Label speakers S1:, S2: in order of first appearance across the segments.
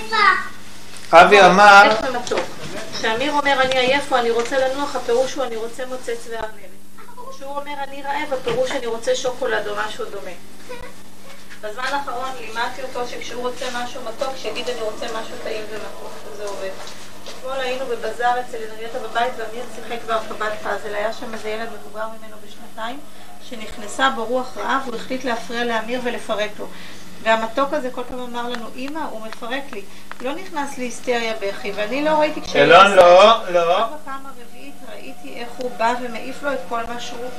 S1: עייפה.
S2: אבי אמר.
S3: כשאמיר אומר אני עייף או אני רוצה לנוח, הפירוש הוא אני רוצה מוצץ וארנבת. כשהוא אומר אני רעב, הפירוש אני רוצה שוקולד או משהו דומה. בזמן האחרון לימדתי אותו שכשהוא רוצה משהו מתוק, שיגיד אני רוצה משהו טעים ומתוק, וזה עובד. אתמול היינו בבזאר אצל אנרייטה בבית ואמיר שיחק בהרחבת פאזל. היה שם איזה ילד מבוגר ממנו בשנתיים, שנכנסה בו רוח רעה והוא החליט להפריע לאמיר ולפרק לו. והמתוק הזה כל פעם אמר לנו, אמא, הוא מפרק לי. לא נכנס להיסטריה בכי, ואני לא ראיתי כשהייתי...
S2: אלון לא, לא.
S3: בפעם הרביעית ראיתי איך הוא בא ומעיף לו את כל מה שהוא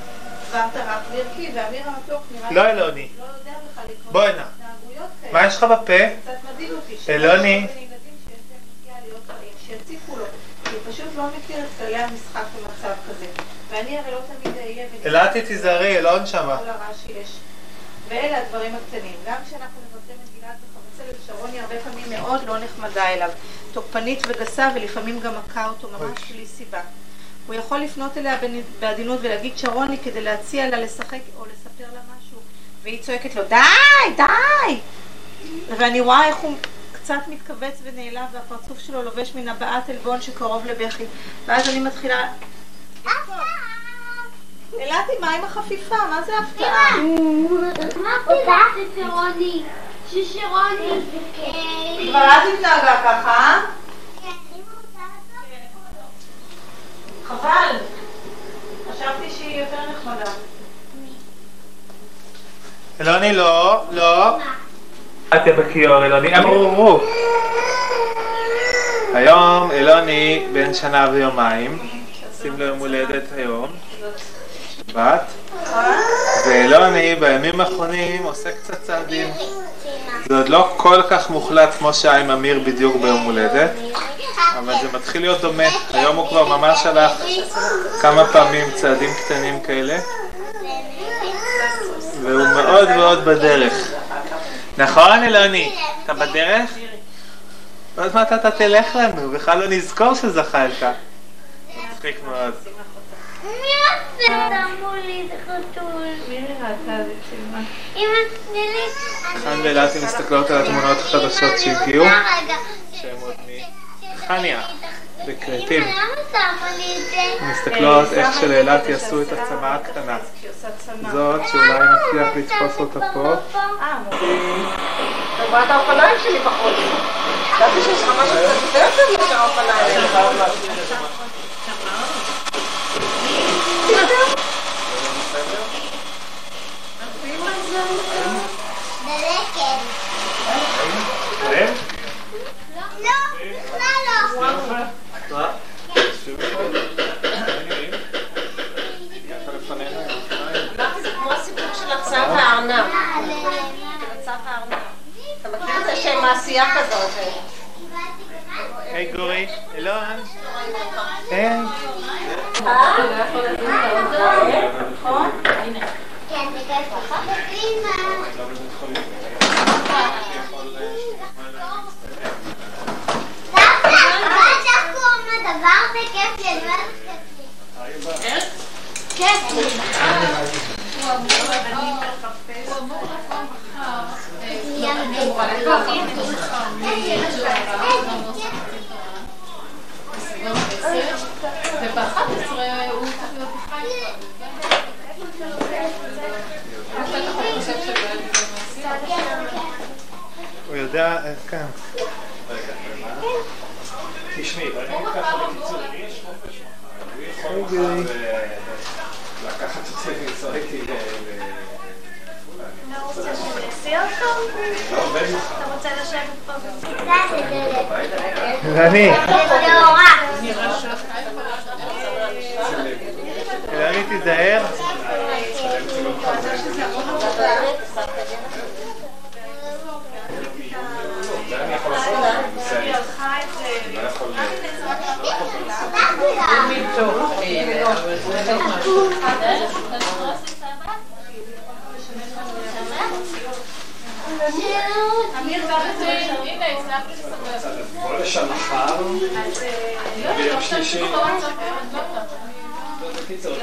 S3: כבר טרח והרכיב, ואמיר המתוק נראה
S2: לא אלוני.
S3: לא יודע בכלל להתמודד
S2: בוא
S3: עם
S2: הנה.
S3: התנהגויות כאלה.
S2: מה יש לך בפה?
S3: קצת מדאיג אותי.
S2: אלוני.
S3: פשוט לא מכיר את כללי המשחק במצב כזה. ואני הרי לא תמיד אהיה
S2: אלעתי תיזהרי, אלון שמה.
S3: כל הרע שיש. ואלה הדברים הקטנים. גם כשאנחנו מבקרים את גלעד וחבצלת, שרוני הרבה פעמים מאוד לא נחמדה אליו. תוקפנית וגסה, ולפעמים גם מכה אותו ממש בלי סיבה. הוא יכול לפנות אליה בעדינות ולהגיד שרוני כדי להציע לה לשחק או לספר לה משהו, והיא צועקת לו, די, די! ואני רואה איך הוא קצת מתכווץ ונעלב, והפרצוף שלו לובש מן הבעת עלבון שקרוב לבכי. ואז אני מתחילה... אילתי, מה עם החפיפה? מה זה הפתעה?
S1: מה פתחת את רוני? ששרוני...
S3: כבר אז התנהגה ככה, אה? חבל. חשבתי שהיא יותר נחמדה.
S2: אלוני לא, לא. אל תהיה בכיור, אלוני. אמרו, אמרו. היום אלוני בן שנה ויומיים. שים לו יום הולדת היום. שבת. ואלוני בימים האחרונים עושה קצת צעדים. זה עוד לא כל כך מוחלט כמו שהיה עם אמיר בדיוק ביום הולדת, אבל זה מתחיל להיות דומה. היום הוא כבר ממש הלך כמה פעמים צעדים קטנים כאלה, והוא מאוד מאוד בדרך. נכון, אלוני? אתה בדרך? עוד מעט אתה תלך לנו, בכלל לא נזכור שזחלת. מצחיק מאוד.
S1: מי עושה שמו לי את החתול?
S3: מירי ראתה את זה צילמה.
S1: אמא, תני לי...
S2: חן ואלעתי מסתכלות על התמונות החדשות שהגיעו. שהן עוד
S1: לי את זה?
S2: מסתכלות איך שלאילת יעשו את הצמאה הקטנה.
S3: שהיא עושה צמא.
S2: זאת שאולי נצליח לתפוס אותה פה.
S3: אה, חברת האופניים שלי בחוץ. ידעתי שיש לך משהו קצת יותר טוב מאשר האופניים האלה.
S1: דלקת. לא, בכלל לא.
S3: זה כמו הסיפור של הצו והארנב. הצו והארנב. אתה מכיר את זה שהם מעשייה כזאת?
S2: היי גורי, אילון. כן.
S1: כן, זה ככה. אמא. דווקא, ממש איך קוראים לדבר הזה? כיף לי, אני אוהבת כיף לי. כיף לי.
S4: וב-11 הוא צריך להיות בחיפה. בטח הוא
S2: יודע, אה, כן.
S5: תשמעי, ואני אגיד ככה בקיצור, לי יש חופש מחר, הוא יכול
S2: היי,
S5: מחר אה, לקחת אותי ולנסוע איתי ל...
S2: ואני,
S1: נורא.
S2: אלוני תיזהר.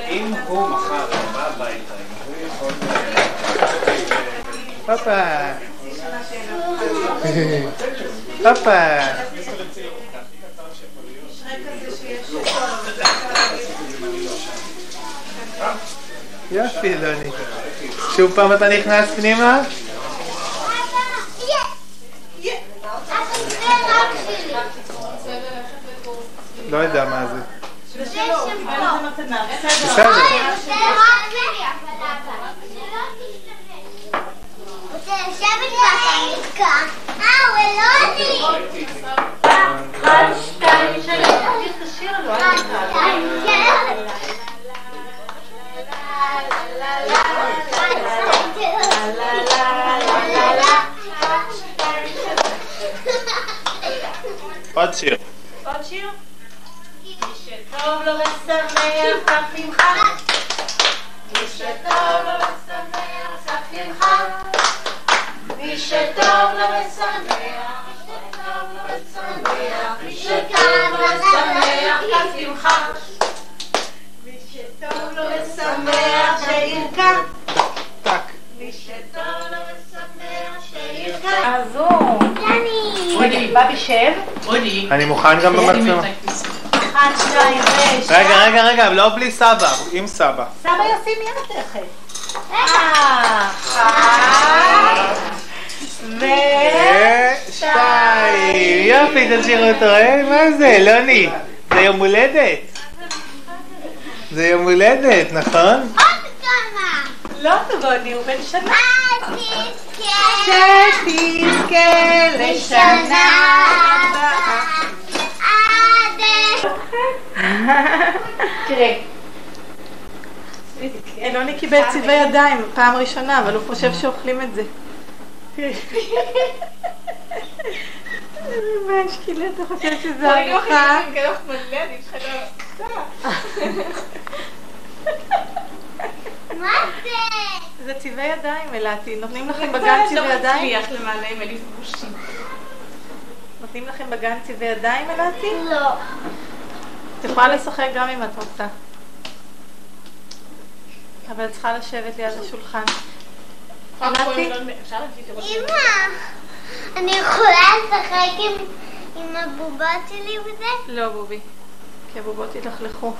S5: אם הוא מחר בא הביתה, אם הוא יכול לקחת אותי ו-
S2: הופה. הופה. יופי, אלוני. שוב פעם אתה נכנס פנימה? לא יודע מה זה.
S3: בסדר.
S2: בסדר.
S3: אחד, שתיים, שלוש. תמשיך את השיר, לא, אל תתעלם.
S2: עוד שיר.
S3: עוד שיר? מי שטוב לו ושמח, כך נמחק. מי שטוב לו ושמח, כך נמחק. מי שטוב לו ושמח, שטוב לו ושמח. מי שטוב לו ושמח, נמחק. מי שטוב לו ושמח, שירקע. מי שטוב לו ושמח, שירקע. עזור. בבי שב.
S2: אני מוכן גם במצלמה. רגע, רגע, רגע, לא בלי סבא, עם סבא.
S3: סבא ישים מיד תכף. אחת.
S2: ושתיים. יופי, תשאירו אותו, אה? מה זה, לוני? זה יום הולדת. זה יום הולדת, נכון?
S3: לא טובוני, הוא בן שנה. שתזכה לשנה הבאה. תראה. אלוני קיבל צבעי ידיים פעם ראשונה, אבל הוא חושב שאוכלים את זה. משקילה, אתה חושב שזה ארוחה?
S1: מה זה?
S3: זה צבעי ידיים, אלעתי. נותנים לכם בגן צבעי ידיים? נותנים לכם בגן צבעי ידיים, אלעתי?
S1: לא.
S3: את יכולה לשחק גם אם את רוצה. אבל את צריכה לשבת ליד השולחן.
S1: אמא, אני יכולה לשחק עם- הבובות שלי וזה?
S3: לא, בובי. כי הבובות יתלכלכו.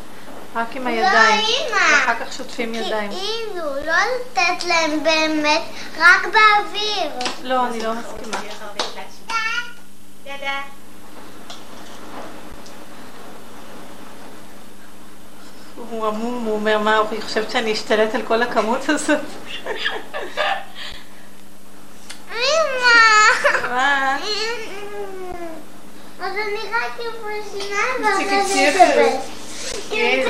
S3: רק עם
S1: לא,
S3: הידיים.
S1: אמא.
S3: ואחר כך שוטפים ידיים.
S1: כאילו, לא לתת להם באמת, רק באוויר.
S3: לא, אני לא מסכימה. הוא עמום, הוא אומר, מה, הוא חושבת שאני אשתלט על כל הכמות הזאת? מה?
S1: אז אני רק עם
S6: תפסיקי
S1: ואחרי זה. אדבר.
S6: כן,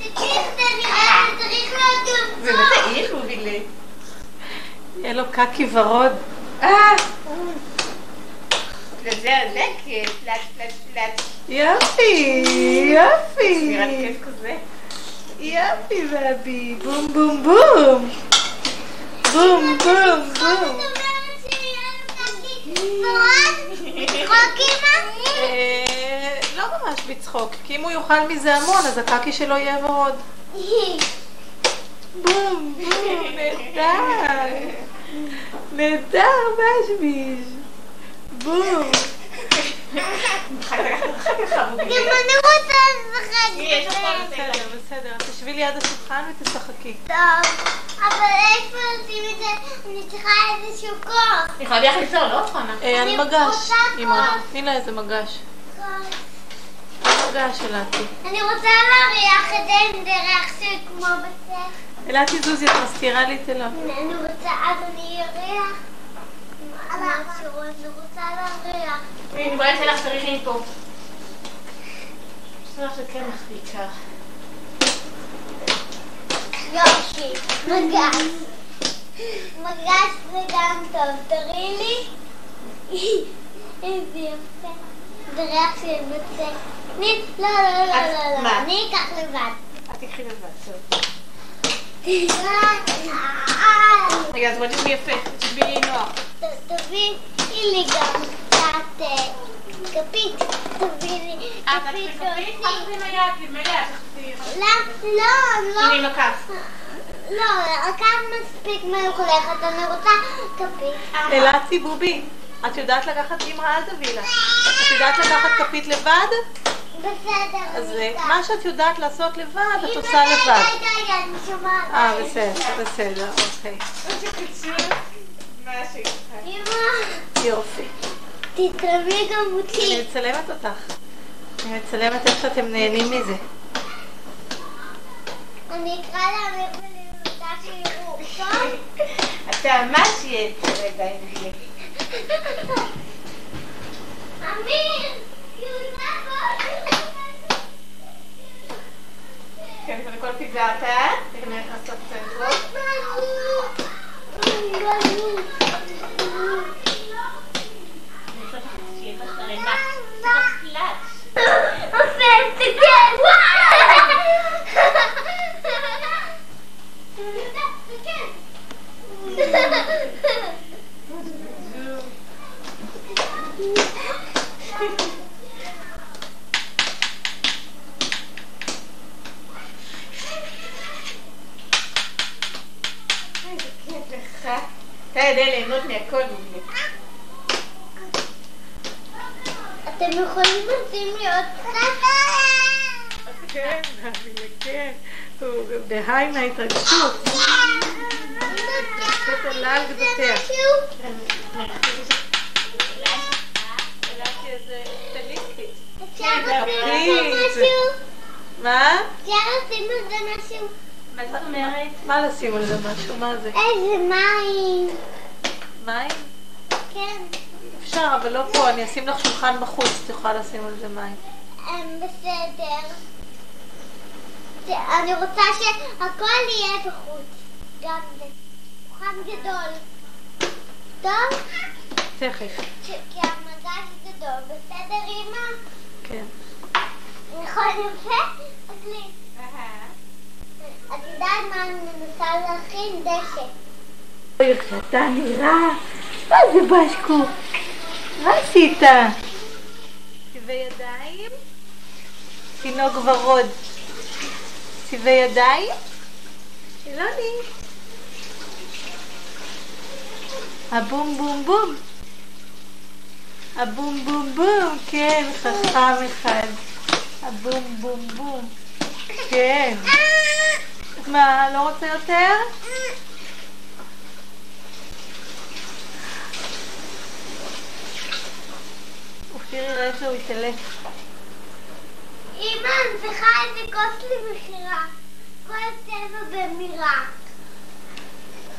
S1: תקשיב, זה נראה, זה צריך להיות
S6: זה
S1: גם
S6: באמת
S1: טוב.
S6: העיר מובילי.
S3: יהיה לו קקי ורוד.
S6: אה! וזה הדלקת, פלט, פלט, פלט.
S3: יופי, יופי. יופי, בבי. בום, בום, בום. בום, בום, בום. אה, לא ממש בצחוק, כי אם הוא יאכל מזה המון, אז הקקי שלו יהיה ורוד. בום, בום, נהדר. נהדר, משביש. בום.
S1: גם אני רוצה לשחק בזה.
S3: בסדר, בסדר. תשבי ליד השולחן ותשחקי.
S1: טוב, אבל איפה עושים את זה? אני צריכה איזשהו.
S6: אני יכולה ביחד לפתור, לא.
S3: אה,
S1: אני
S3: על מגש. לה איזה מגש. מגש אלעתי.
S1: אני רוצה להריח את זה עם דרך של כמו בספר.
S3: אלעתי זוזי, את מזכירה לי את אלון.
S1: אני רוצה, אז אני אריח אני רוצה להריח.
S6: אני אתן לך צריכים פה. יש לך של קמח בעיקר.
S1: יופי, מגש. מגש זה גם טוב, תראי לי. איזה יפה. ריח של בצק. לא, לא, לא, לא, לא,
S6: מה?
S1: אני אקח לבד.
S6: את תקחי לבד, טוב.
S1: אה,
S6: רגע, אז בואי תשבי יפה, תשבי לי נוח.
S1: תביאי לי גם קצת אה, כפית. תביאי לי
S6: אה,
S1: כפית
S6: כפית? ממילא את תחזרי.
S1: לא, לא,
S6: הנה
S1: לא.
S6: עם הכף.
S1: לא, הכף מספיק מלוכלכת, אני רוצה כפית בובי.
S3: אלצי בובי, את יודעת לקחת אימא, אל תביאי לה. את יודעת לקחת כפית לבד?
S1: בסדר.
S3: אז
S1: אני
S3: אה. מה שאת יודעת לעשות לבד, את עושה לבד.
S1: אני שומעת.
S3: אה, בסדר, בסדר, אוקיי.
S1: אמא,
S3: יופי.
S1: תתרמי גם
S3: אני
S1: אותי.
S3: מצלמת אותך. אני מצלמת איך שאתם נהנים מזה.
S1: אני אקרא לאמיר ולילודה שיראו. טוב?
S6: אתה ממש יצר ידיים שלי.
S1: אמיר! יהודה בוא!
S6: כן, קודם כל פיזרת, תכף נלך לעשות סנדוויץ'. אני רוצה לך שיהיה לך רימה. קלאץ'.
S1: עושה תסתכל!
S6: איזה כיף לך. אתה יודע ליהנות מהכל מזה.
S1: אתם יכולים לשים לי עוד קצת?
S3: כן, כן. הוא בהיי מההתרגשות. קצת עולה על גדותיה.
S1: אפשר לשים על זה משהו?
S3: מה?
S1: אפשר לשים על זה משהו?
S6: מה זאת אומרת?
S3: מה לשים על זה משהו? מה זה?
S1: איזה מים.
S3: מים?
S1: כן.
S3: אפשר, אבל לא פה. אני אשים לך שולחן בחוץ, את יכולה לשים על זה מים.
S1: אמ, בסדר. אני רוצה שהכל יהיה בחוץ. גם זה. שולחן גדול. טוב?
S3: תכף.
S1: כי המגש גדול. בסדר, אמא?
S3: כן.
S1: נכון יפה? אז לי. את יודעת מה אני מנסה להכין? דשא.
S3: אוי, איך שאתה נראה. מה זה בשקו? מה עשית? ציווי ידיים? תינוק ורוד. ציווי ידיים? אלוני. הבום בום בום. הבום בום בום, כן, חכם אחד. הבום בום בום. כן. מה, לא רוצה יותר? אופיר יראה שהוא יתעלף.
S1: אמא, אני צריכה איזה כוס למכירה. כל צבע במירה.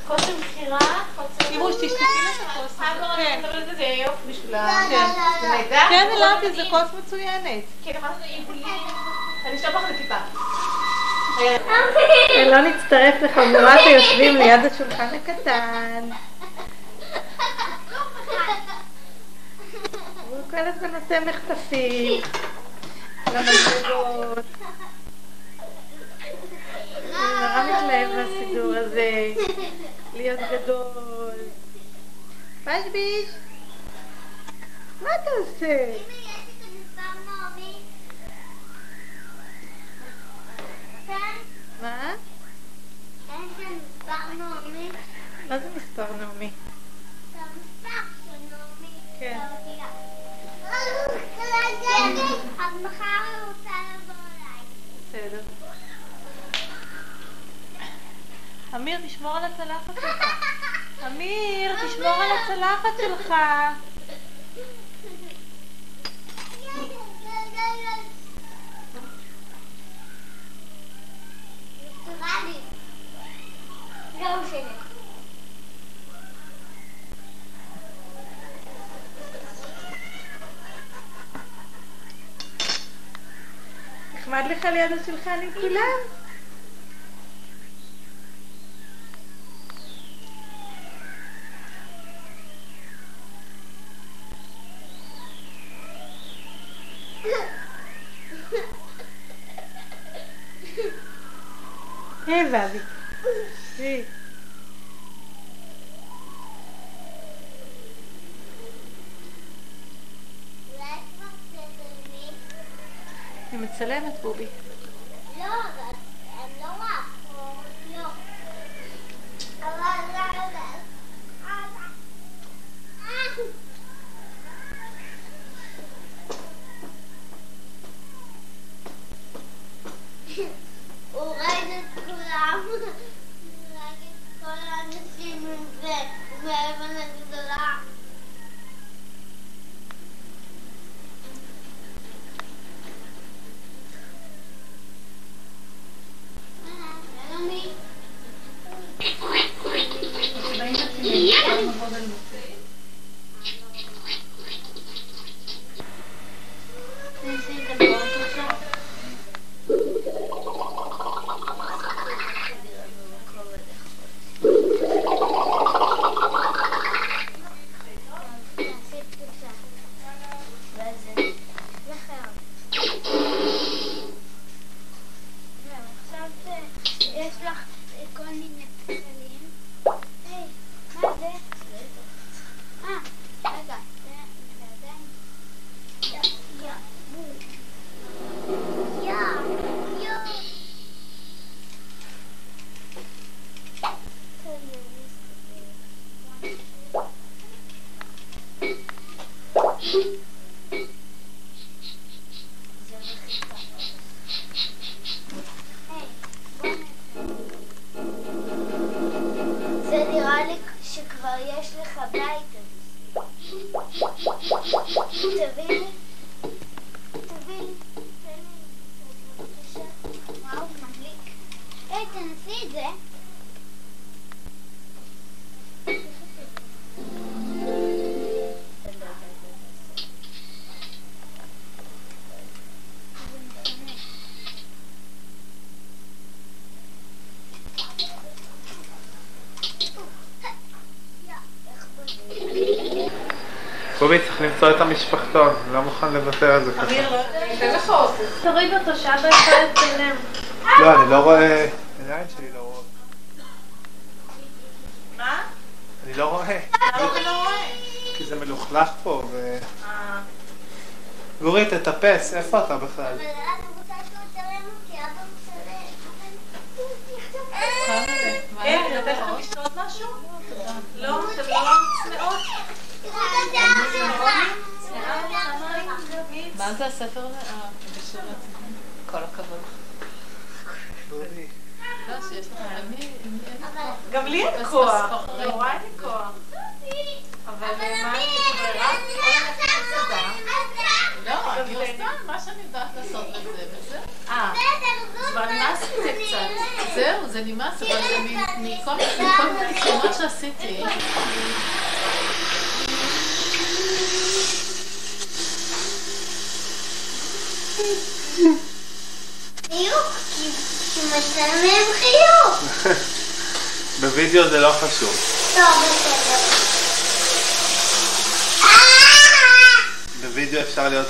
S6: כוס למכירה, כוס
S3: תראו, שתשתתי לך את הכוס
S6: לא,
S3: הזאת.
S6: אני
S3: כן.
S1: לא. לא, לא, לא.
S3: כן, אלעתי, זה
S6: מתאים.
S3: כוס מצוינת.
S6: כן, אמרתי עיבולי. אני אשלח לך לטיפה.
S3: לא נצטרף לחבורת היושבים ליד השולחן הקטן. הוא כל הזמן עושה מחטפים. למדרגות. הוא נורא מתלהב מהסידור הזה. להיות גדול. פשביש, מה אתה עושה? מה? מה זה מספר נעמי? כן. בסדר. אמיר, תשמור על הצלחת שלך. אמיר, תשמור על הצלחת שלך.
S1: לא.
S3: נחמד לך ליד השולחן עם כולם? היי,
S1: אולי כבר תדמי?
S3: היא מצלמת, בובי.
S1: לא, אבל למצוא את המשפחתון, לא מוכן לוותר על זה ככה.
S3: אמיר, לא- תוריד אותו, שאבא יכול לצלם.
S1: לא, אני לא רואה... העיניים שלי לא רואות.
S3: מה?
S1: אני לא רואה.
S3: למה אתה לא רואה?
S1: כי זה מלוכלך פה ו...
S3: אה...
S1: גורי, תטפס, איפה אתה בכלל?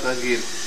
S2: Jahre.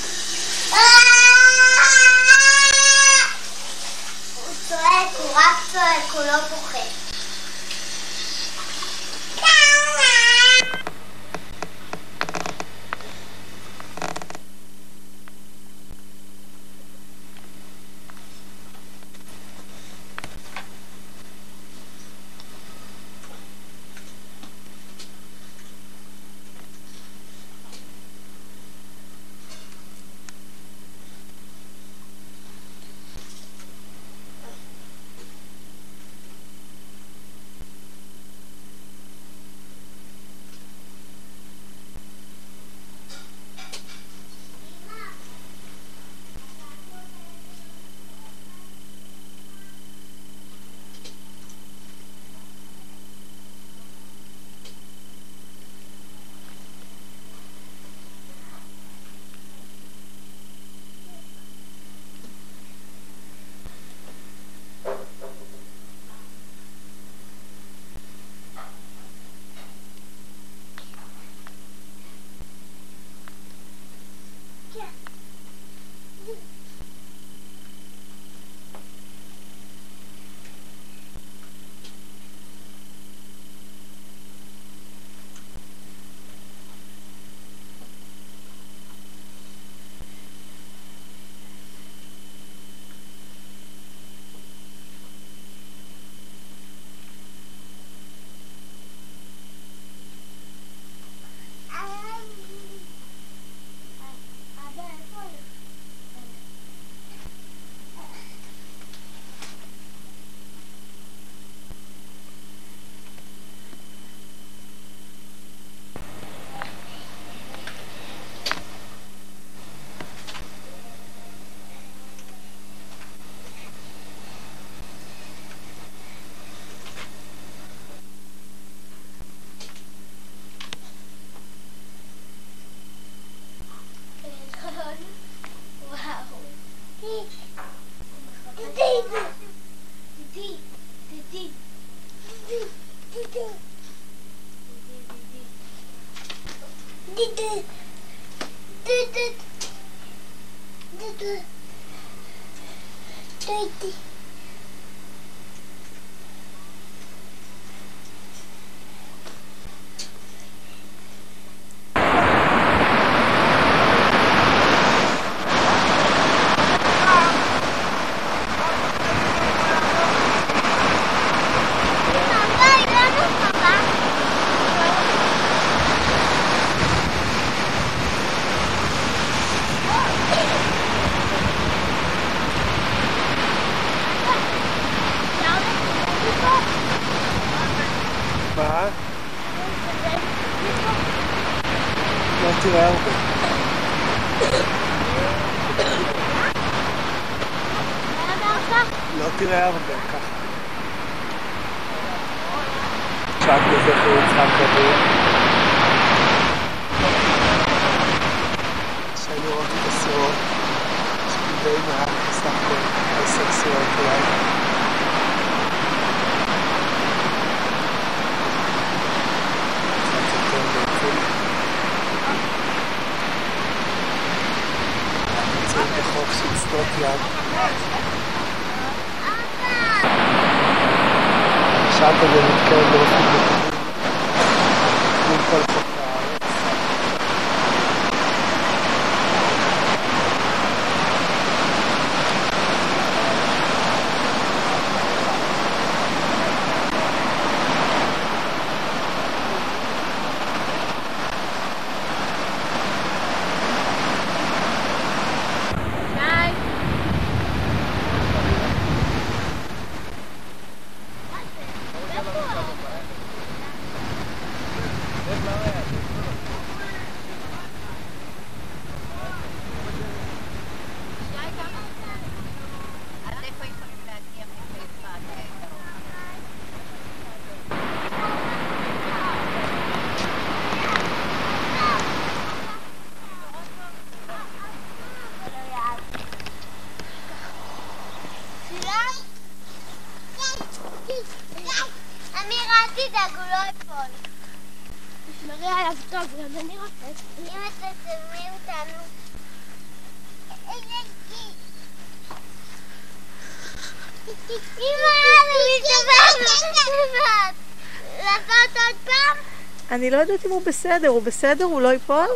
S2: אני
S3: לא
S7: יודעת
S1: אם
S3: הוא בסדר, הוא בסדר? הוא לא ייפול?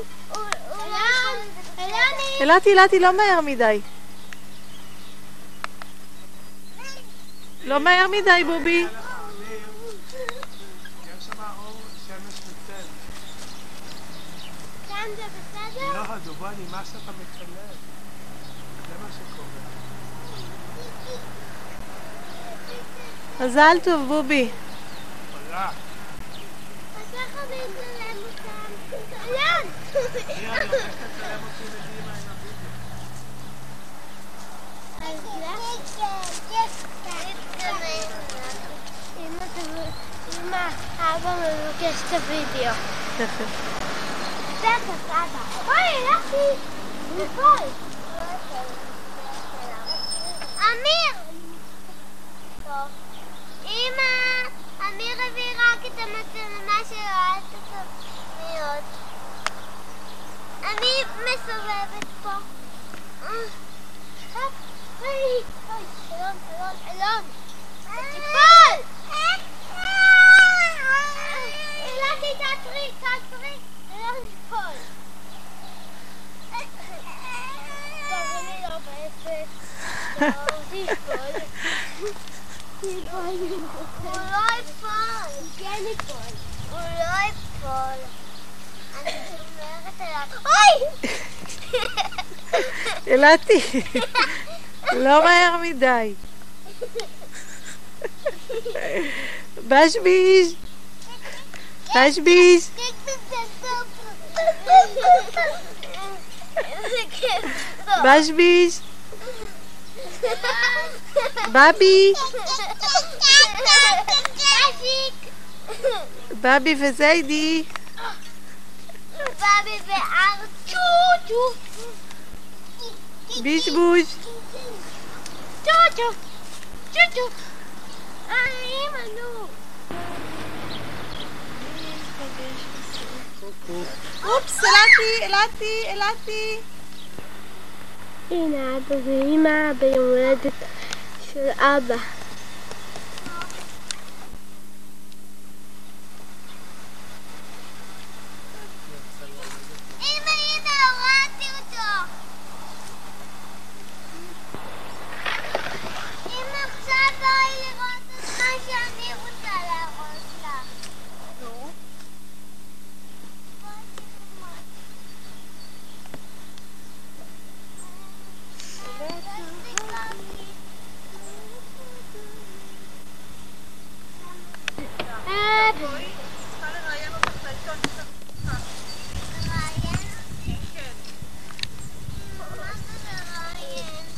S3: אילתי, אילתי, לא מהר מדי. לא מהר מדי, בובי.
S8: יש שם אור שמש
S1: אמא, אבא מבקש את הוידאו.
S3: תכף.
S1: תכף, אבא. אוי, הלכתי ליפול. אמיר! אמא, אמיר הביא רק את המצלמה שלו, אל תסתכלי אני מסובבת פה. אה, טוב. אוי, אוי, אלון, אלון, אלון. תיפול! אלעדי, תעצרי, תעצרי. אלון, תיפול. טוב, אני לא בעסק. טוב, תיפול. תיפול. הוא לא ייפול. הוא כן ייפול. אוי!
S3: אילתי, לא מהר מדי. בשביש, בשביש. בשביש, בבי, בבי וזיידי.
S1: בבי וארצו.
S3: בישבוש.
S1: צ'וצ'ו. צ'וצ'ו. אה, אמא, נו.
S3: אופס, אלעתי, אלעתי, אלעתי.
S1: הנה אבא ואמא ביום הולדת של אבא. אמא, הנה, הורדתי אותו. אמא, עכשיו בואי לראות את מה שאני רוצה להראות לך.
S3: נו.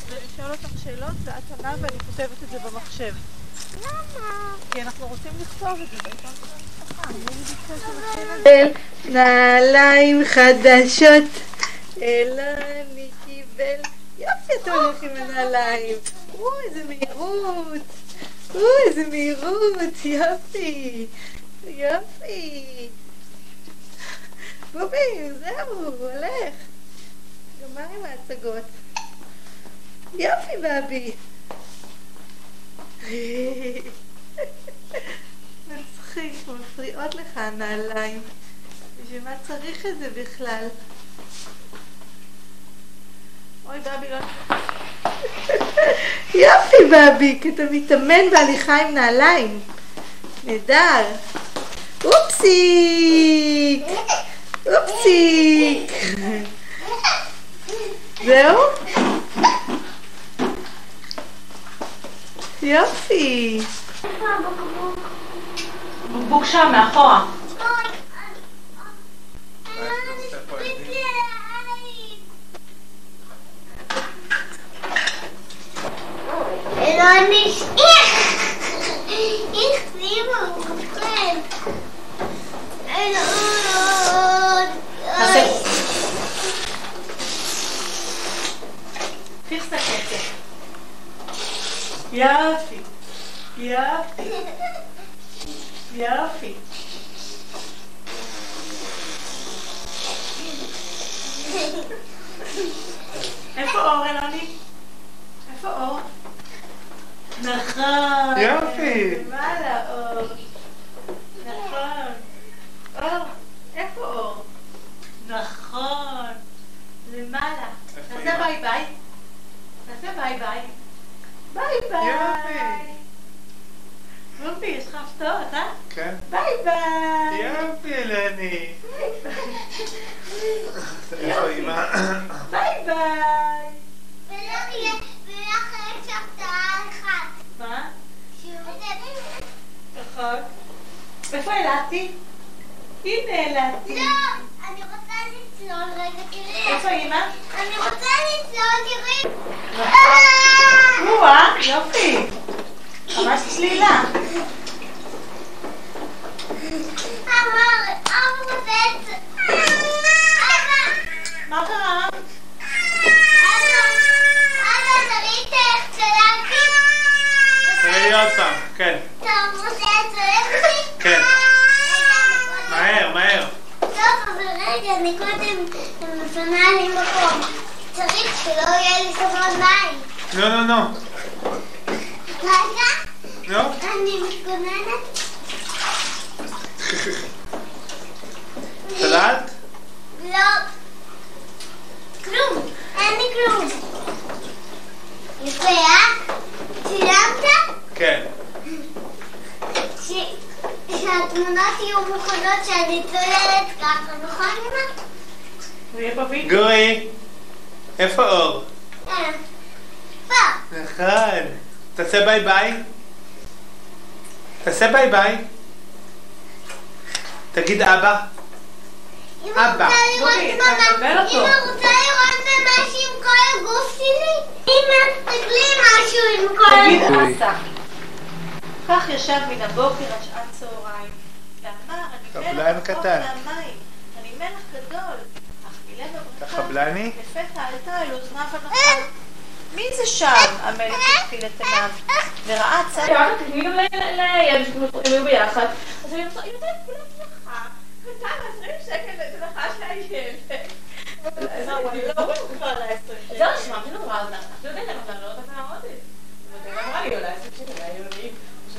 S3: ולשאול אותך שאלות ואת עונה ואני כותבת את זה במחשב.
S1: למה?
S3: כי אנחנו רוצים לכתוב את זה בעיתון של המשפחה. אני. נעליים חדשות, אלוני קיבל. יופי, אתה הולך עם הנעליים. או, איזה מהירות. או, איזה מהירות. יופי. יופי. בובי, זהו, הולך. גמר עם ההצגות. יופי, בבי. מצחיק, מפריעות לך הנעליים. בשביל מה צריך את זה בכלל? אוי, בבי, לא... יופי, בבי, כי אתה מתאמן בהליכה עם נעליים. נהדר. אופסיק! אופסיק! זהו? יופי. בקבוק שם, מאחורה.
S1: לא נשאר. איך סימה מוכן.
S3: תעשה. פיכס את הקצב. יופי. יופי. יופי. איפה אור, אלוני? איפה אור? נכון.
S2: יופי.
S3: למעלה אור. נכון. אור, איפה אור? נכון. למעלה.
S2: אמא?
S3: ביי ביי. תעשה ביי ביי. ביי ביי.
S2: יופי.
S3: רובי, יש לך הפתעות, אה?
S2: כן.
S3: ביי ביי.
S2: יופי, אמא?
S3: ביי ביי. מה? נכון. איפה אלעתי? הנה אלעתי.
S1: לא, אני רוצה לצלול רגע, תראי.
S3: איפה אמא?
S1: אני רוצה לצלול, תראי.
S3: או-אה, יופי. ממש צלילה. מה קרה?
S1: אבא, אבא, תראי
S2: עוד פעם. כן.
S1: אתה רוצה לצלם אותי?
S2: כן. מהר, מהר.
S1: טוב, אבל רגע, אני קודם מפנה לי מקום. צריך שלא יהיה לי סבון מים.
S2: נו, נו, נו.
S1: רגע,
S2: נו.
S1: אני מתכוננת.
S2: צלעת?
S1: לא. כלום. אין לי כלום. יפה, אה? צילמת?
S2: כן.
S1: שהתמונות יהיו מוכנות שאני צוללת ככה, נכון אמא?
S3: הוא יהיה בווידאו.
S2: גורי. איפה אור?
S1: אה. פה.
S2: נכון. תעשה ביי ביי. תעשה ביי ביי. תגיד אבא. אבא.
S3: תקבל אותו.
S1: אמא רוצה לראות במשהו עם כל הגוף שלי? אמא, תסתכלי משהו עם כל
S3: תגיד
S1: הגוף.
S3: כך ישב מן הבוקר עד שעת צהריים, ואמר, אני מלך. רחוק מהמים, אני מלך גדול, אך מלב
S2: אתה
S3: הברכה,
S2: חבלני?
S3: לפתע עלתה אל אוזניו הנחה. מי זה שם? המלך התחיל את עיניו, וראה צד...
S8: תגידי גם לילד, הם היו ביחד.
S6: אז אני אומרת, יודעת, כולם ברכה, נתן 20 שקל לתנחה של הילד.
S3: זהו, אני לא בטוחה על ה-20 שקל.
S6: זהו, נשמע כאילו נורא, אז אנחנו יודעים, אבל לא יודעת מה עוד. ואתה אמרה לי, אולי 20 שקל, היה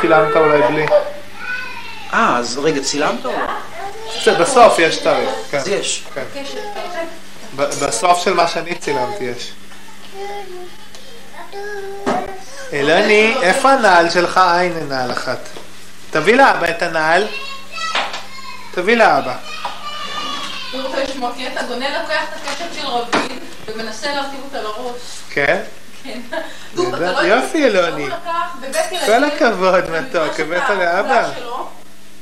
S2: צילמת אולי בלי.
S9: אה, אז רגע, צילמת או לא?
S2: בסוף יש תאריך. כן.
S9: אז יש.
S2: כן. ב- בסוף של מה שאני צילמתי יש. אלוני, איפה הנעל שלך? אה, הנה נעל אחת. תביא לאבא את הנעל. תביא לאבא.
S4: הוא רוצה לשמוע, כי אתה גונה לוקח את הקשת של רביד ומנסה להרכיב אותה לראש.
S2: כן?
S4: כן. לא
S2: יופי, אלוני. כל הכבוד, מתוק, הבאת
S4: את
S2: לאבא.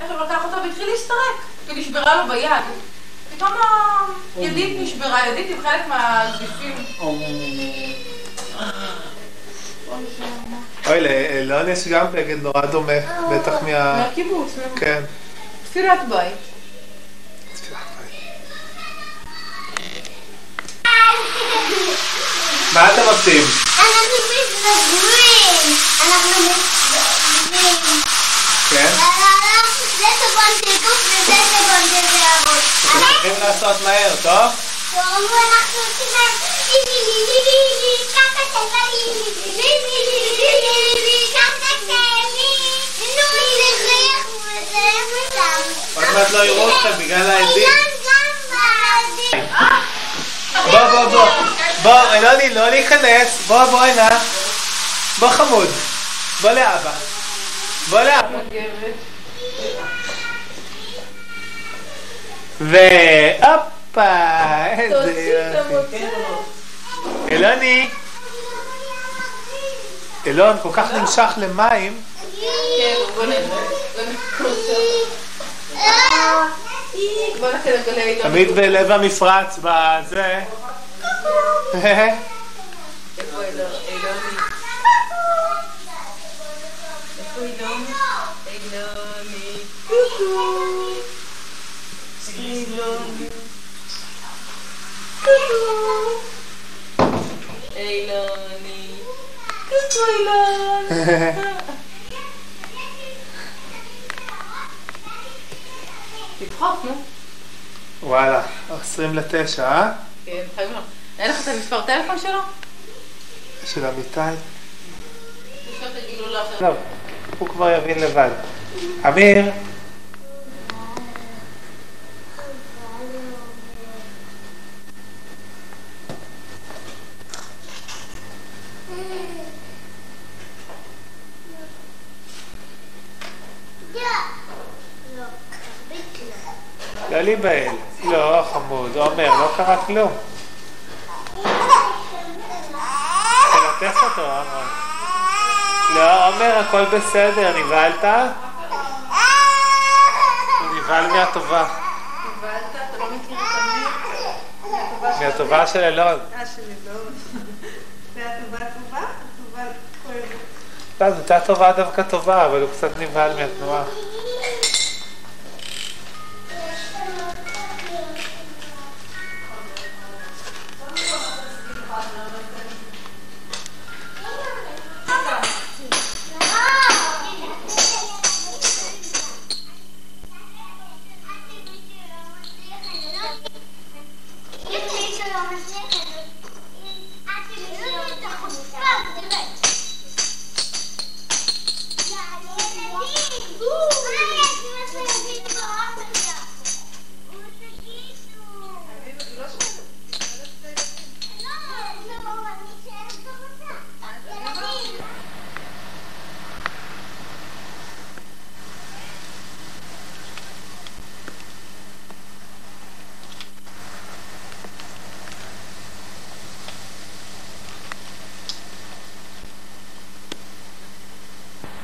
S4: איך הוא לקח אותה והתחיל להסתרק, ונשברה לו ביד. פתאום הידית נשברה, ידית עם חלק מהגדיפים.
S2: אוי, לאלון יש גם בגד נורא דומה, בטח מה...
S4: מהקיבוץ,
S2: כן.
S4: תפילת בית.
S2: מה אתם עושים?
S1: אנחנו מתבגרים. אנחנו מתבגרים.
S2: כן?
S1: זה סבון של גוף וזה סבון של שערות.
S2: אתם צריכים לעשות מהר, טוב?
S1: טוב, אנחנו
S2: עוד מעט לא יראו אתכם בגלל העדים. בוא, בוא, בוא. בוא, אלוני, לא להיכנס. בוא, בוא הנה. בוא חמוד. בוא לאבא. בוא לאבא. והופה, איזה יופי. אלוני. אלון כל כך נמשך למים.
S4: כן.
S2: תמיד בלב המפרץ, בזה.
S4: C'est propre,
S2: non? Voilà, on se
S4: la tête, hein אין לך את המספר טלפון שלו?
S2: של אמיתי. לא, הוא כבר יבין לבד. אמיר, לא להיבהל. לא, חמוד. עומר, לא קרה כלום. תלטף אותו, עומר. לא, עומר, הכל בסדר. נבהלת? הוא נבהל מהטובה.
S3: לא?
S2: מהטובה של אלון.
S3: אה, של אלון. זה הטובה טובה? הטובה כואבת.
S2: לא, זו הייתה טובה דווקא טובה, אבל הוא קצת נבהל מהתנועה.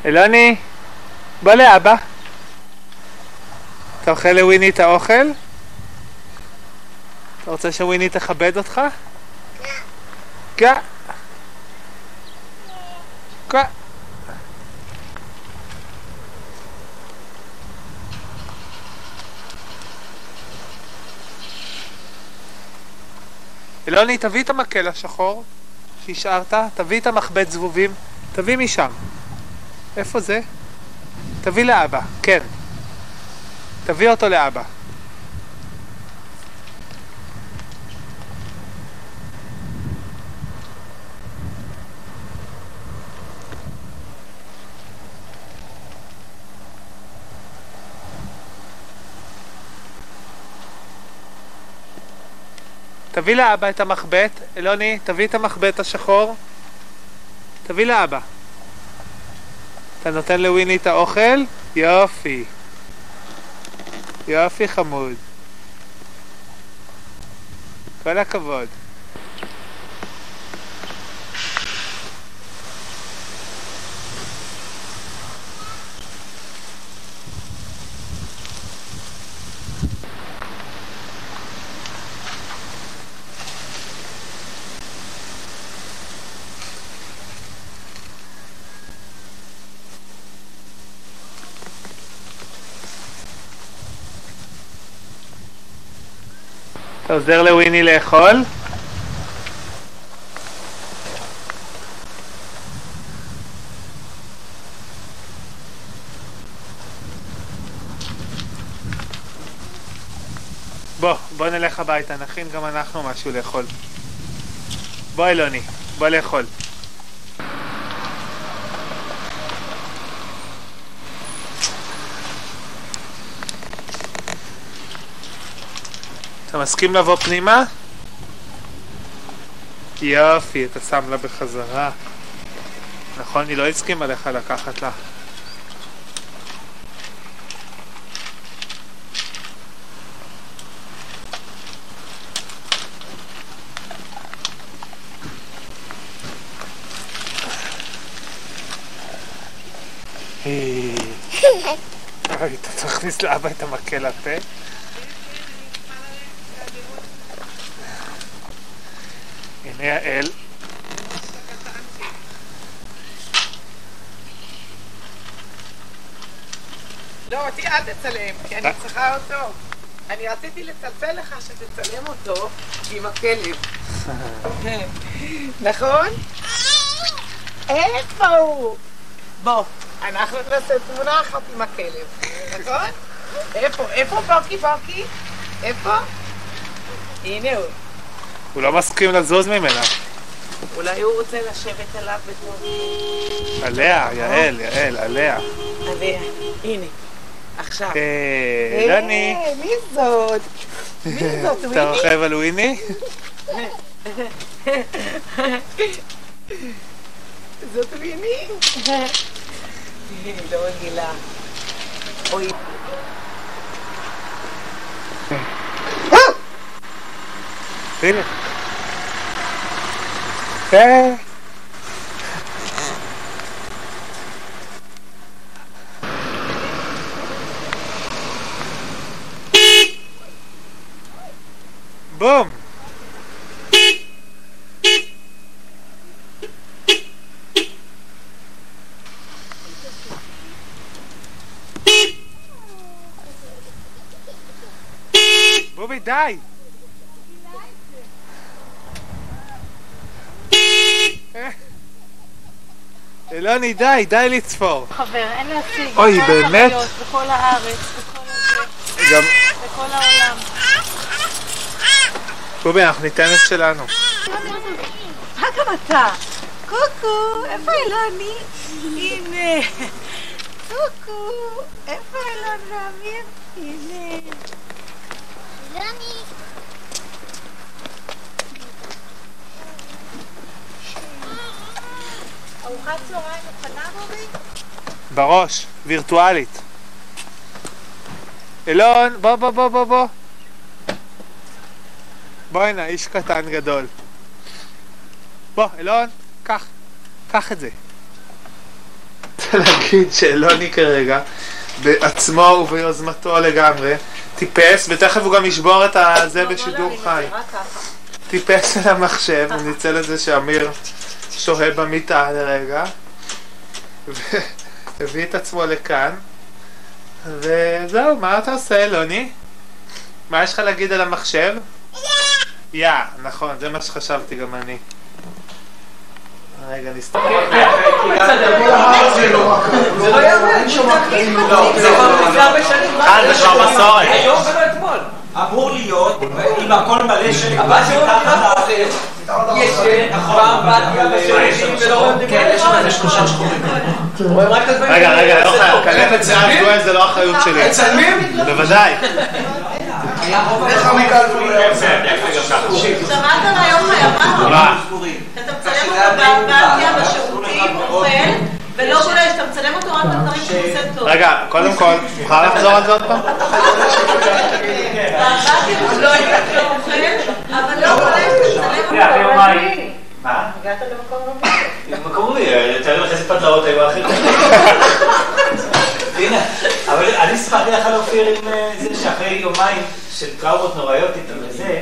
S2: אלוני, בוא לאבא. אתה אוכל לוויני את האוכל? אתה רוצה שוויני תכבד אותך? כן. אלוני, תביא את המקל השחור שהשארת, תביא את המחבט זבובים, תביא משם. איפה זה? תביא לאבא, כן. תביא אותו לאבא. תביא לאבא את המחבט, אלוני, תביא את המחבט השחור. תביא לאבא. אתה נותן לוויני את האוכל? יופי. יופי חמוד. כל הכבוד. אתה עוזר לוויני לאכול? בוא, בוא נלך הביתה, נכין גם אנחנו משהו לאכול. בוא אלוני, בוא לאכול. אתה מסכים לבוא פנימה? יופי, אתה שם לה בחזרה. נכון, היא לא הסכימה לך לקחת לה. היי. אתה צריך להכניס לאבא את המקל לפה? הנה יעל.
S10: לא, אותי אל תצלם, כי אני צריכה אותו. אני רציתי לצלצל לך שתצלם אותו עם הכלב. נכון? איפה הוא? בוא, אנחנו נעשה תמונה אחת עם הכלב, נכון? איפה? איפה פורקי פורקי? איפה? הנה הוא.
S2: הוא לא מסכים לזוז ממנה.
S10: אולי הוא רוצה לשבת עליו בתור...
S2: עליה, יעל, יעל, עליה.
S10: עליה. הנה, עכשיו.
S2: אה, דני,
S10: אה, מי זאת? מי זאת?
S2: אתה
S10: וויני?
S2: רוכב על וויני?
S10: זאת וויני? היא לא רגילה. אוי.
S2: הנה. אה. בום! בובי, די! אלוני, די, די לצפור.
S3: חבר, אין להשיג.
S2: אוי, באמת?
S3: בכל הארץ, בכל הזה,
S2: גם,
S3: בכל העולם.
S2: בובי, אנחנו ניתן את שלנו.
S10: מה גם אתה? קוקו, איפה אלוני? הנה. קוקו, איפה אלון ואמיר? הנה.
S1: אלוני.
S10: ארוחת צהריים מוכנה, בובי?
S2: בראש, וירטואלית. אילון, בוא, בוא, בוא, בוא, בוא. בוא הנה, איש קטן גדול. בוא, אילון, קח, קח את זה. רוצה להגיד שאלוני כרגע בעצמו וביוזמתו לגמרי, טיפס, ותכף הוא גם ישבור את הזה בשידור חי.
S3: רק ככה.
S2: טיפס אל המחשב, הוא ניצל את זה שאמיר שוהה במיטה לרגע, והביא את עצמו לכאן, וזהו, מה אתה עושה, לוני? מה יש לך להגיד על המחשב? יא, נכון, זה מה שחשבתי גם אני. רגע, נסתכל.
S9: אה, זה כבר מסורת.
S11: היום ולא אתמול. אמור להיות, עם הכל מלא של... אבל זה לא מתחת יש פעם בתיה ושירותים ולא... כן, יש שם שלושה שחורים. רואים רק את הדברים.
S2: רגע, רגע, לא חייב, קלטת שיער גואל זה לא אחריות שלי.
S11: מצלמים?
S2: בוודאי.
S11: איך המיקל
S3: שמעת על היום?
S2: מה?
S3: אתה מצלם אותו באמבטיה, בשירותים, אוכל, ולא גולש, אתה מצלם אותו רק בדברים שהוא עושה טוב.
S2: רגע, קודם כל, מוכר לחזור על זה עוד פעם?
S3: באמבטיה הוא לא יהיה אוכל, אבל לא גולש, תצלם אותו.
S12: אחרי יומיים.
S2: מה?
S3: הגעת למקום לא
S12: מקום לי, תאר לך איזה פתלאות היו אחרים. הנה, אבל אני סיפרתי לך על אופיר עם אה, זה שאחרי יומיים של טראומות נוראיות איתם וזה,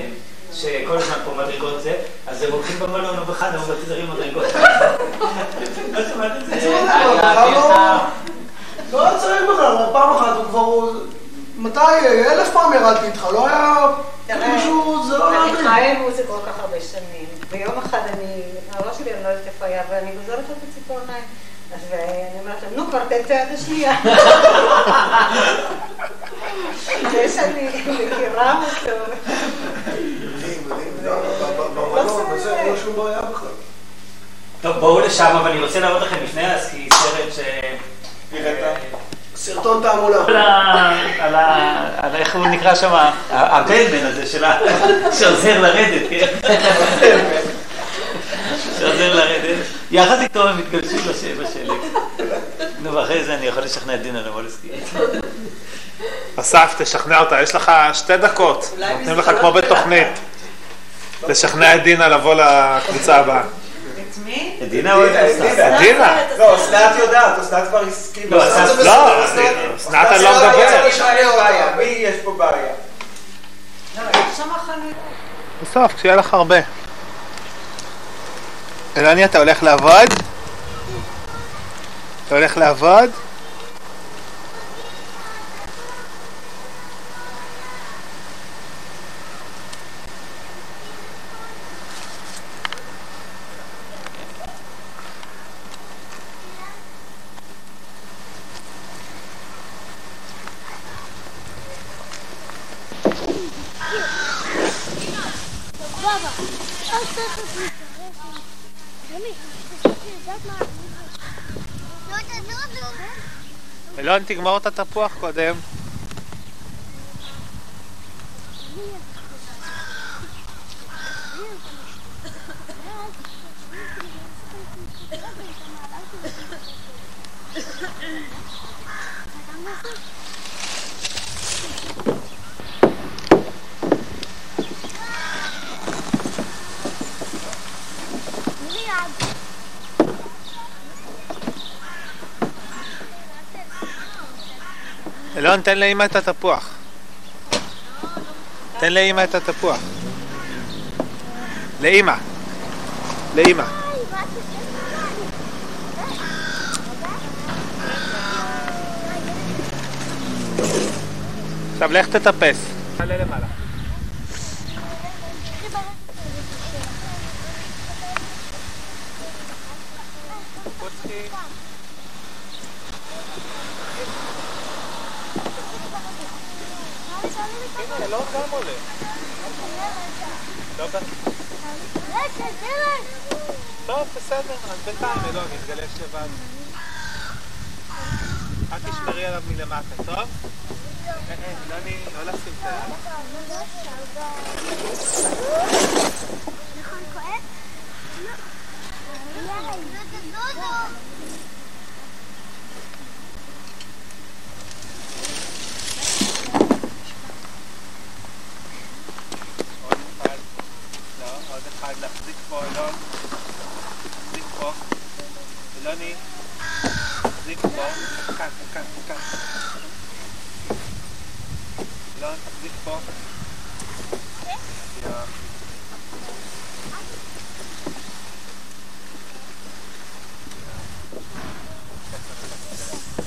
S12: שכל הזמן פה מדרגות זה, אז הם הולכים במלון או בחדר ובתדרים מדרגות. לא שמעת את זה?
S11: לא צריך בכלל, פעם אחת הוא כבר... מתי? אלף פעם ירדתי איתך, לא היה... מישהו, זה לא
S3: אני
S11: ידעתי.
S3: חיה עם מוזיקה כל כך הרבה שנים, ויום אחד אני, הראש שלי, אני לא יודעת איפה היה, ואני גוזרת אותו בציפורניים. אז אני אומרת להם, נו כבר תן את היד השנייה. זה שאני מכירה אותו.
S11: וזה, אין לו שום בעיה בכלל.
S12: טוב, בואו לשם, אבל אני רוצה להראות לכם לפני אז, כי סרט ש...
S11: סרטון תעמולה.
S12: על איך הוא נקרא שם? הבלמן הזה של ה... שעוזר לרדת, כן? שעוזר לרדת. יחד איתו הם התגלשו בש- בשלג. נו, ואחרי זה אני יכול לשכנע את דינה לבוא לסקי.
S2: אסף, תשכנע אותה, יש לך שתי דקות. נותנים לך כמו בתוכנית. לשכנע את דינה לבוא לקבוצה הבאה.
S3: את מי?
S12: את דינה או את אסף?
S2: דינה.
S11: לא, אסנת יודעת, אסנת כבר הסכימה.
S12: לא, אסנת-
S2: לא,
S11: אסנת-
S2: אסנת אני לא
S11: אסנת
S2: מדבר.
S11: רוצה לשכנע אותה. מי יש פה בעיה?
S3: לא.
S2: בסוף, כשיהיה לך הרבה. אלוני, אתה הולך לעבוד? אתה הולך לעבוד? אלון, תגמור את התפוח קודם. אלון, תן לאמא את התפוח. תן לאמא את התפוח. לאמא. לאמא. עכשיו לך תטפס. תעלה למעלה. הנה, לא גם עולה. לא גם... טוב, בסדר, אז בינתיים אלון יתגלש לבד. את תשמרי עליו מלמטה, טוב? אה, אה, אלוני, לא לשים את היד.
S1: נכון, כואב?
S2: עוד אחד. לא, עוד אחד. להחזיק פה, אלון. להחזיק פה. אלוני. להחזיק פה. כאן, כאן, כאן. תחזיק פה. יופי.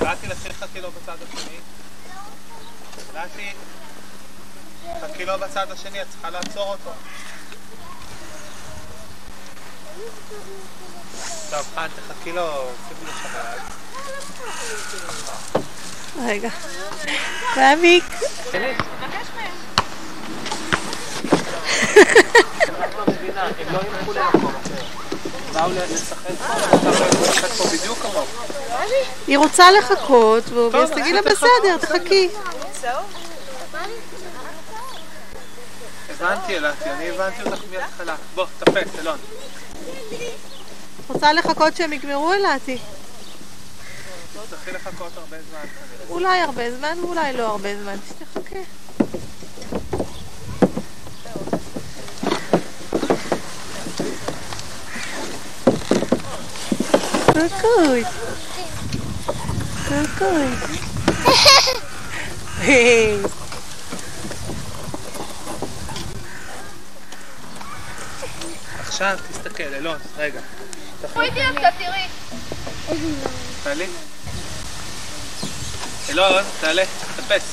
S2: נתי, לכי חכי לו בצד השני. נתי, חכי לו בצד השני, את צריכה לעצור אותו. טוב, חן, תחכי לו, שימי לו שם יד.
S3: רגע.
S2: כמוך.
S3: היא רוצה לחכות, אז תגיד לה בסדר, תחכי.
S2: הבנתי, אלעתי, אני הבנתי אותך מההתחלה. בוא, תפס, אלון.
S3: רוצה לחכות שהם יגמרו אלעתי?
S2: תתחיל לחכות הרבה זמן.
S3: אולי הרבה זמן ואולי לא הרבה זמן. שתחכה. קוקוי. קוקוי. היי.
S2: עכשיו תסתכל, אלון, רגע.
S1: תראי קצת, תראי.
S2: תעלי. אלון, תעלה, תאפס.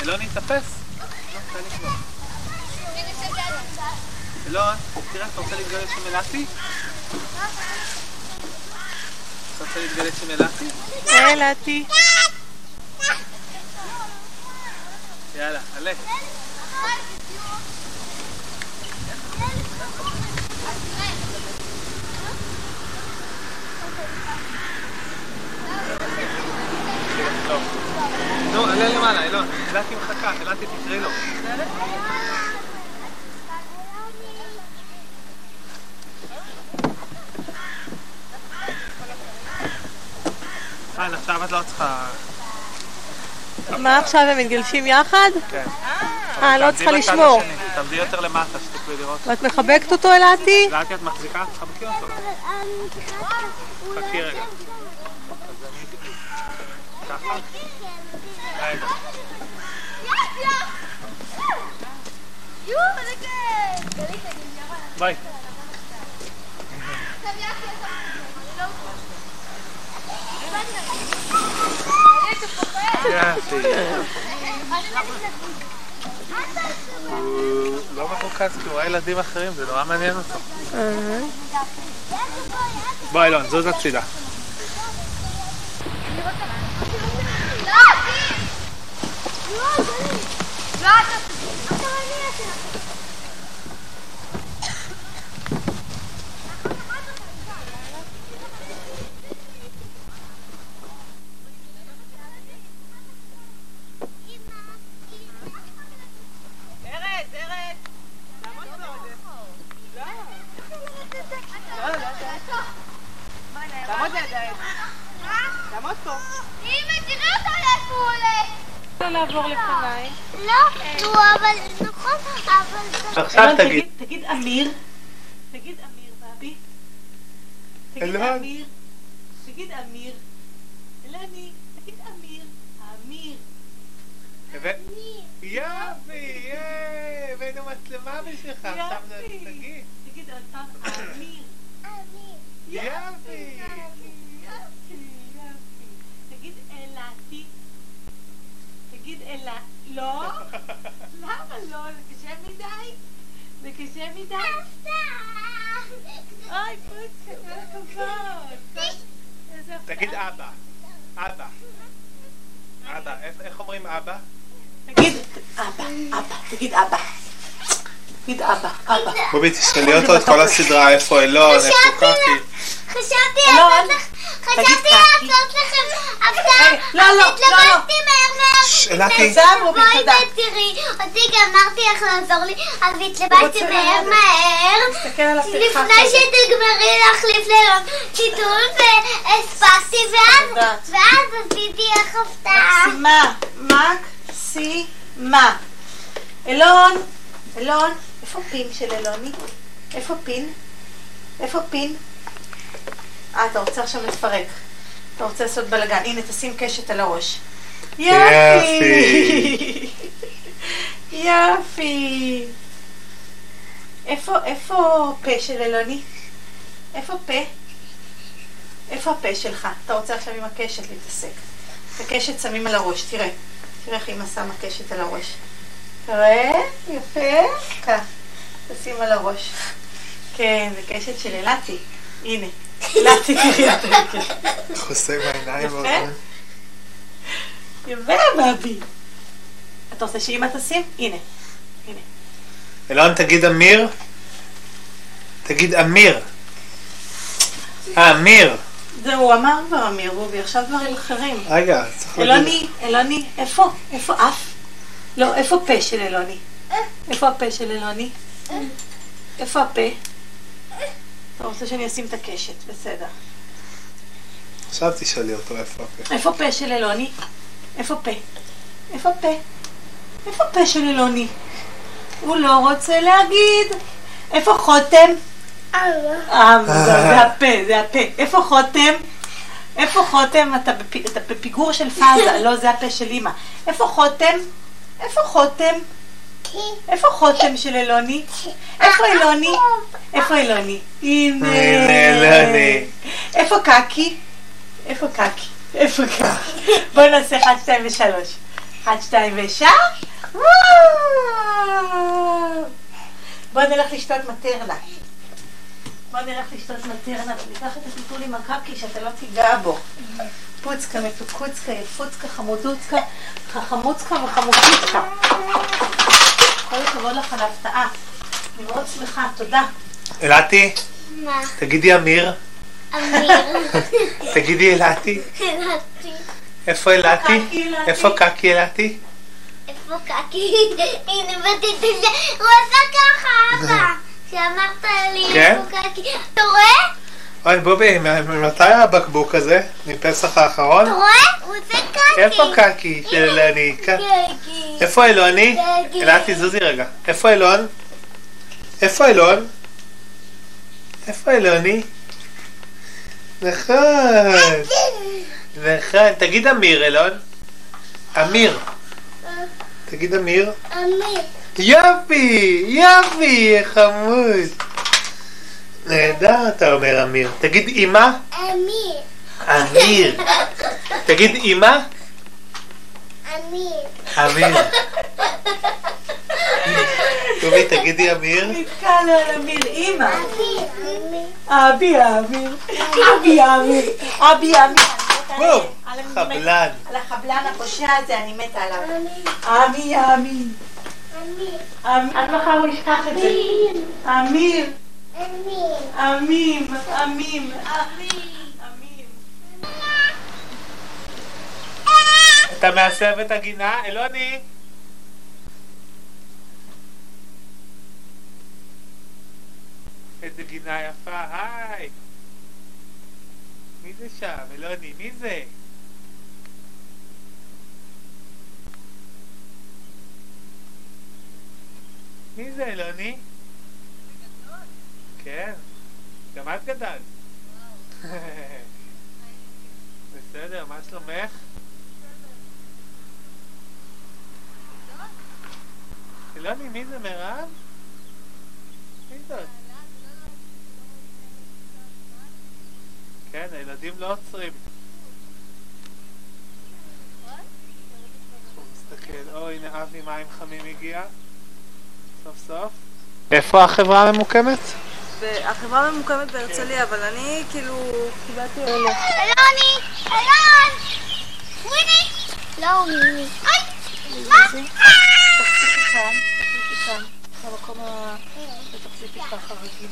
S2: אלון, תאפס. אלון, תראה, אתה רוצה להתגלש עם אלעתי? אתה רוצה להתגלש עם אלעתי?
S3: אלעתי.
S2: יאללה, עלה. נו, עלה למעלה, אילון. אלעתי מחכה, אלעתי תקראי לו. חן, עכשיו את לא צריכה...
S3: מה עכשיו, הם מתגלשים יחד?
S2: כן.
S3: אה, לא צריכה לשמור.
S2: תעמדי יותר למטה, שתוכלי לראות.
S3: ואת מחבקת אותו אלעתי?
S2: אלעתי, את מחזיקה? תחבקי אותו. חכי רגע. אז אני... ככה? רגע. יופי. הוא לא מרוכז כי הוא רואה ילדים אחרים, זה נורא מעניין אותו. בוא אילון, זוז הצידה.
S13: ארז. תעמוד פה. תעמוד לידיים. תעמוד פה.
S1: אמא, תראה אותו לאיפה הוא הולך.
S3: לא לעבור לפניי.
S1: לא, נו, אבל נכון, אבל...
S2: עכשיו תגיד.
S3: תגיד אמיר. תגיד אמיר, בבי. תגיד. אמיר. תגיד אמיר. אלני, תגיד אמיר. אמיר.
S2: יופי, ייי, הבאנו מצלמה בשבילך, עכשיו. תגיד.
S3: תגיד אמיר.
S2: יופי,
S3: יופי. תגיד אלעתי. אלה... לא? למה לא? זה קשה מדי? זה קשה מדי? אוי, פוצה, כל הכבוד.
S2: תגיד אבא. אבא. אבא, איך אומרים אבא?
S3: תגיד אבא, אבא, תגיד אבא. תגיד אבא, אבא.
S2: בובי, תשאלי אותו את כל הסדרה, איפה אלון, איפה קקי.
S1: חשבתי
S3: אלון,
S1: לעשות לכם הפתעה.
S3: רגע, לא, לא, לא, לא. זה רובי,
S1: בואי. ותראי, אותי גמרתי איך לעזור לי, אז התלבטתי
S3: רוצה
S1: מהר. מהר. לפני. שתגמרי להחליף ללון טיטול והספקתי ואז עשיתי לך הפתעה.
S3: מקסימה, מקסימה. אלון, אלון, איפה פין של אלוני? איפה פין? איפה פין? אה, אתה רוצה עכשיו לפרק. אתה רוצה לעשות בלאגן. הנה, תשים קשת על הראש. יופי. יופי. איפה, איפה פה של אלוני? איפה פה? איפה הפה שלך? אתה רוצה עכשיו עם הקשת להתעסק. את הקשת שמים על הראש, תראה. תראה איך אמא שמה קשת על הראש. תראה? יפה. כך. תשים על הראש. כן, זה קשת של אילתי. הנה. אילתי את הקשת.
S2: חוסם העיניים
S3: יפה. יפה, בבי. אתה רוצה שאמא תשים? הנה. הנה.
S2: אלון, תגיד אמיר. תגיד אמיר. אה, אמיר.
S3: זהו, הוא אמר כבר אמיר רובי, עכשיו דברים אחרים.
S2: רגע, צריך להגיד.
S3: אלוני, אלוני, איפה? איפה אף? לא, איפה פה של אלוני? איפה הפה של אלוני? איפה הפה? אתה רוצה שאני אשים את הקשת, בסדר.
S2: עכשיו תשאלי אותו איפה הפה.
S3: איפה פה של אלוני? איפה פה? איפה פה? איפה פה של אלוני? הוא לא רוצה להגיד. איפה חותם? אה, זה זה הפה, זה הפה. איפה חותם? איפה חותם? אתה בפיגור של פאזה, לא, זה הפה של אימא. איפה חותם? איפה חותם? איפה חותם של אלוני? איפה אלוני? איפה אלוני? הנה.
S2: אלוני.
S3: איפה קקי? איפה קקי? איפה קקי? בוא נעשה 1, 2 ו-3. 1, 2 ושם. בוא נלך לשתות מטרנה. בוא נלך לשתות מטרנה וניקח את הטיפול עם הקקי שאתה לא תיגע בו. פוצקה, מתוקוצקה, יפוצקה, חמודוצקה, חכמוצקה וחמוצוצקה. ההפתעה. אני מאוד שמחה, תודה.
S2: אלעתי,
S1: מה?
S2: תגידי אמיר.
S1: אמיר.
S2: תגידי אלעתי.
S1: אלעתי.
S2: איפה אלעתי? איפה קקי אלעתי?
S1: איפה קקי? הנה בתיתן הוא עשה ככה, אבא. שאמרת לי
S2: כן?
S1: איפה קקי. אתה רואה?
S2: אוי בובי, מ- מתי הבקבוק הזה? מפסח האחרון?
S1: אתה רואה? הוא עושה קקי.
S2: איפה קקי של אלוני? איפה אלוני? אלעתי זוזי רגע. איפה אלון? איפה אלון? איפה אלוני? נכון. נכון. תגיד אמיר אלון. אמיר. תגיד אמיר.
S1: אמיר.
S2: יופי! יופי! חמוד. נהדר אתה אומר אמיר. תגיד אמא.
S1: אמיר.
S2: אמיר. תגיד אמא.
S1: אמיר.
S2: אמיר. טובי, תגידי אמיר.
S3: נתקע לו על אמיר, אימא.
S1: אמיר. אמיר.
S3: אבי אמיר. אבי אמיר. אבי אמיר.
S2: חבלן.
S3: על החבלן הפושע הזה, אני מתה עליו.
S1: אמיר.
S3: אבי אמיר.
S1: אמיר.
S3: אמ- עד מחר הוא ישכח את זה. אמיר.
S1: אמיר.
S3: אמים. אמים. אמים.
S2: אתה מעצב את הגינה? אלוני? איזה גינה יפה, היי! מי זה שם? אלוני, מי זה? מי זה אלוני? כן, גם את גדלת. בסדר, מה שלומך? אלוני, מי זה מירב? מי זאת? כן, הילדים לא עוצרים. הוא מסתכל, או הנה אבי מים חמים הגיע. סוף סוף. איפה החברה הממוקמת?
S14: החברה ממוקמת בהרצליה, אבל אני כאילו קיבלתי אלה.
S1: אלוני! אלון! וויני! לא וויני. אוי! מה?
S3: תחזיקי כאן, תחזיקי כאן. במקום ה... ותחזיקי ככה רגיל.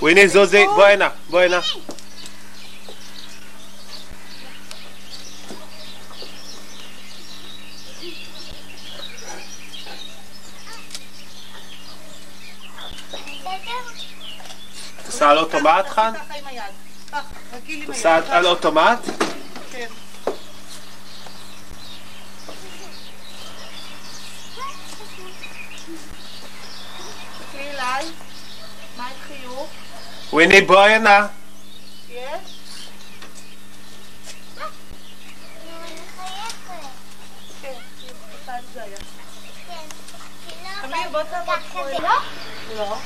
S2: וויני זוזי, בוא הנה, בוא הנה. עושה על אוטומט, חן?
S3: את עם היד. ככה, רגיל עם היד.
S2: עושה על אוטומט?
S3: כן. וויני בואי הנה. כן, לא
S2: אמיר, בוא
S14: תעמוד
S1: כן,
S14: פה.
S1: כן, לא?
S14: לא.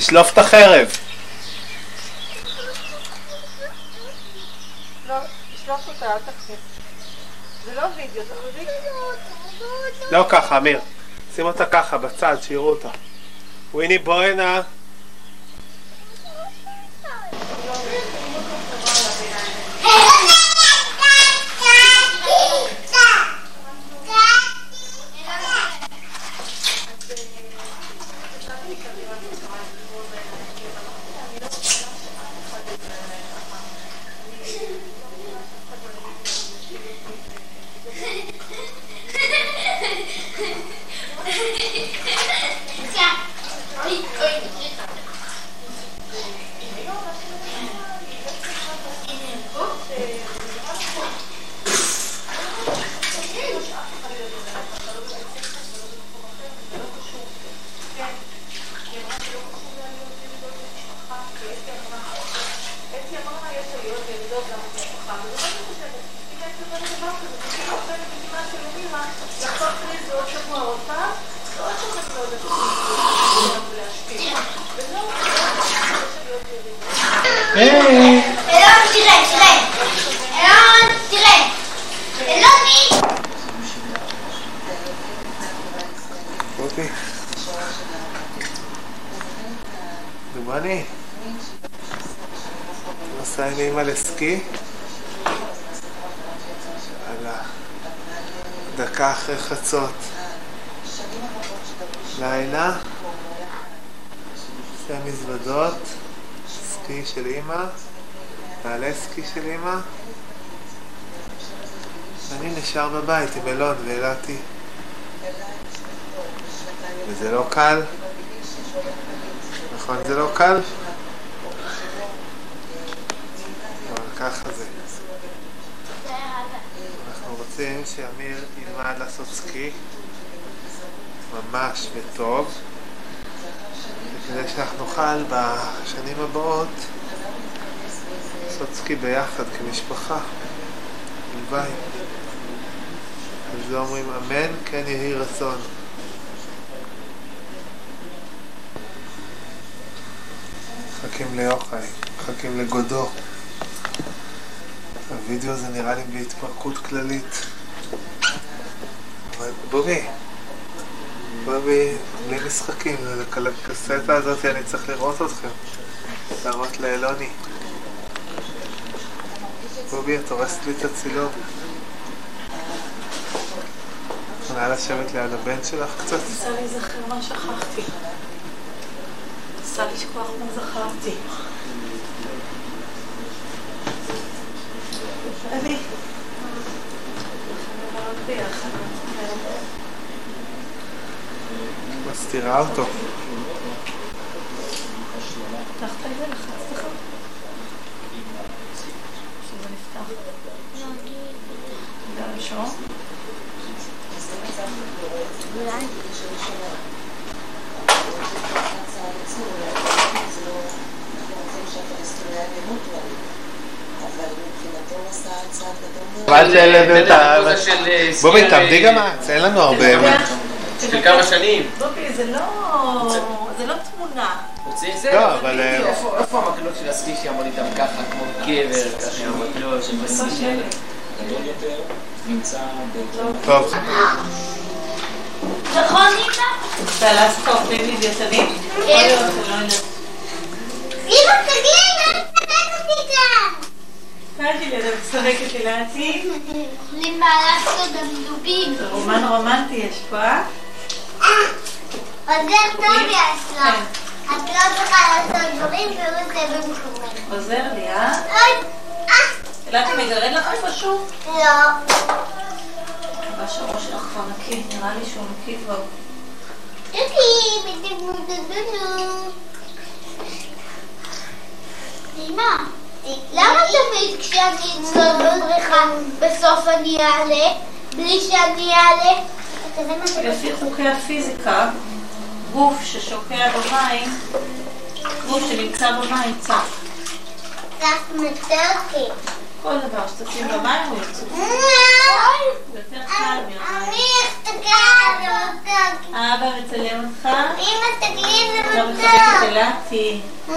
S2: תשלוף את החרב.
S14: לא, לא?
S2: לא ככה, אמיר. שים אותה ככה, בצד, שיראו אותה. וויני, בוא דומני. נסע עם אמא לסקי? יאללה. דקה אחרי חצות. לילה. עושה מזוודות. סקי של אמא. בעלי סקי של אמא. אני נשאר בבית עם אלון ואילתי. וזה לא קל? נכון, זה לא קל? אבל ככה זה. אנחנו רוצים שאמיר ילמד לעשות סקי ממש וטוב וכדי שאנחנו נוכל בשנים הבאות לעשות סקי ביחד כמשפחה הלוואי על זה אומרים אמן כן יהי רצון מחכים ליוחאי, מחכים לגודו. הווידאו הזה נראה לי בהתפרקות כללית. בובי, בובי, בלי משחקים, לקסטה הזאת אני צריך לראות אתכם. להראות לאלוני. בובי, את הורסת לי את הצילום. יכולה לשבת ליד הבן שלך קצת?
S3: ניסה להיזכר מה שכחתי. ניסה לשכוח מה זכרתי. ביחד.
S2: מסתירה אותו.
S3: פתחת את זה? לחצת לך? שזה נפתח.
S11: אה,
S2: בובי, תעמדי
S11: אה,
S2: גם את, אין לנו הרבה...
S11: של כמה שנים.
S3: בובי, זה לא... זה לא תמונה.
S11: רוצים זה?
S2: לא, אבל, אה,
S11: איפה- המקלות של הסקי שיעמוד איתם ככה, כמו גבר, ככה המקלות של מסקי?
S2: טוב,
S1: נכון, ניצה?
S3: בעלת ספורט בין לוויתנים?
S1: כן.
S3: לא.
S1: אמא, תגידי, מה משחק אותי כאן?
S3: קלתי לידה משחקת אילתי.
S1: לי בעלת דמדובים.
S3: זה רומן רומנטי יש פה, אה?
S1: עוזר טוב יש לך. את לא צריכה לעשות דברים והוא עושה במקומך.
S3: עוזר לי, אה?
S1: אוי, אה,
S3: אילתי מגרד לך משהו?
S1: לא.
S3: כבר נקי, נראה לי שהוא נקי כבר.
S1: למה תמיד כשאני אצלול בבריכה בסוף אני אעלה? בלי שאני אעלה?
S3: לפי חוקי הפיזיקה, גוף ששוקע במים, גוף שנמצא במים צף.
S1: צף מצרקי.
S3: כל דבר שתשים במים הוא יצוף. יותר קל מהמים. אבא מצלם אותך.
S1: אמא,
S3: לא. מחבקת אלעתי. אה.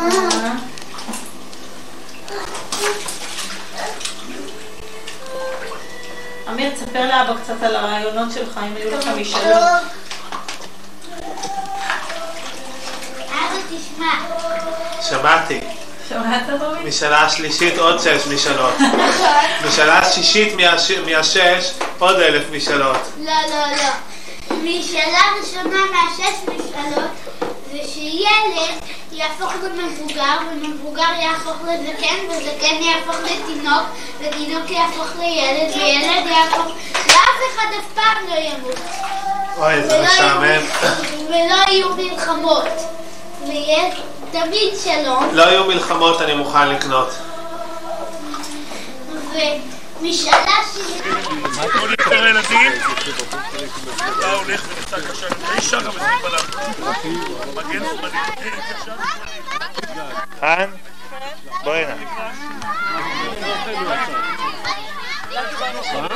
S3: אמיר, תספר לאבא קצת על הרעיונות שלך, אם היו לך משאלות.
S15: אבא תשמע.
S2: שמעתי. משאלה השלישית עוד שש משאלות. משאלה השישית מהש- מהשש עוד אלף משאלות.
S15: לא, לא, לא. משאלה ראשונה מהשש משאלות זה שילד יהפוך למבוגר, ומבוגר יהפוך לזקן, וזקן יהפוך לתינוק, ותינוק יהפוך לילד, וילד יהפוך... ואף אחד אף פעם לא ימות.
S2: אוי, זה משעמם.
S15: ולא יהיו מלחמות. ויהיה תמיד שלום,
S2: לא יהיו מלחמות, אני מוכן לקנות.
S15: ומשאלה.
S2: חן? בואי הנה. אלוני?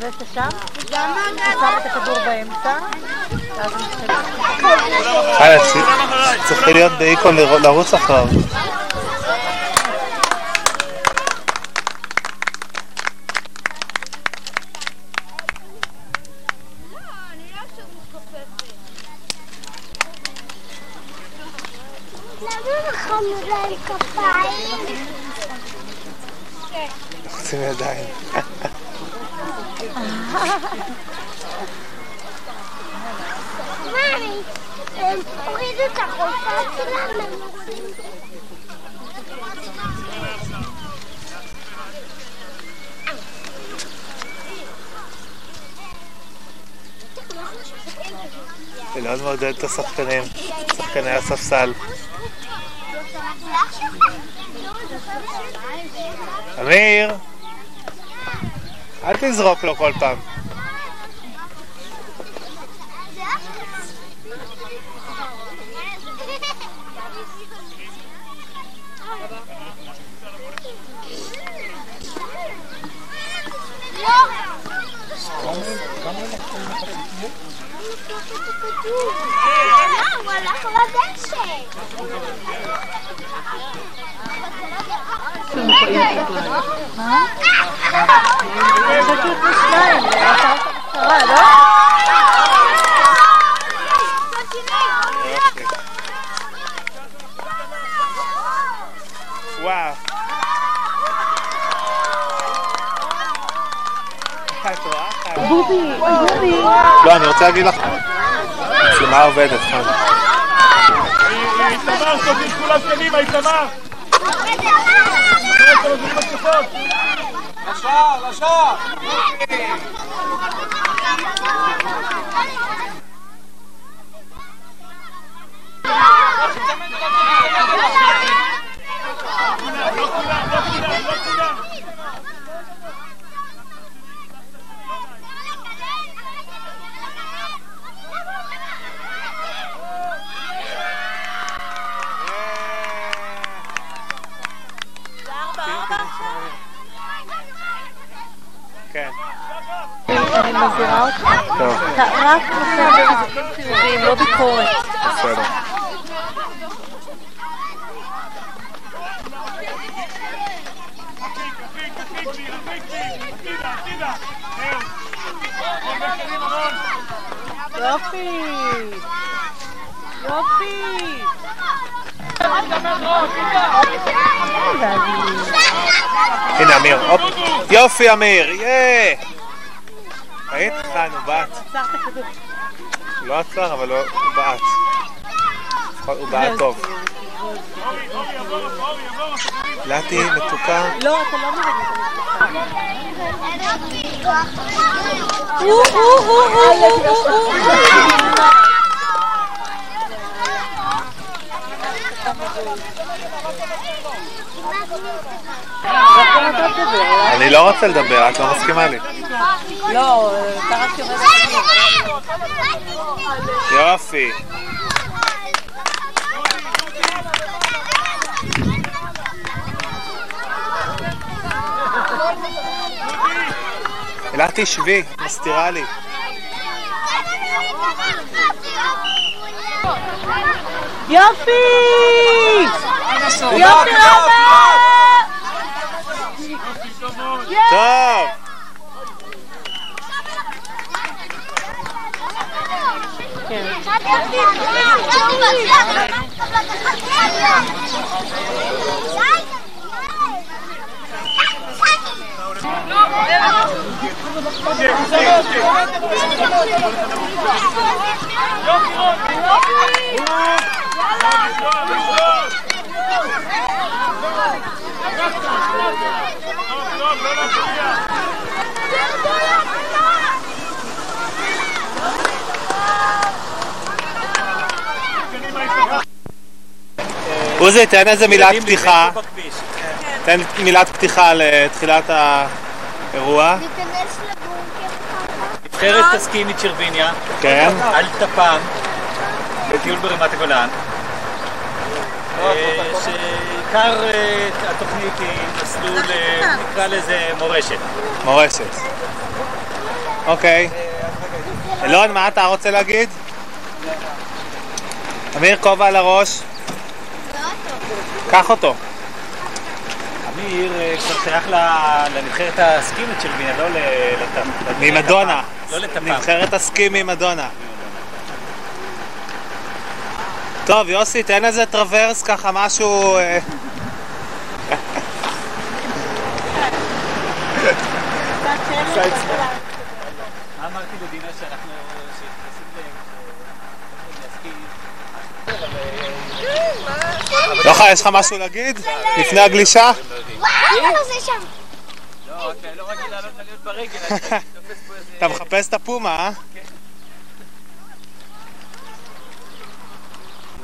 S14: ואתה שם? שם את הכדור באמצע. ואז מתחיל.
S2: חיה, צריכי להיות באיקון לר- לרוץ אחריו.
S1: למה להם כפיים?
S2: לוחצים ידיים.
S1: מאמי, הם הורידו את החולצה שלהם, הם הורידו את
S2: אלון מעודד את השחקנים, שחקני הספסל. אמיר, אל תזרוק לו כל פעם.
S1: לא, הוא הלך
S14: לא?
S2: וואו. את רואה?
S14: בובי, בובי.
S2: לא, אני רוצה להגיד לך. המצלמה עובדת, חן.
S16: איתמר, תוביל כולם קדימה, איתמר!
S11: lascia, lascia!
S2: Lock it down, lock it down, lock it down!
S14: אני מזהירה אותך.
S2: טוב,
S14: אתה רק נוסע בנזקים חיוביים, לא ביקורת.
S2: בסדר.
S14: יופי. יופי.
S2: הנה אמיר, הופ. יופי אמיר, יא! ראית? חן, הוא בעט. לא עצר, אבל הוא הוא בעט. הוא בעט טוב. לטי, מתוקה.
S14: לא, אתה לא מבין את
S2: אני לא רוצה לדבר, את לא מסכימה לי.
S14: לא, יורד
S2: יופי. לטי, שבי, מסתירה לי.
S14: יופי! יופי רבה!
S2: טוב. Let's go! עוזי, תן איזה מילת פתיחה. תן מילת פתיחה לתחילת האירוע.
S1: ניכנס לבונקר
S12: נבחרת תסקי מצ'רביניה,
S2: כן.
S12: על טפ"ם, בטיול ברמת הגולן, אה, שעיקר אה, התוכנית היא מסלול, אה, נקרא לזה מורשת.
S2: מורשת. אוקיי. אלון, מה אתה רוצה להגיד? אמיר, כובע על הראש. קח אותו.
S12: אמיר אה, כבר שייך לנבחרת הסקי מצ'רביניה, לא ל- לטפ.
S2: ממדונה.
S12: לא לטפ"ם.
S2: נבחרת הסקי ממדונה. טוב, יוסי, תן איזה טרוורס ככה, משהו... אה,
S12: מה אמרתי לדינה שאנחנו,
S2: יוחאי, יש לך משהו להגיד? לפני הגלישה?
S17: לא, לא.
S2: אתה מחפש את הפומה, אה?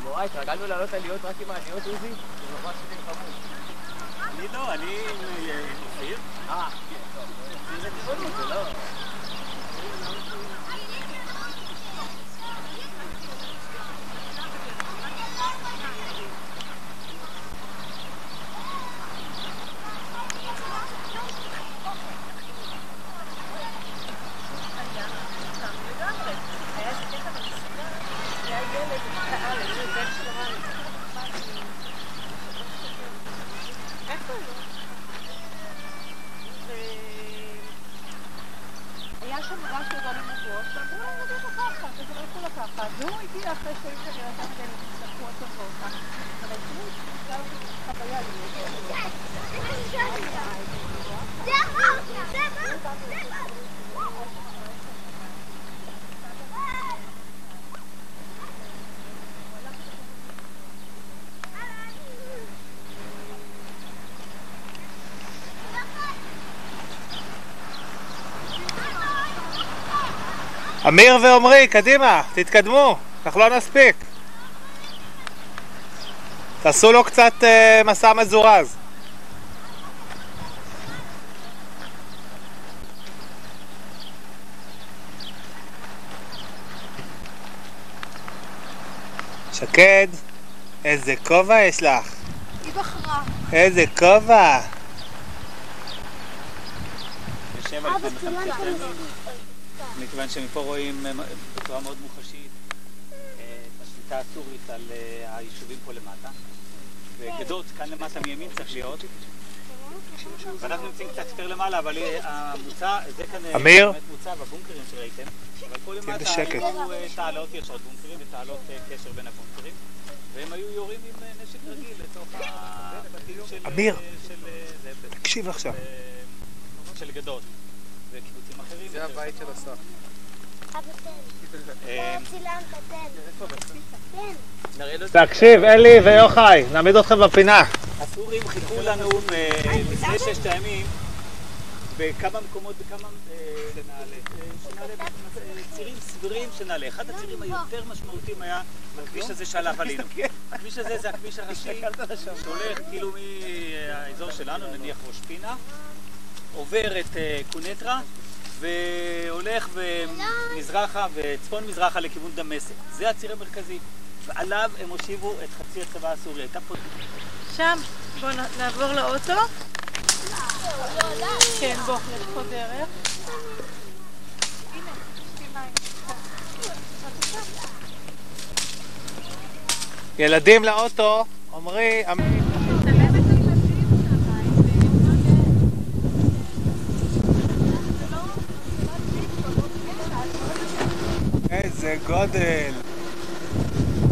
S17: נורא, התרגלנו לעלות עליות רק עם העליות, עוזי? זה ממש שלי חמוד.
S12: אני לא, אני אופיר.
S17: אה, כן, טוב. זה טירונות, זה לא...
S14: היה שם רעש גדול עם הגוף, ואמרו להם נגיד לקחת, אז הם הלכו לקחת, והוא הגיע אחרי שהם כנראה כמה כאלה הצטרכו אותו ואותה. אבל תראו, זה היה חוויה
S2: אמיר ועמרי, קדימה, תתקדמו, אנחנו לא נספיק. תעשו לו קצת אה, מסע מזורז. שקד, איזה כובע יש לך?
S18: היא בחרה.
S2: איזה כובע.
S12: מחלקת מכיוון שמפה רואים אה, בצורה מאוד מוחשית אה, השליטה הסורית על אה, היישובים פה למטה. וגדות, כאן למטה מימין צריך להיות. ואנחנו נמצאים קצת יותר למעלה, אבל אה, המוצא, זה כאן אה,
S2: אמיר?
S12: מוצא בבונקרים שראיתם. אבל פה למטה
S2: בשקט.
S12: היו תעלות, יש עוד בונקרים ותעלות קשר בין הבונקרים. והם היו יורים עם נשק רגיל לתוך הבתים של...
S2: אמיר, תקשיב עכשיו.
S12: של גדות וקיבוצים אחרים.
S17: זה הבית של השר.
S2: תקשיב, אלי ויוחאי, נעמיד אתכם בפינה.
S12: הסורים חיכו לנו אה, לפני ששת הימים בכמה מקומות, בכמה אה, שנעלה, אה, צירים סבירים שנעלה. אחד הצירים היותר משמעותיים היה הכביש הזה שעליו עלינו. הכביש הזה זה הכביש הראשי שהולך כאילו מהאזור שלנו, נניח ראש פינה, עובר את קונטרה והולך מזרחה וצפון מזרחה לכיוון דמשק. זה הציר המרכזי. ועליו הם הושיבו את חצי הצבא הסורי. הייתה פה...
S14: שם, בואו נעבור לאוטו. כן, בוא, יש פה דרך.
S2: ילדים לאוטו, עמרי, אמ- איזה גודל.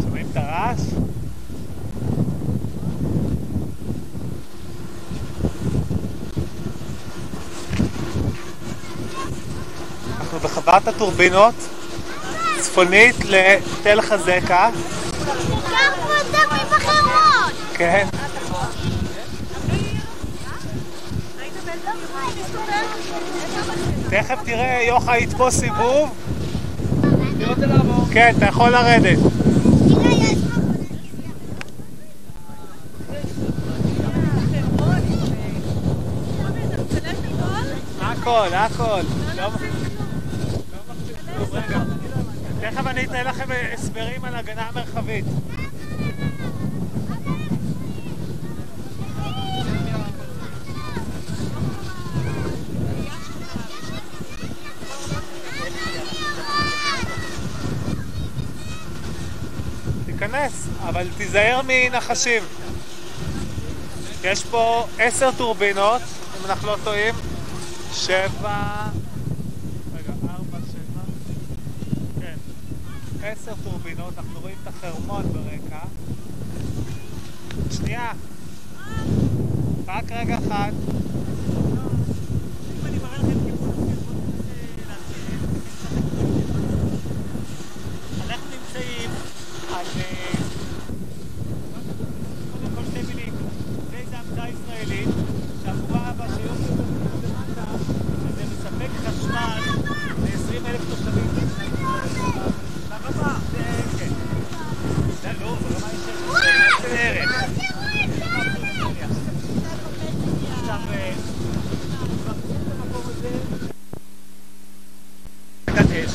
S2: שומעים את הרעש? אנחנו בחוות הטורבינות, צפונית לתל חזקה. כן. תכף תראה, יוחאי יתפוס סיבוב. כן, אתה יכול לרדת. הכל, הכל. לא. תכף אני אתן לכם הסברים על הגנה מרחבית. תיכנס, אבל תיזהר מנחשים. יש פה עשר טורבינות, אם אנחנו לא טועים. שבע... רגע, ארבע, שבע... כן. עשר טורבינות, אנחנו רואים את החרמון ברקע. שנייה. רק רגע אחד. אם אני מראה לכם כיוון, אנחנו נמצאים על... אה, קודם כל שתי מילים. זה איזה המצאה ישראלית שאמורה בשיות למטה שזה מספק חשמל ל-20 אלף תושבים. ברמה, זה כן. זה לא, ברמה יש בערך. עכשיו, אה, במקום הזה מכת אש.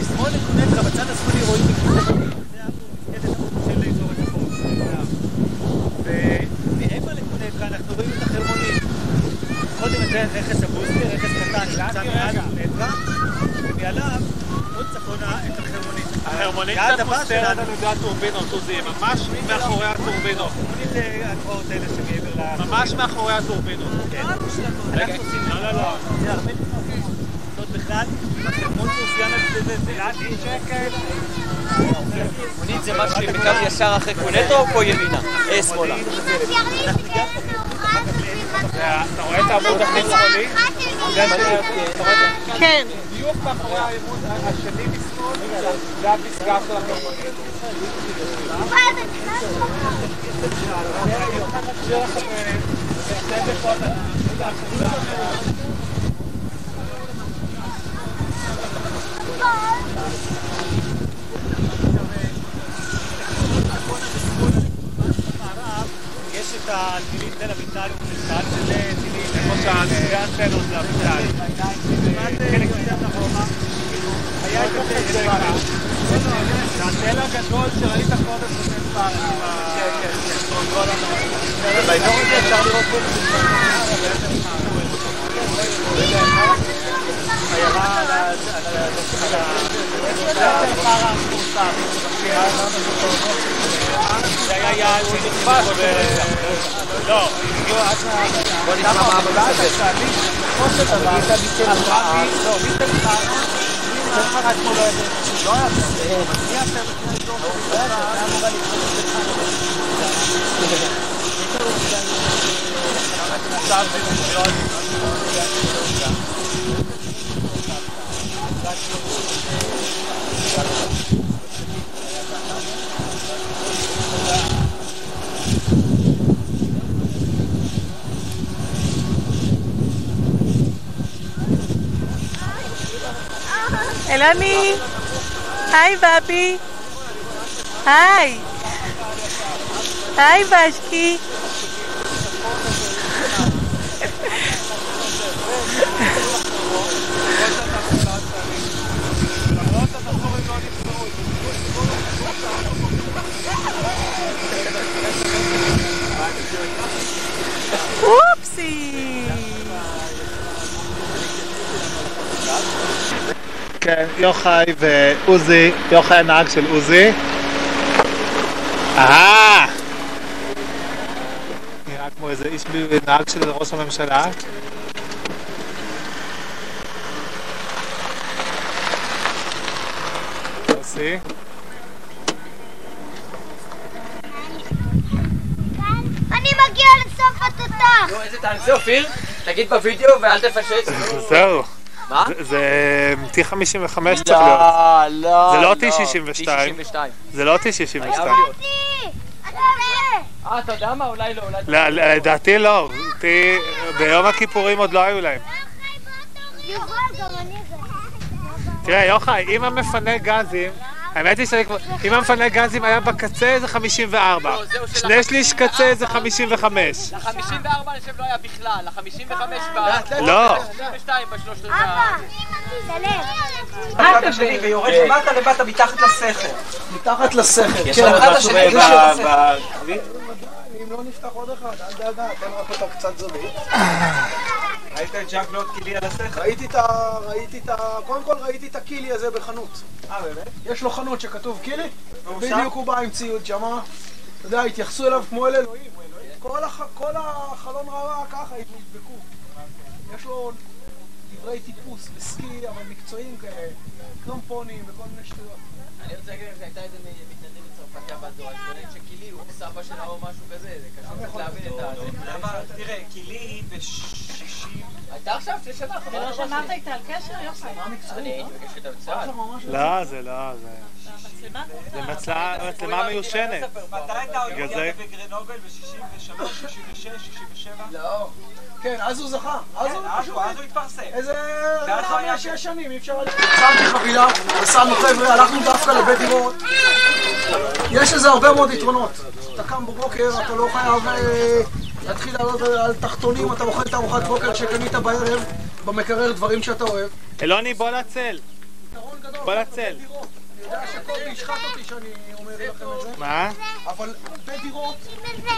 S2: משמאל לקונטרה, בצד השמאלי רואים מפקדת זה המפקדת של אזור הצפון. ומעבר לקונטרה אנחנו רואים את החרמונית. את רכס הבוסטר, רכס קטן שנמצא מעל קונטרה, ומעליו עוד צפונה את החרמונית. החרמונית קצת מוסתרת על ידי הטורבינות, עוזי, ממש מאחורי הטורבינות.
S12: החרמונית זה הגבעות האלה שמעבר ל...
S2: ממש מאחורי הטורבינות.
S12: כן. לא, לא, לא. זה הרבה לפני בכלל, החרמון מאופיין על ידי זה, זה.
S11: מונית זה מה שבקו ישר אחרי קונטו או פה ימינה? אה, שמאלה.
S2: אתה רואה את העמוד הכי שמאלי?
S14: כן.
S2: בדיוק מאחורי העמוד השני משמאל, זה הפסגה של החרמונית.
S12: יש את הטילים תל אביטל וקריסטל, שזה טילים...
S2: איפה שהשתי האנטנות זה אביטל.
S12: חלק קצת אחורה.
S2: היה את החזקה. זה התל הגדול שראית קודם שזה פעם. כן, כן, כן.
S11: באזור הזה אפשר לראות פה
S12: עיירה על ה... על ה...
S2: זה של חרא המפורסם.
S12: זה היה יעד שנכבש ו... לא, הגיעו עד ה...
S11: בוא נשמע מה אבא מספר.
S2: בסופו של דבר, הלכה מ- לא, מתל חרא, מתל חרא אתמול לא היה לא היה טוב. מי יעשה לפני אזור של ישראל? היה אמורה לקרות את
S14: Hello, me. Hi, Babi. Hi. Hi, Vashki.
S2: כן, יוחאי ועוזי, יוחאי הנהג של עוזי. אהה! נראה כמו איזה איש נהג של ראש הממשלה. יוסי.
S1: אני מגיע לסוף התותח!
S11: נו, איזה תענצה אופיר? תגיד בווידאו ואל תפשט.
S2: זהו. זה- זה T55 צריך להיות.
S11: לא, לא,
S2: זה לא
S11: לא.
S2: T62.
S11: T62.
S2: זה לא
S11: חייב
S2: T62.
S11: להיות.
S1: אתה עולה!
S11: אה, אתה יודע מה? אולי לא, אולי...
S2: ל- ל- לדעתי לא. ביום הכיפורים עוד לא היו להם. תראה, יוחאי, אם המפנה גזים, האמת היא שאני כבר... אם המפנה גזים היה בקצה זה 54.
S11: לא,
S2: שני שליש קצה זה 55.
S11: ל-54 אני חושב לא היה בכלל, ל-55 ב...
S2: לא.
S11: ב-52 בשלושת
S1: אבא!
S11: ויורד למטה למטה מתחת לסכר.
S8: מתחת לסכר.
S11: יש
S8: כן,
S11: לנו משהו
S8: השני אם לא נפתח עוד אחד, אל דאגה, תן רק אותה קצת זווית.
S11: ראית את ז'אק לוט קילי על הסכר?
S8: ראיתי את ה... ראיתי את ה... קודם כל ראיתי את הקילי הזה בחנות.
S11: אה, באמת?
S8: יש לו חנות שכתוב קילי? בדיוק הוא בא עם ציוד שמה. אתה יודע, התייחסו אליו כמו אל אלוהים. כל הח- כל החלון רעוע ככה, נדבקו. יש לו דברי טיפוס וסקי, אבל מקצועיים כאלה. קרמפונים וכל מיני שטויות.
S11: אני רוצה להגיד לך שהייתה איזה
S3: לא שמעת איתה על קשר,
S11: בצה"ל.
S2: לא, זה לא? זה מצלמה- מיושנת.
S11: מתי הייתה
S2: זה-
S11: בגרנובל? ב-63, 66, 67?
S8: לא. כן, אז הוא זכה. אז הוא
S11: אז הוא התפרסם.
S8: איזה...
S11: ואז הוא היה-
S8: חמש, שש שנים, אי אפשר... שמתי חבילה, נסענו חבר'ה, הלכנו דווקא לבית דירות. יש לזה הרבה מאוד יתרונות. אתה קם בבוקר, אתה לא חייב אה, להתחיל לעלות על- על תחתונים, אתה אוכל את ארוחת בוקר שקנית בערב, במקרר דברים שאתה אוהב.
S2: אלוני, בוא לצל.
S8: יתרון גדול.
S2: בוא לצל.
S8: שקובי ישחט אותי שאני אומר לכם את זה,
S2: מה?
S8: אבל הרבה דירות,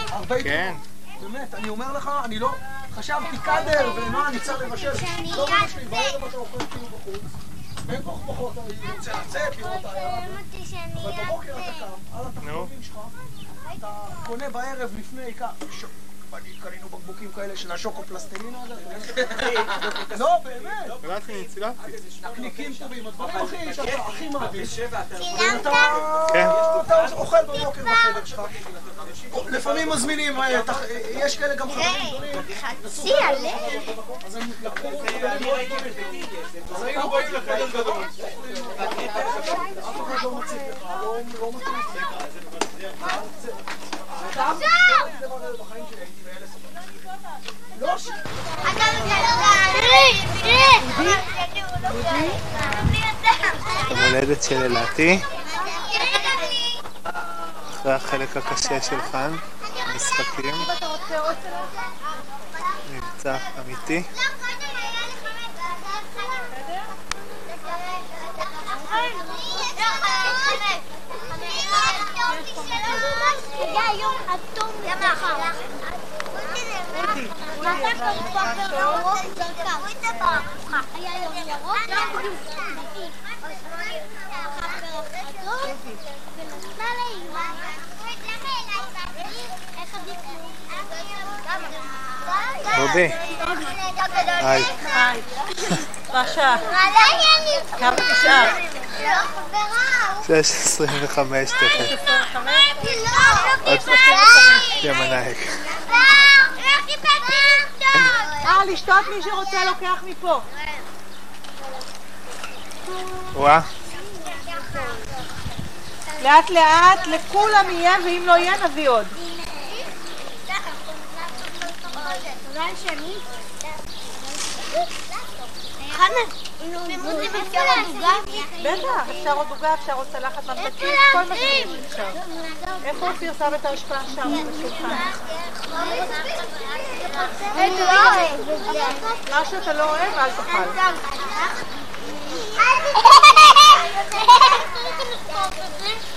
S8: הרבה
S2: כן.
S8: דירות. באמת, אני אומר לך, אני לא... חשבתי קאדר ומה אני צריך לבשל. לא אמא שלי, בערב אתה אוכל כאילו בחוץ. בין כה פחות, אני רוצה לצאת, לראות את הערב. אבל בבוקר אתה קם, על התחתונים שלך, אתה קונה בערב לפני, ככה, קנינו בקבוקים כאלה של השוקו פלסטלינה הזה. אתה יודע? לא, באמת. נקניקים טובים, הדברים הכי שאתה הכי מעדיף.
S1: צילמת?
S2: כן.
S8: אתה אוכל בבוקר בחדר שלך. לפעמים מזמינים, אה, אה, יש כאלה גם חברים גדולים.
S1: חצי עלה.
S8: אז הם לקחו... אז היינו באים לחדר גדול. אף אחד לא מציג לך, לא לא מציג לך. אתה בחיים שלי הייתי באלה
S2: יום הולדת של אלעתי, אחרי החלק הקשה של חאן, משחקים, מבצע אמיתי.
S1: יום אטום מחר. היה יום ירוק, ונתנה לאימא. איך
S2: דודי. היי.
S14: היי. רשע. כמה נשאר?
S2: 6.25 תכף. עוד
S14: אה, לשתות מי שרוצה לוקח מפה.
S2: וואה.
S14: לאט לאט, לכולם יהיה, ואם לא יהיה נביא עוד.
S1: חנה, רוצים אפשר עוד עוגה?
S3: בטח, אפשר עוד עוגה, אפשר עוד צלחת ממתקים, כל מה שיש אפשר. איפה אופיר שם את ההשפעה שם בשולחן? מה שאתה לא אוהב, אל תאכל. מי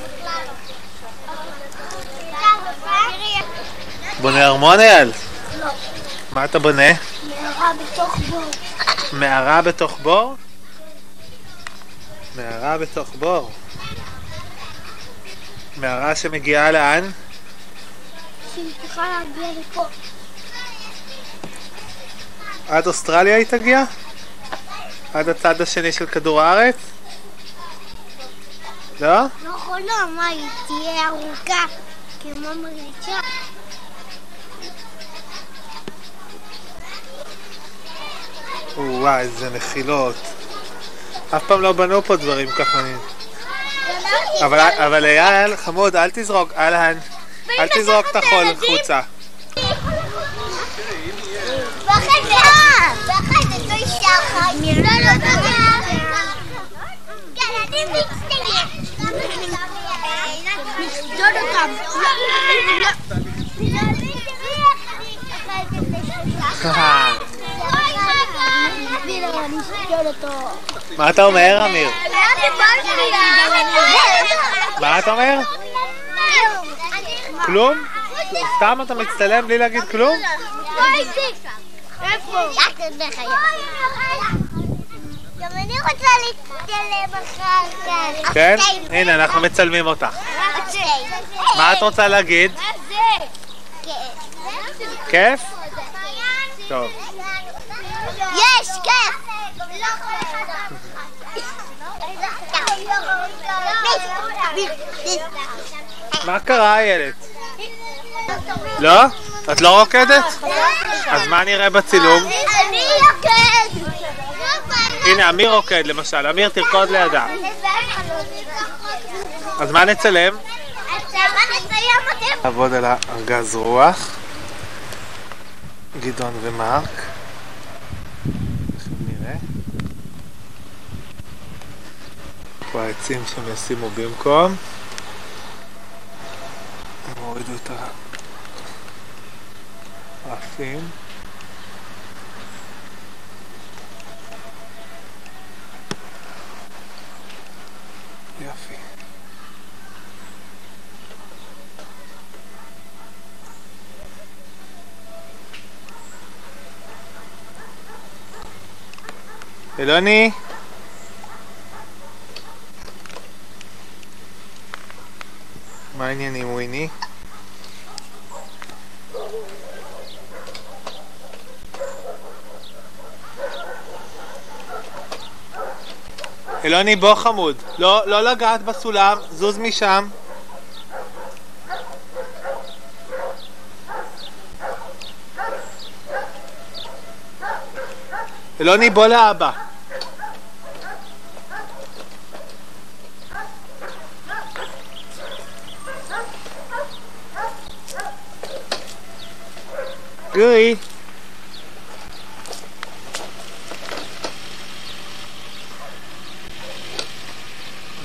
S2: בונה ארמון אייל? מה אתה בונה?
S1: מערה בתוך בור.
S2: מערה בתוך בור? מערה בתוך בור. מערה שמגיעה לאן?
S1: שהיא צריכה להגיע לפה.
S2: עד אוסטרליה היא תגיע? עד הצד השני של כדור הארץ? לא?
S1: נכון, לא, מה, היא תהיה ארוכה כמו מריצה.
S2: וואי, איזה נחילות. אף פעם לא בנו פה דברים ככה. אבל, אבל אייל, חמוד, אל תזרוק, אהלן, אל תזרוק את החול החוצה.
S1: ואחרי זה, אני אותו.
S2: מה אתה אומר, אמיר? מה אתה אומר? כלום? סתם אתה מצטלם בלי להגיד כלום?
S1: גם אני רוצה להצטלם אחר כך.
S2: כן? הנה, אנחנו מצלמים אותך. מה את רוצה להגיד? כיף? טוב.
S1: יש, כיף!
S2: מה קרה, איילת? לא? את לא רוקדת? אז מה נראה בצילום?
S1: אני יוקד!
S2: הנה, אמיר רוקד למשל. אמיר, תרקוד לידה. אז מה נצלם? לעבוד על הארגז רוח. גדעון ומרק. עכשיו נראה. פה העצים שהם ישימו במקום. הם הורידו את הרעפים. יופי. אלוני? מה העניינים, וויני? אלוני, בוא חמוד. לא, לא לגעת בסולם, זוז משם. אלוני, בוא לאבא. גוי.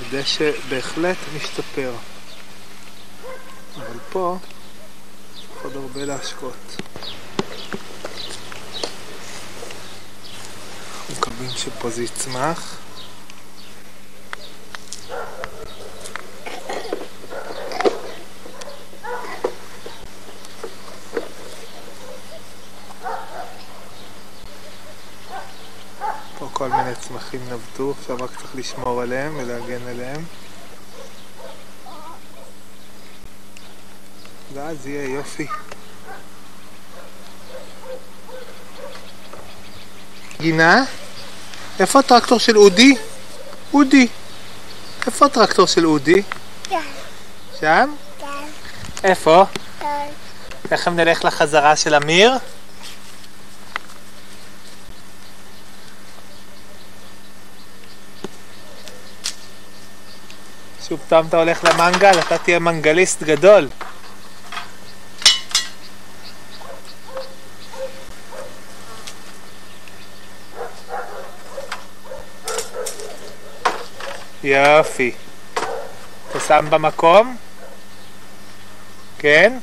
S2: הדשא בהחלט משתפר. אבל פה צריך עוד הרבה להשקות. אנחנו מקווים שפה זה יצמח. הצמחים נבטו, עכשיו רק צריך לשמור עליהם ולהגן עליהם. ואז יהיה יופי. גינה? איפה הטרקטור של אודי? אודי. איפה הטרקטור של אודי? שם? איפה? תכף נלך לחזרה של אמיר. שוב פעם אתה הולך למנגל, אתה תהיה מנגליסט גדול. יופי. אתה שם במקום? כן?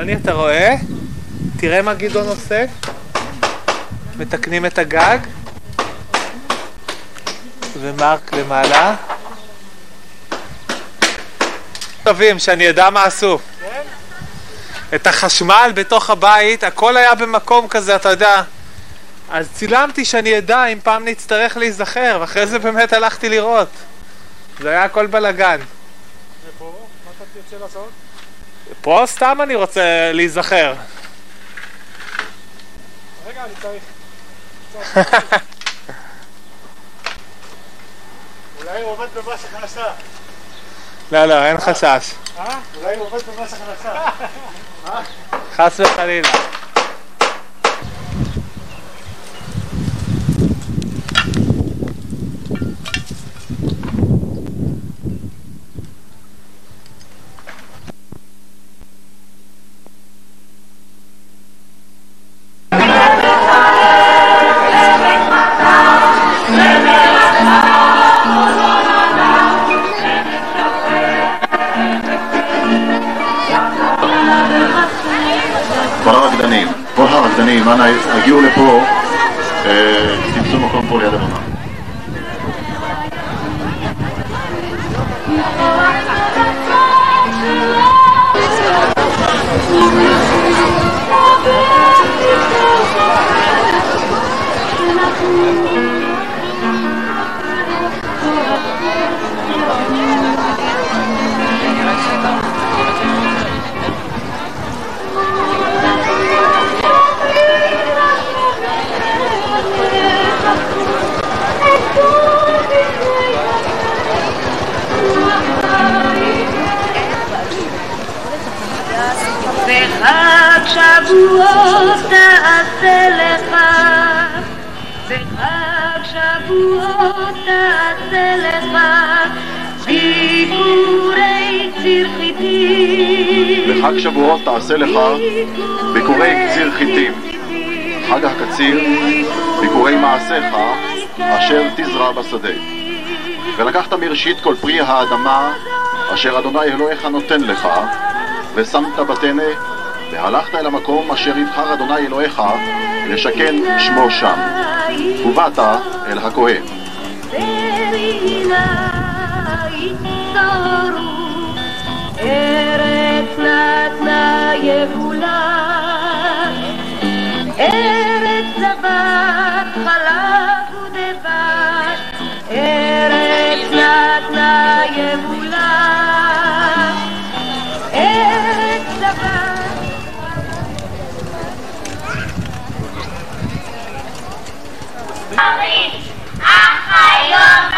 S2: אלוני, אתה רואה? תראה מה גדעון עושה. מתקנים את הגג. ומרק למעלה. טובים, שאני אדע מה עשו. את החשמל בתוך הבית, הכל היה במקום כזה, אתה יודע. אז צילמתי שאני אדע אם פעם נצטרך להיזכר, ואחרי זה באמת הלכתי לראות. זה היה הכל בלאגן.
S16: ופה, מה אתה תרצה לעשות?
S2: פה סתם אני רוצה להיזכר.
S16: רגע, אני צריך... אולי הוא עובד במס הכנסה.
S2: לא, לא, אין חשש.
S16: אה? אולי הוא עובד במס הכנסה.
S2: חס וחלילה.
S19: כל הרקדנים, אנא הגיעו לפה, אה, תמצאו מקום פה ליד הבמה.
S20: וחג שבועות תעשה לך, וחג שבועות תעשה לך, ביקורי ציר חיטים.
S19: בחג שבועות תעשה לך ביקורי קציר חיטים. חג הקציר, ביקורי מעשיך, אשר תזרע בשדה. ולקחת מראשית כל פרי האדמה, אשר אדוני אלוהיך נותן לך, ושמת בטנא, והלכת אל המקום אשר יבחר אדוני אלוהיך, לשכן שמו שם. ובאת אל הכהן.
S20: ארץ נתנה יבולה,
S21: אך היום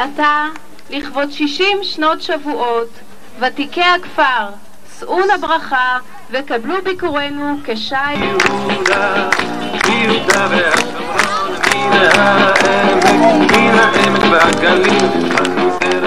S22: ועתה, לכבוד שישים שנות שבועות, ותיקי הכפר, שאו נא ברכה וקבלו ביקורנו כשי...
S23: יהודה, יהודה והשומרון, מן העמק, מן העמק והגליל,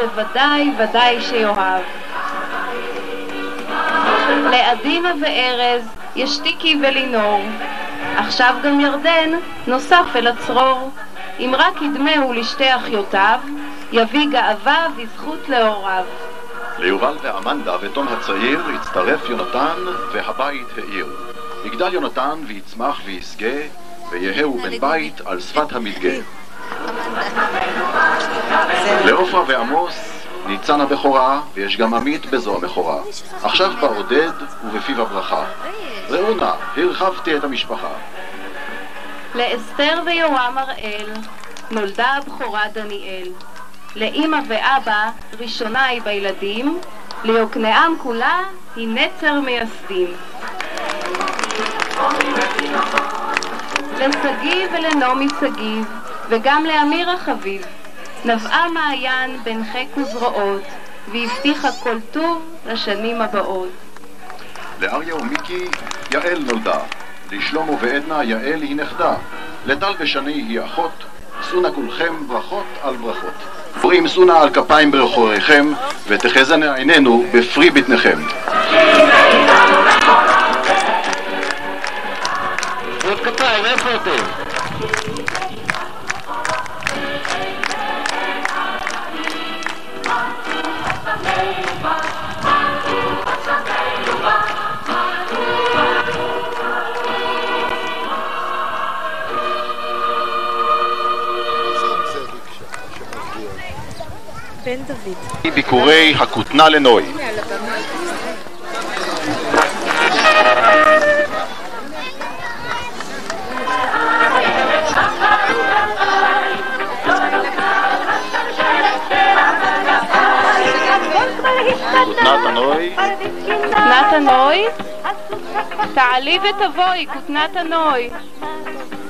S22: בוודאי ודאי שיאהב. לעדינה וארז, ישתיקי ולינור, עכשיו גם ירדן נוסף אל הצרור. אם רק ידמהו לשתי אחיותיו, יביא גאווה וזכות להוריו.
S19: ליובל ואמנדה ותום הצעיר הצטרף יונתן והבית האיר. יגדל יונתן ויצמח וישגה, ויההו בן בית על שפת המדגה. לעופרה ועמוס ניצן הבכורה, ויש גם עמית בזו הבכורה. עכשיו בא עודד ובפיו הברכה. ראו נא, הרחבתי את המשפחה.
S22: לאסתר ויורם הראל נולדה הבכורה דניאל. לאמא ואבא ראשונה היא בילדים, ליוקנעם כולה היא נצר מייסדים. לשגיא ולנעמי שגיב, וגם לאמיר החביב, נבעה מעיין בין חק וזרועות, והבטיחה כל טוב לשנים הבאות.
S19: לאריה ומיקי יעל נולדה, לשלמה ועדנה יעל היא נכדה, לטל ושני היא אחות, שאו נא כולכם ברכות על ברכות. פרי שאו נא על כפיים ברכוריכם, ותחזנה עינינו בפרי בטניכם.
S24: כפיים, איפה אתם?
S19: ביקורי הכותנה לנוי. כותנת הנוי,
S22: כותנת הנוי, תעלי ותבואי, כותנת הנוי.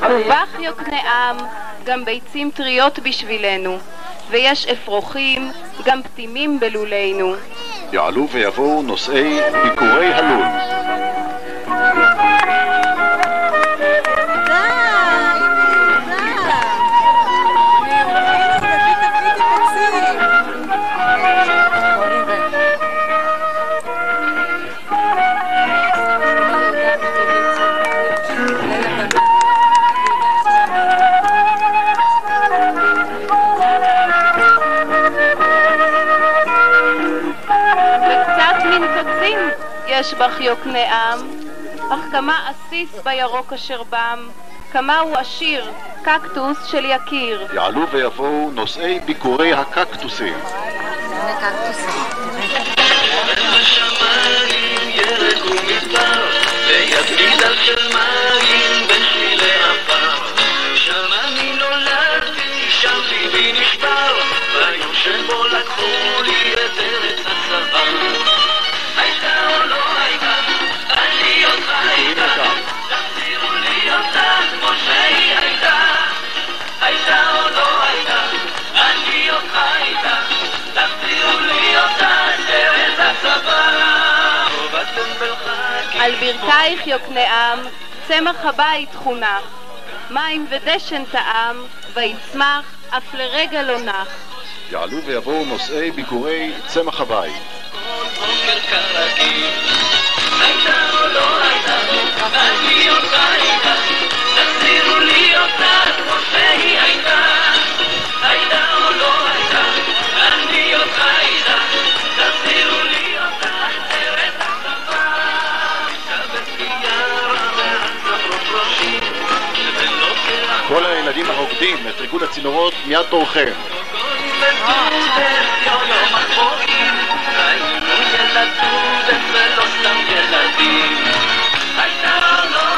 S22: טובח יוקנעם, גם ביצים טריות בשבילנו, ויש אפרוחים, גם פתימים בלולנו.
S19: יעלו ויבואו נושאי ביקורי הלול.
S22: יש בך יוקנעם, אך כמה עסיס בירוק אשר בם, כמה הוא עשיר, קקטוס של יקיר.
S19: יעלו ויבואו נושאי ביקורי הקקטוסים.
S24: שם ליבי נשבר, ביום שבו לקחו לי
S22: על ברכייך יוקנעם, צמח הבית חונך, מים ודשן טעם, ויצמח, אף לרגע לא נח.
S19: יעלו ויבואו נושאי ביקורי צמח הבית.
S24: הייתה או לא הייתה, אני אותך הייתה, או לא הייתה, אני
S19: ריקוד הצינורות, מיד תורכם.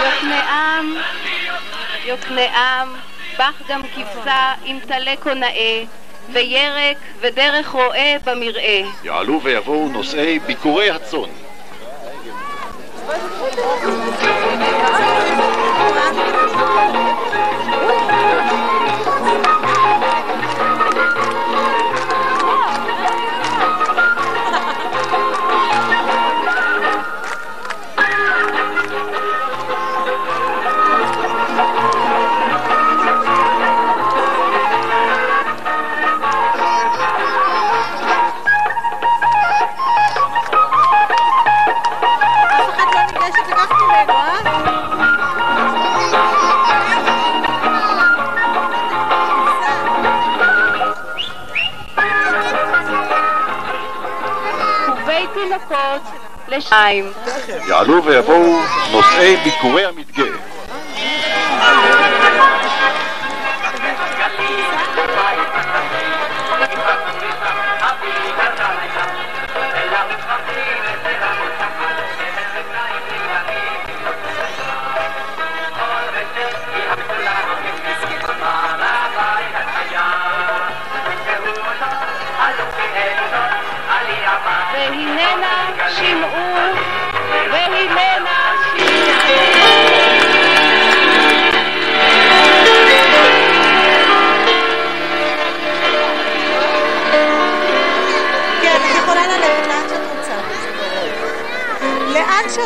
S22: יוקנעם, יוקנעם, בך גם כבשה עם טלה קונאה, וירק ודרך רועה במרעה.
S19: יעלו ויבואו נושאי ביקורי הצאן.
S22: Thank you.
S19: יעלו ויבואו נושאי ביקורי המדגה.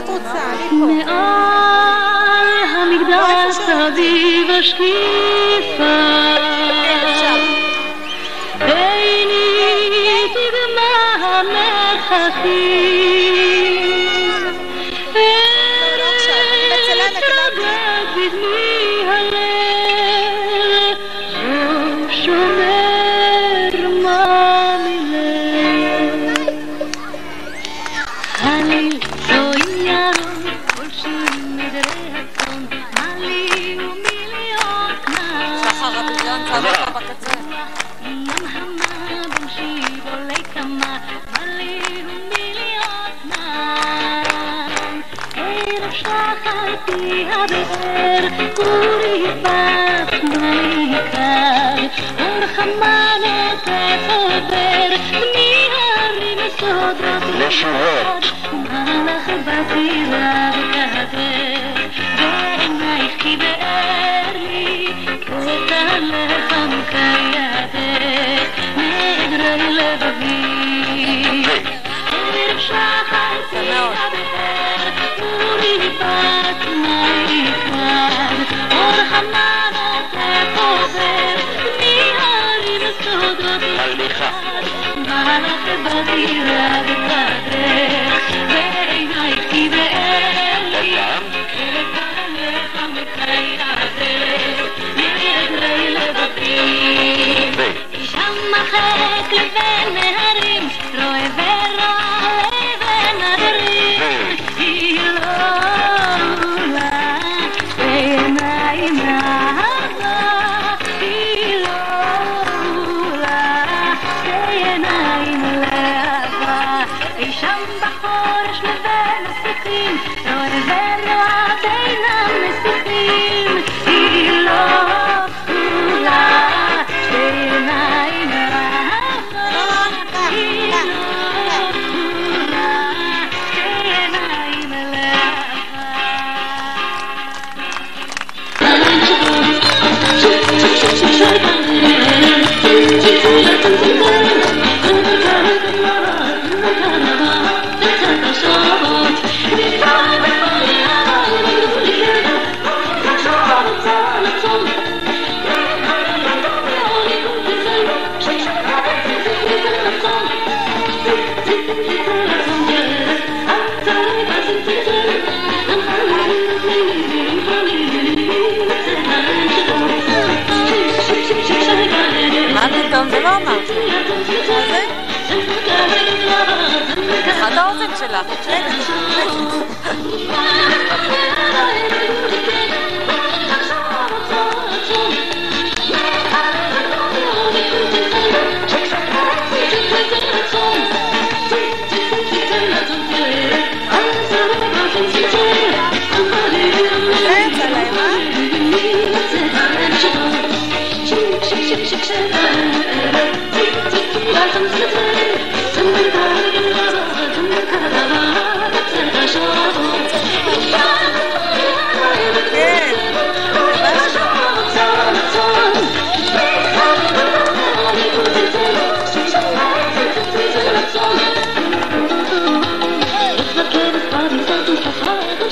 S14: שאת רוצה, אני פה.
S21: מעל המגדל סביב השקיפה पूरी बात नहीं खाए और हमारे कैसे देर निहारी में सो दो नशुआत मालख बसीरात عمق
S25: بغيرة بقدر זה לא אמרת. אחת האוזן שלך. זה יצא להם, אה?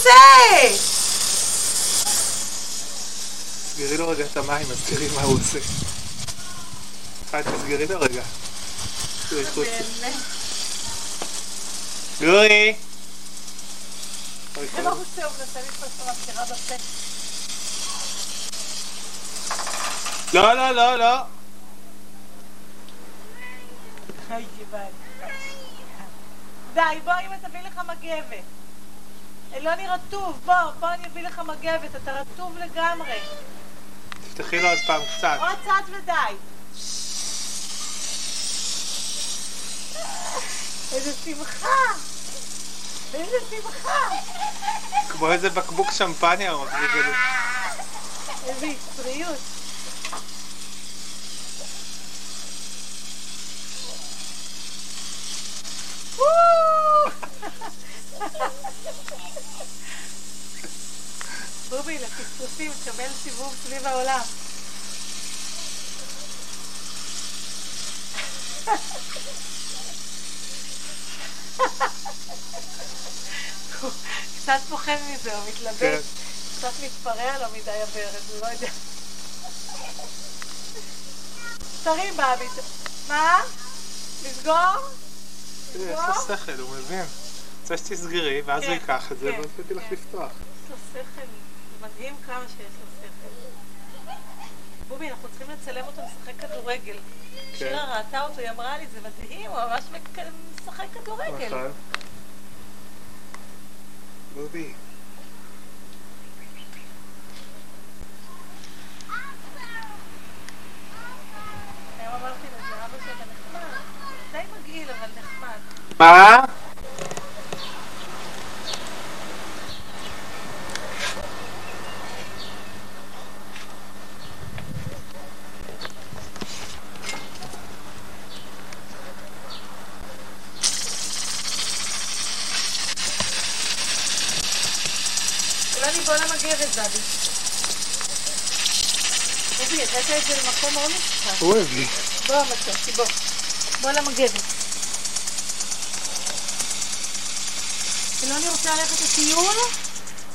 S25: עושה?
S2: תסגרי לו רגע את המים, אז תראי מה הוא עושה. אחד, תסגרי לו רגע. גורי!
S25: זה לא רוצה, הוא מנסה לתפוס את המזכירה בפה.
S2: לא, לא, לא, לא.
S25: די, בואי, אם תביא לך מגבת. לא אלוני רטוב, בוא, בוא אני אביא לך מגבת, אתה רטוב לגמרי.
S2: תפתחי לו עוד פעם קצת.
S25: עוד קצת ודי. איזה שמחה!
S3: איזה שמחה!
S2: כמו איזה בקבוק שמפניה הוא מחזיק את
S3: איזה יצריות. וואו! בובי, לפספוסים, תקבל סיבוב סביב העולם. הוא קצת פוחד מזה, הוא מתלבט.
S2: כן.
S3: קצת מתפרע לו מדי הברז, הוא לא יודע. תרים באבי. מה? לסגור?
S2: יש לו שכל, הוא מבין. רוצה שתסגרי, ואז הוא
S3: כן,
S2: ייקח את זה,
S3: כן,
S2: ואז לך. לפתוח.
S3: יש לו שכל, מדהים כמה שיש לו שכל. בובי, אנחנו צריכים לצלם אותו משחק כדורגל. שירה ראתה אותו, היא אמרה לי, זה מדהים, הוא ממש משחק כדורגל.
S2: נכון. בובי.
S3: היום אמרתי לזה, אבא שאתה נחמד. די מגעיל, אבל נחמד.
S2: מה?
S3: אולי נבוא למגבת, דדי. בובי, הבאת את זה למקום מאוד מסוכן.
S2: הוא הביא.
S3: בוא, מתוקי, בוא. בוא למגבת. אלוני רוצה ללכת לטיול?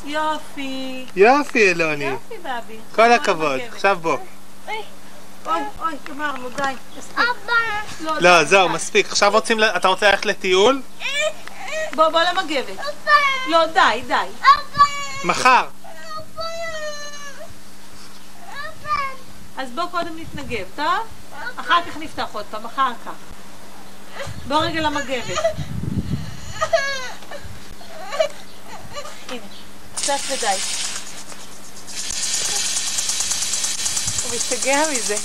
S3: יופי.
S2: יופי, אלוני.
S3: יופי, באבי.
S2: כל הכבוד. עכשיו בוא.
S3: אוי, אוי, גמרנו, די. מספיק. אבא.
S2: לא, זהו, מספיק. עכשיו רוצים, אתה רוצה ללכת לטיול?
S3: בוא, בוא למגבת. לא, די, די.
S2: מחר.
S3: אז בוא קודם נתנגב, טוב? אחר כך נפתח עוד פעם, אחר כך. בוא רגע למגבת. הנה, קצת ודי. הוא משתגע מזה.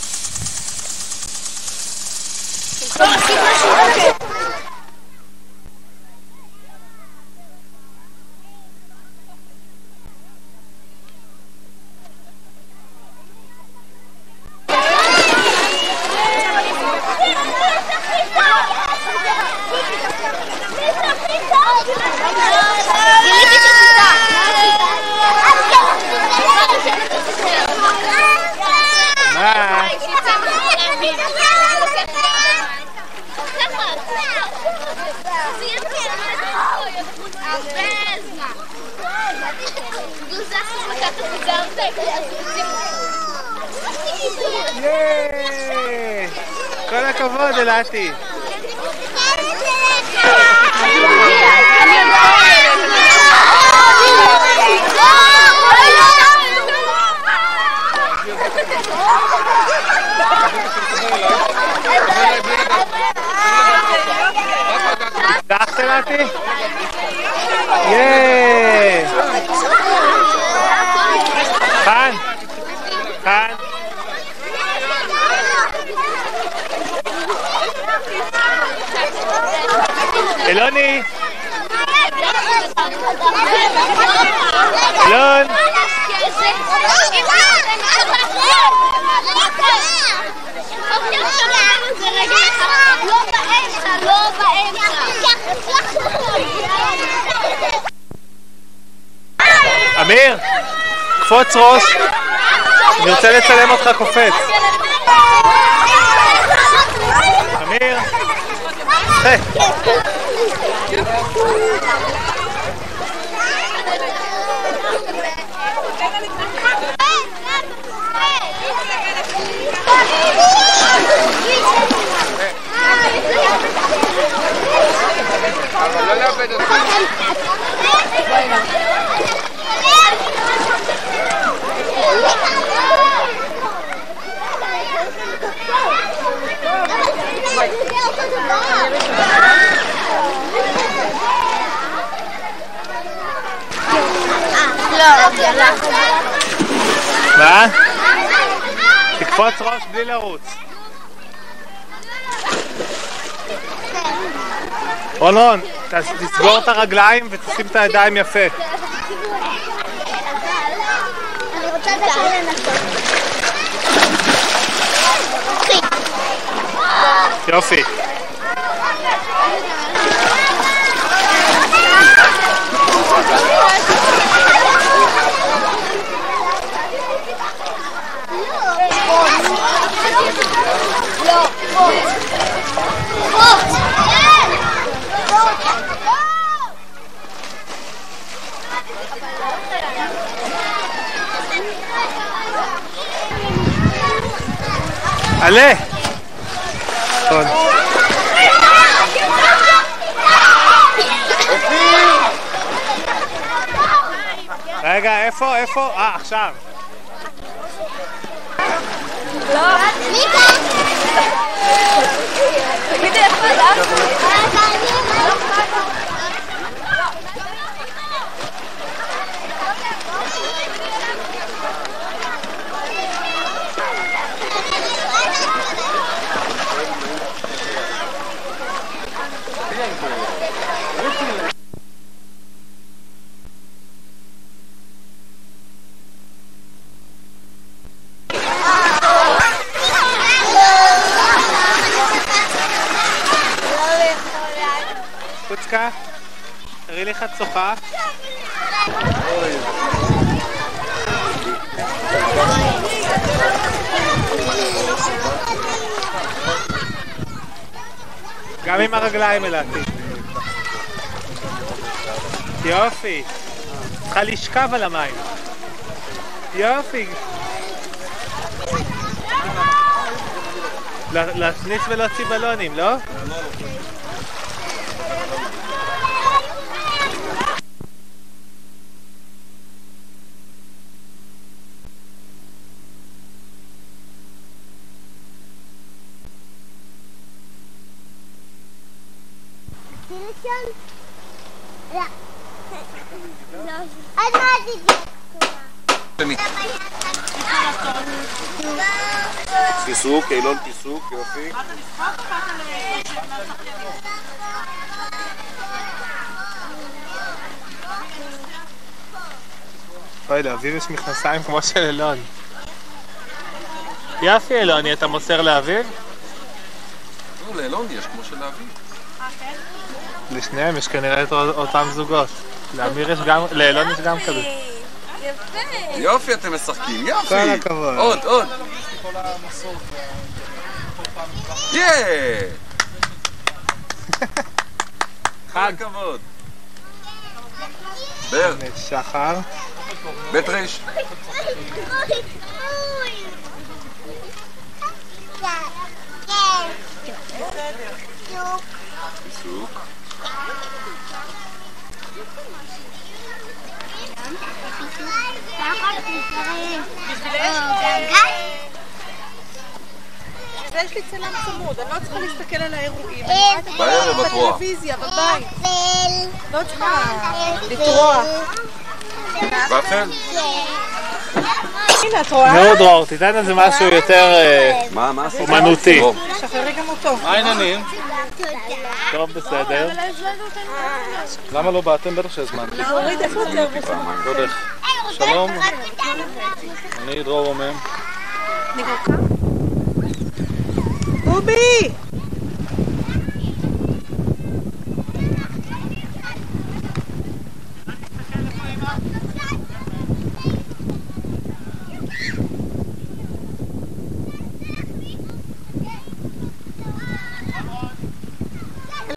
S2: מה? ייי! כל הכבוד, אלעתי. הצלחת, אלעתי? ייי! חן! חן! אלוני! אלון! אמיר! קפוץ ראש! אני רוצה לצלם אותך קופץ. אמיר! היי! מה? תקפוץ ראש בלי לרוץ. רונון, ת- תסגור את הרגליים ותשים את הידיים יפה.
S1: אני רוצה דקה לנסות.
S2: יופי. עלה! נכון. רגע, איפה? איפה? אה, עכשיו.
S1: תגידי,
S2: חצוחה. גם עם הרגליים אלעתי. יופי. צריכה לשכב על המים. יופי. לה- להכניס ולהוציא בלונים, לא?
S1: טלפון? לא. אז מה עשיתי?
S19: פיסוק, אילון פיסוק, יופי.
S2: אוי, לאביב יש מכנסיים כמו של אילון. יפי אילוני, אתה מוסר לאביב?
S26: נו, לאלון יש כמו של אבי.
S2: לשניהם יש כנראה את אותם זוגות. לאמיר יש גם, לאילון יש גם כזה.
S14: יפה.
S26: יופי, אתם משחקים, יופי.
S2: כל הכבוד.
S26: עוד, עוד. יא! כל הכבוד. בר.
S2: שחר.
S26: בית ריש.
S14: ויש לי צלם צמוד, אני לא צריכה להסתכל על האירועים.
S26: בערב את רואה.
S14: בטלוויזיה, בבית. לא צריכה לטרוח.
S26: ופל.
S14: הנה, את רואה?
S2: נו דרור, תיתן איזה משהו יותר אה,
S26: מה, מה עשית?
S2: אומנותי.
S14: שחררי גם אותו.
S2: מה העניינים? טוב, בסדר.
S16: למה לא באתם? בטח שהזמנתי.
S14: איפה הטרבוס?
S16: לא. שלום, אני דרור רומם.
S14: בובי!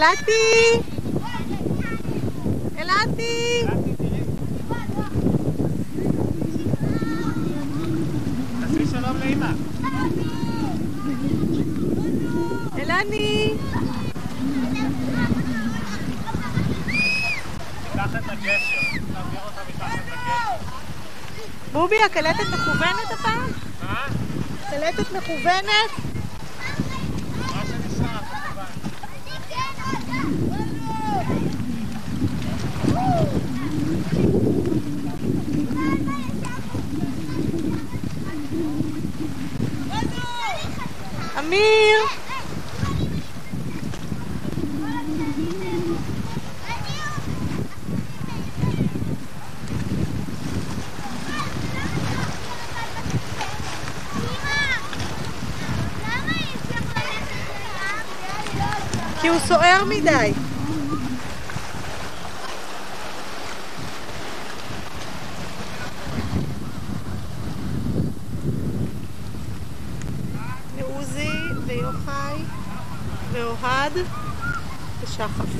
S14: אלעתי! אלעתי!
S2: תעשי שלום לאמא.
S14: אלעני!
S2: מתחת לגשר. תעביר אותה מתחת לגשר.
S14: בובי, הקלטת מכוונת הפעם?
S2: מה?
S14: קלטת מכוונת?
S2: Amir! כי
S14: הוא סוער מדי. сахар.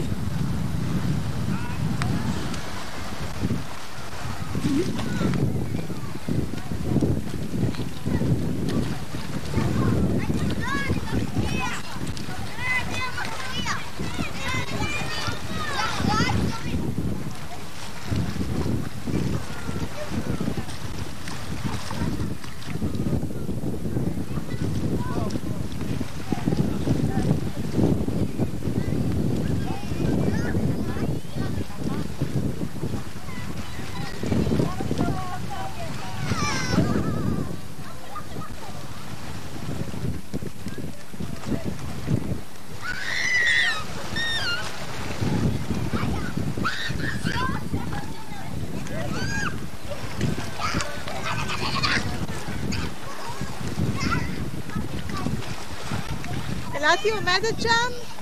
S14: אלעתי עומדת שם?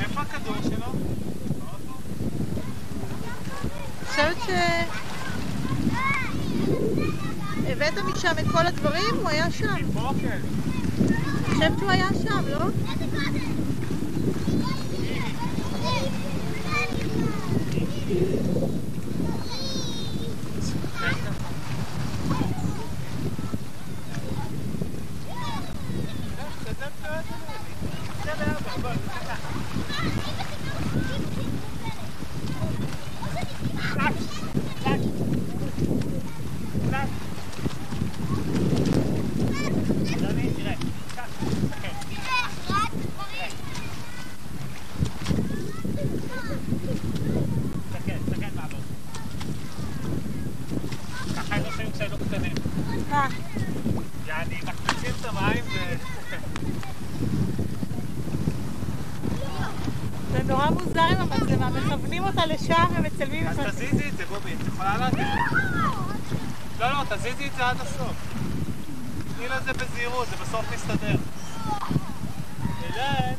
S16: איפה הכדור שלו?
S14: אני חושבת ש... הבאת משם את כל הדברים? הוא היה שם.
S16: אוקיי.
S14: אני חושבת שהוא היה שם, לא?
S16: ככה היינו עושים כשהיינו קטנים.
S14: מה?
S16: יעני, מקפיצים את המים ו...
S14: זה נורא מוזר עם המצלמה, מכוונים אותה לשם ומצלמים
S16: אז
S14: את
S16: תזיזי את זה, בובי, את יכולה להגיד. לא, לא, תזיזי את זה עד הסוף. תני לזה בזהירות, זה בסוף מסתדר. אילן!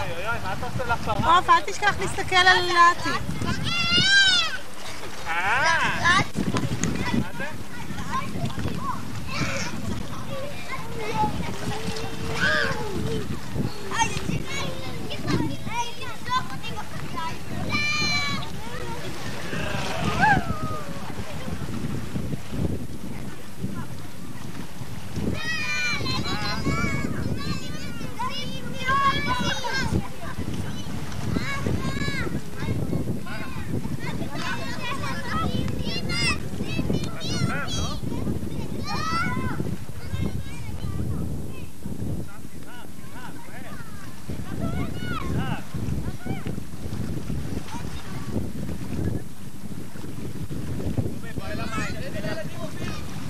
S16: אוי אוי אוי, מה אתה עושה לפרה?
S14: עוף, אל תשכח להסתכל על לטי.
S16: אה! אה?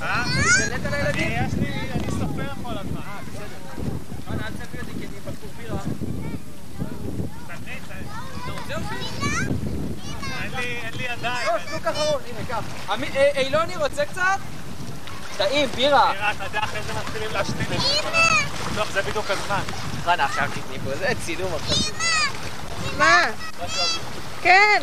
S16: אני, יש לי, אני סופר כל הזמן. אה, בסדר. לא, אל תביא אותי כי אני בקבוק בירה. תביא, אתה רוצה אותי? אין לי, אין לי ידיים.
S17: לא, שלוק אחרון, הנה, קח. עמי- אה, אילוני רוצה קצת? טעים, בירה.
S16: בירה, אתה יודע, אחרי זה מתחילים להשתין את זה. בטוח, זה בדיוק הזמן.
S17: חנה, עכשיו תתני פה, זה צילום עכשיו.
S14: מה? כן.
S16: כן,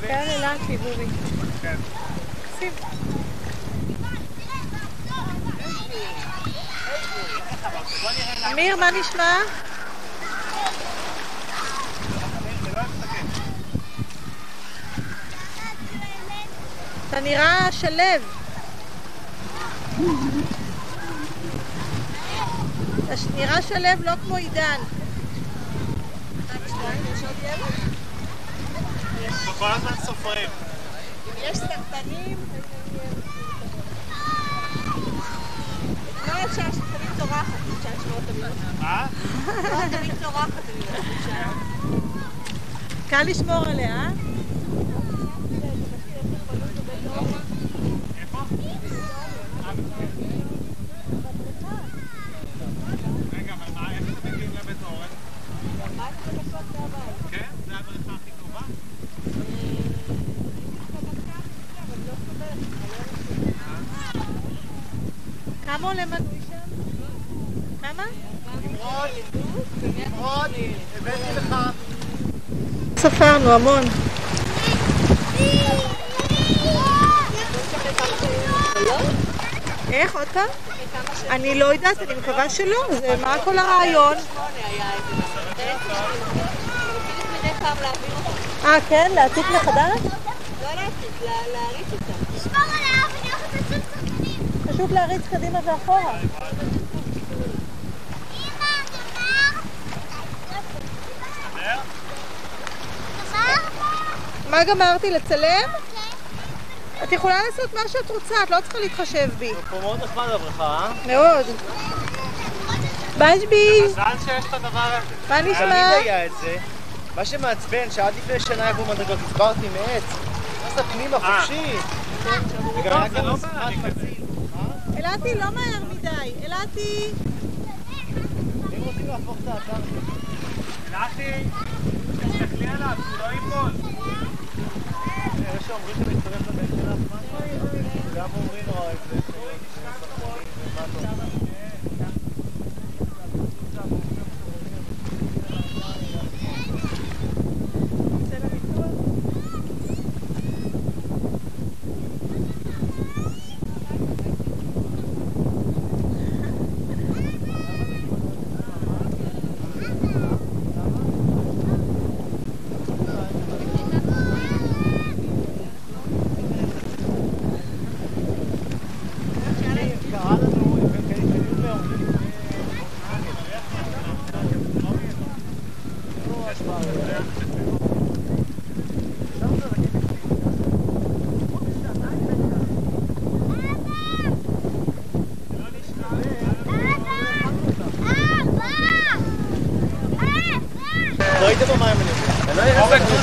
S14: כן, אילתי.
S16: כן.
S14: אמיר, מה נשמע? אתה נראה שלו. אתה נראה שלו, לא כמו עידן.
S16: אנחנו כל הזמן סופרים.
S14: יש סרטנים. לא אפשר שתמיד צורחת, אפשר לשמור תמיד.
S16: מה?
S14: לא תמיד צורחת, אני מרגישה. קל לשמור עליה, אה?
S16: רגע, אבל מה, איך אתם מגיעים לבית אורן? כן? זה הבריכה הכי קרובה?
S14: כמה עולה מנוי שם? כמה?
S8: נמרוד, נמרוד, הבאתי לך.
S14: ספרנו המון. איך? עוד פעם? אני לא יודעת, אני מקווה שלא. זה מה כל הרעיון? אה, כן? להעתיק מחדש?
S1: לא להציג, להריץ אותם. לשמור עליו, אני הולכת לצאת שחקנים.
S14: פשוט להריץ קדימה ואחורה. מה גמרתי? לצלם? את יכולה לעשות מה שאת רוצה, את לא צריכה להתחשב בי.
S11: פה מאוד נחמד הבריכה, אה?
S14: מאוד. בז'בי,
S16: מזל שיש את הדבר הזה.
S14: מה נשמע?
S11: תמיד היה את זה. מה שמעצבן, שעד לפני שנה היו מדרגות, הסברתי מעץ. נכנסת פנימה חופשי. וגם היה כאן
S14: אלעתי לא מהר מדי. אלעתי,
S11: אם רוצים להפוך את האתר...
S16: נתי, תסתכלי עליו, שהוא לא ייפול.
S11: יש שאומרים שמצטרף לבן של עצמם. גם אומרים נורא את זה.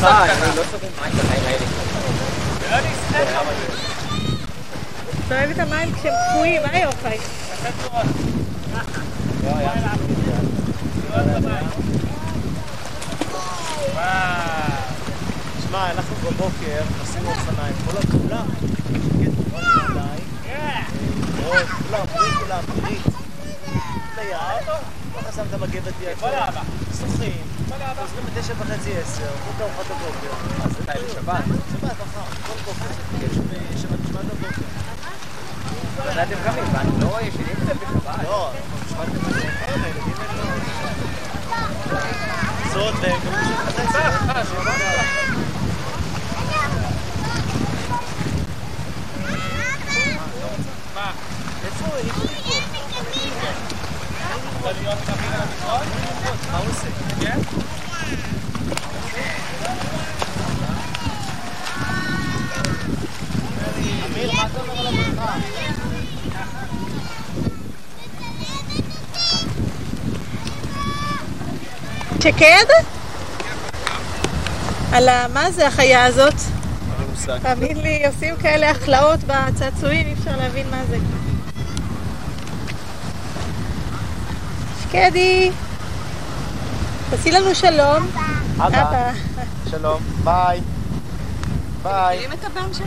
S17: sagen. Soll wieder mal
S14: ein bisschen Pfui im Ei aufweichen. Ja, ja.
S11: שמע, אנחנו בבוקר עשינו אופניים, כל הכולם, כולם, כולם, כולם, פרית, ליד, לא חסמת מגבת יד. 29 וחצי 10, בוקר וחטובוקר.
S17: אז זה שבת?
S11: שבת, מחר, כל בוקר. יש שבת משמעת בבוקר.
S17: מתי אתם קמים? ואני לא רואה שיניתם בשבת.
S11: לא, שבת בבוקר. סוד איפה מה הוא עושה? כן? אמיר, מה אתה אומר על הבריכה?
S14: שקד? על ה... מה זה החיה הזאת? תאמין לי, עושים כאלה הכלאות בצעצועים, אי אפשר להבין מה זה. שקדי, תעשי לנו שלום.
S11: אבא. שלום, ביי. ביי.
S25: מכירים את הבן של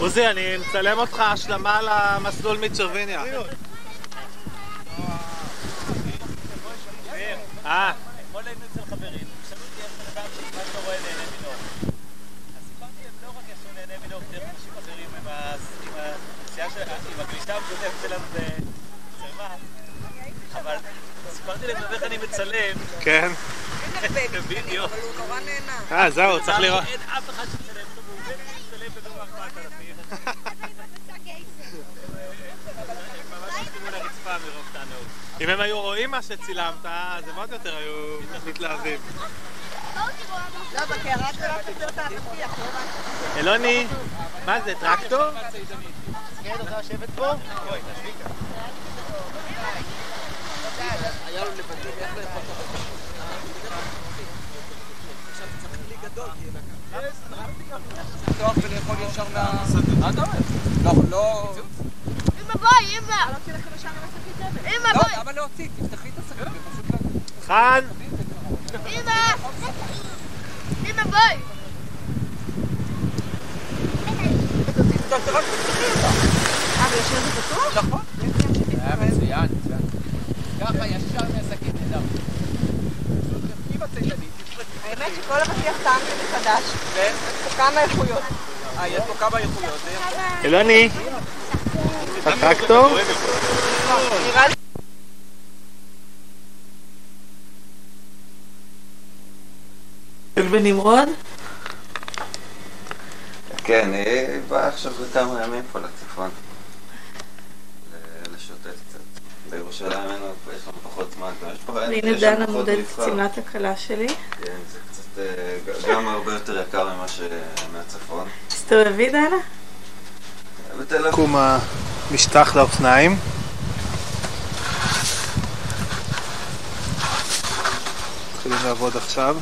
S25: עוזי?
S2: מצלם אותך השלמה למסלול מצ'רוויניה. אה,
S12: אתמול היינו אצל חברים, שאלו אותי איך בן אדם שמה שאתה רואה נהנה מנוף. אז סיפרתי להם לא רק איך שהוא נהנה מנוף דרך אנשים אחרים עם ה- עם הנסיעה של... עם הגלישה המשותפת שלנו בצרפת, אבל סיפרתי להם גם איך אני מצלם.
S2: כן.
S12: בווידאו.
S13: אבל הוא נורא נהנה.
S2: אה, זהו, צריך לראות.
S12: אין אף אחד שמצלם אותו, והוא בין מצטלם בגובה 4,000. ממש לכיוון הרצפה מרוב תענוג.
S2: אם הם היו רואים מה שצילמת, אז הם עוד יותר היו מתלהבים.
S13: לא, בקערה הגדולה תסביר את האבטיח, לא מה
S2: אלוני, מה זה, טרקטור?
S17: כן, רוצה לשבת פה? בואי, תשבי כאן. היה לו לבדים איך לאכול את החוק. עכשיו צריך כלי גדול, לפתוח ולאכול ישר מה... מה אתה אומר? לא, לא...
S27: אמא בואי, אמא! אמא
S17: לא,
S27: בואי!
S17: למה להוציא? תפתחי את השקית ופשוט...
S2: חן!
S27: אמא! אמא בואי!
S17: טוב, אתה רק תפתחי אותה.
S13: אה, וישאיר את זה פתוח?
S17: נכון. היה מצוין, מצוין. ככה ישר מהשקית נהדר. עם הצידנית,
S13: האמת שכל אבטיח טעם שלי חדש. יש פה כמה איכויות.
S17: אה, יש פה כמה איכויות. זה יפה.
S2: אלוני, הטרקטור?
S3: בנמרוד?
S28: כן, היא באה עכשיו לכמה ימים פה לצפון. לשוטט קצת. בירושלים אין לנו, יש לנו פחות זמן. גם יש פה-
S3: והנה דנה
S28: פחות
S3: מודדת. שמלת הכלה שלי.
S28: כן, זה קצת אה, גם הרבה יותר יקר ממה שמהצפון.
S3: תסתובבי דנה.
S2: קום המשטח לאופניים. מתחילים לעבוד עכשיו.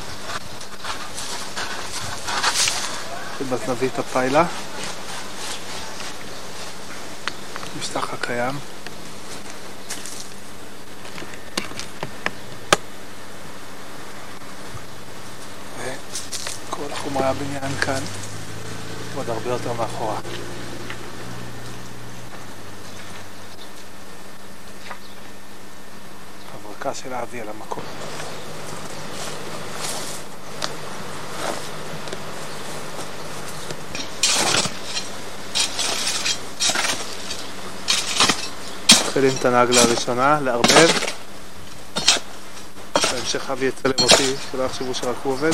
S2: בזנבית הפיילה. המשטח הקיים. וכל חומרי הבניין כאן, עוד הרבה יותר מאחורה. הברקה של האבי על המקום. מתחילים את הנגלה הראשונה, לערבב. בהמשך אבי יצלם אותי, שלא יחשבו שרק הוא עובד.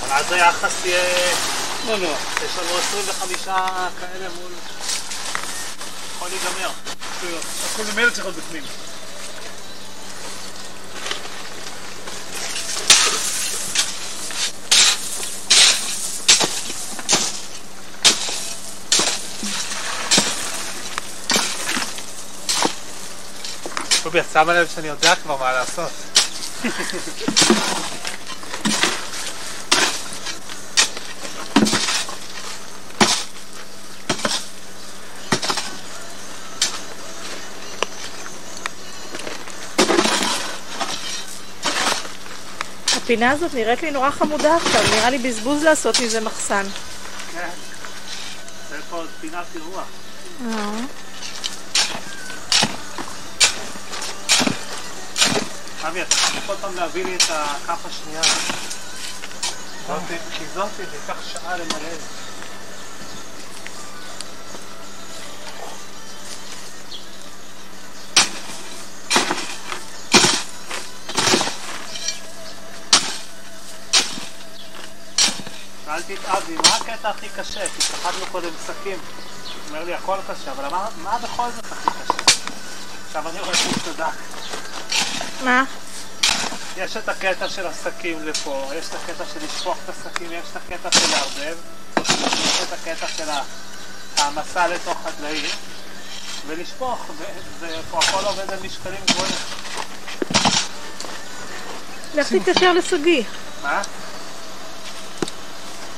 S12: אבל אז היחס יהיה... לא, לא. יש לנו 25 כאלה מול... יכול להיגמר.
S29: הכל ממילא צריך להיות בפנים.
S2: רובי, את שמה לב שאני יודע כבר מה לעשות.
S3: הפינה הזאת נראית לי נורא חמודה עכשיו, נראה לי בזבוז לעשות מזה מחסן.
S12: כן. זה פה עוד פינת אירוח.
S3: אה.
S2: אבי, אתה צריך כל פעם להביא לי את הכף השנייה. כי זאתי, זה ייקח שעה למלא את זה.
S12: שאלתי את אבי, מה הקטע הכי קשה? כי שחטנו קודם שקים. הוא אומר לי, הכל קשה, אבל מה, מה בכל זאת הכי קשה? עכשיו אני רואה שהוא צדק.
S3: מה?
S2: יש את הקטע של השקים לפה, יש את הקטע של לשפוך את השקים, יש את הקטע של לערבב, יש את הקטע של העמסה לתוך הדליים, ולשפוך, ופה הכל עובד על משקלים גבוהים.
S3: לך תתקשר לשגיא.
S2: מה?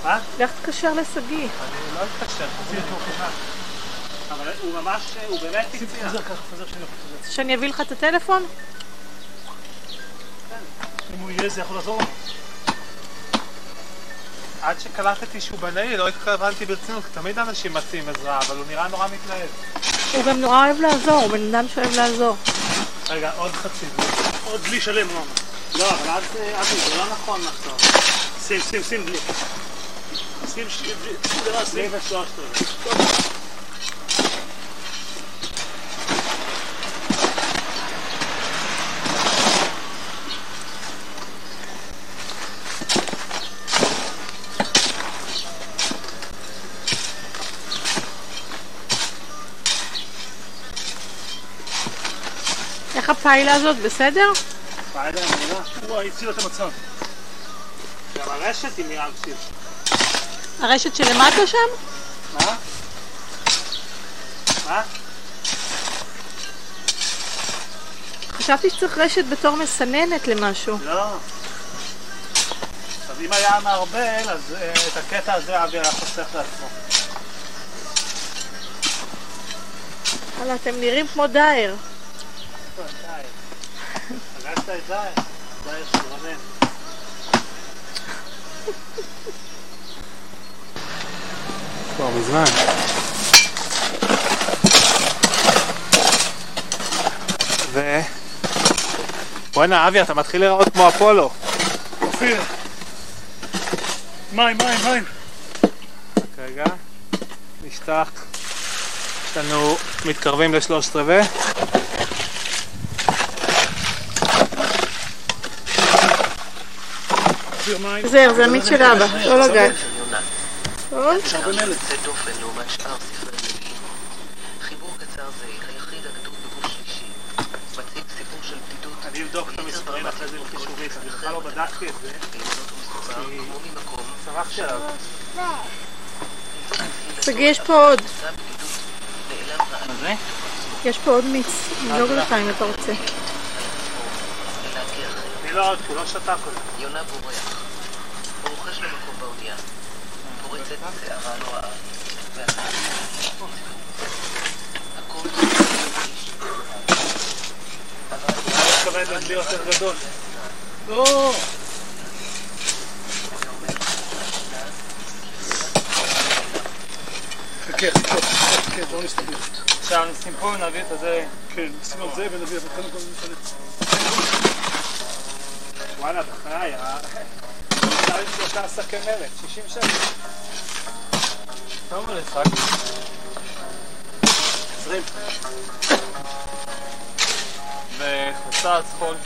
S2: מה?
S3: לך תתקשר לשגיא.
S2: אני לא אתקשר, תוציא אותו ככה. אבל הוא ממש, הוא באמת הציע.
S29: שנייה, חוזר.
S3: שאני אביא לך את הטלפון?
S29: אם הוא יהיה זה יכול לעזור לו?
S2: עד שקלטתי שהוא בנאי, לא התכוונתי ברצינות, כי תמיד אנשים מציעים עזרה, אבל הוא נראה נורא מתלהב.
S3: הוא גם נורא אוהב לעזור, הוא בן אדם שאוהב לעזור.
S2: רגע, עוד חצי דלי.
S16: עוד דלי שלם, לא. לא, אבל אז, אה, אבי, זה לא נכון עכשיו. שים, שים, שים דלי. שים ש- דלי, דלי ושלושת רבעי.
S3: איך הפיילה הזאת, בסדר?
S16: פיילה מעולה. וואי, הצילה את המצב. גם הרשת היא מאמפסיל.
S3: הרשת שלמטה שם?
S16: מה? מה?
S3: חשבתי שצריך רשת בתור מסננת למשהו.
S16: לא. עכשיו, אם היה מערבל, אז אה, את הקטע הזה אבי היה חוסך לעצמו.
S3: וואלה, אתם נראים כמו דייר.
S16: פגשת את די? די של רונן.
S2: כבר מזמן. ו... בואנה, אבי, אתה מתחיל להיראות כמו אפולו.
S16: אופיר! מים, מים, מים.
S2: רק רגע, נשטח. יש לנו מתקרבים לשלושת רבעי.
S3: זהו, זה המיץ של אבא, לא לגעת. טוב.
S23: יוצא דופן לעומת שאר ספרי הנביאים. חיבור קצר זה היחיד הכתוב בגוף שלישי. מציג סיפור של בדידות.
S16: אני אבדוק את המספרים אחרי זה עם חישובית, אני בכלל לא בדקתי את זה. כי סמכתי עליו.
S3: שגיא, יש פה עוד.
S16: מה זה?
S3: יש פה עוד מיץ. נבדוק לך אם אתה רוצה.
S16: אני לא עוד, כי הוא לא שתה קודם.
S23: יונה בורח. הוא רוכש לו
S16: לדלי יותר גדול. לא! חכה, חכה, חכה, בואו נסתדר.
S2: עכשיו נשים פה ונביא את הזה.
S16: כן, נשים על זה ונביא, אבל קודם כל נחלץ.
S2: וואלה, בחיי, ה- נשאר עם שלושה שקי מלט, 60 שקל. טוב המשחק.
S16: 20.
S2: וחצץ חול.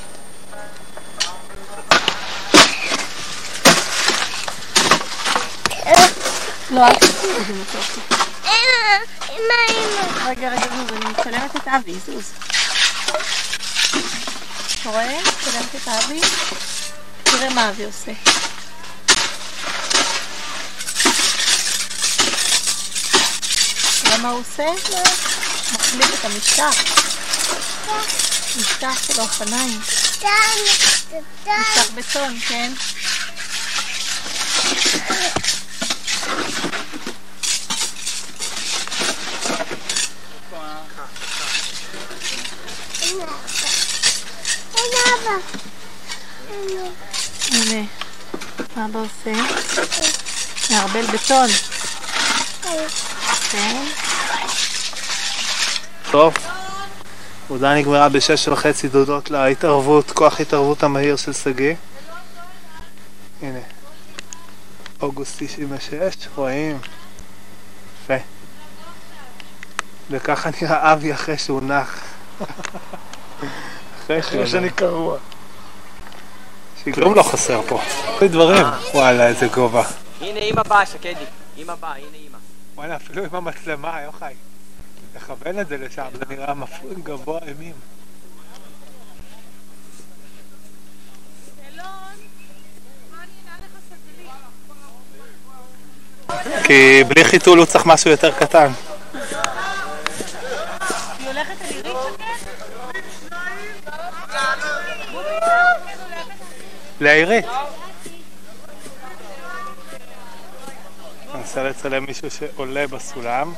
S3: לא, אל זה מתוקי. רגע, רגע, אני מצלמת את אבי, זוז. אתה רואה? מצלמת את אבי. תראה מה אבי עושה. תראה מה הוא עושה? מחליף את המשטח. משטח של האופניים. משטח בטון, כן? הנה, מה אבא עושה? מערבל בטון.
S2: טוב. עבודה נגמרה בשש וחצי תודות להתערבות, כוח התערבות המהיר של שגיא. הנה. אוגוסט 96, רואים? יפה. וככה נראה אבי אחרי שהוא נח. אחרי שהוא
S16: שאני
S2: נח.
S16: קרוע.
S2: כלום לא חסר פה. הרבה דברים. וואלה, איזה גובה.
S17: הנה אמא באה, שקדי. אמא באה, הנה אמא.
S2: וואלה, אפילו עם המצלמה, יוחאי. לכוון את זה לשם, זה נראה מפעים גבוה אימים. כי בלי חיתול הוא צריך משהו יותר קטן. לעירית. אני אנסה לצלם מישהו שעולה בסולם.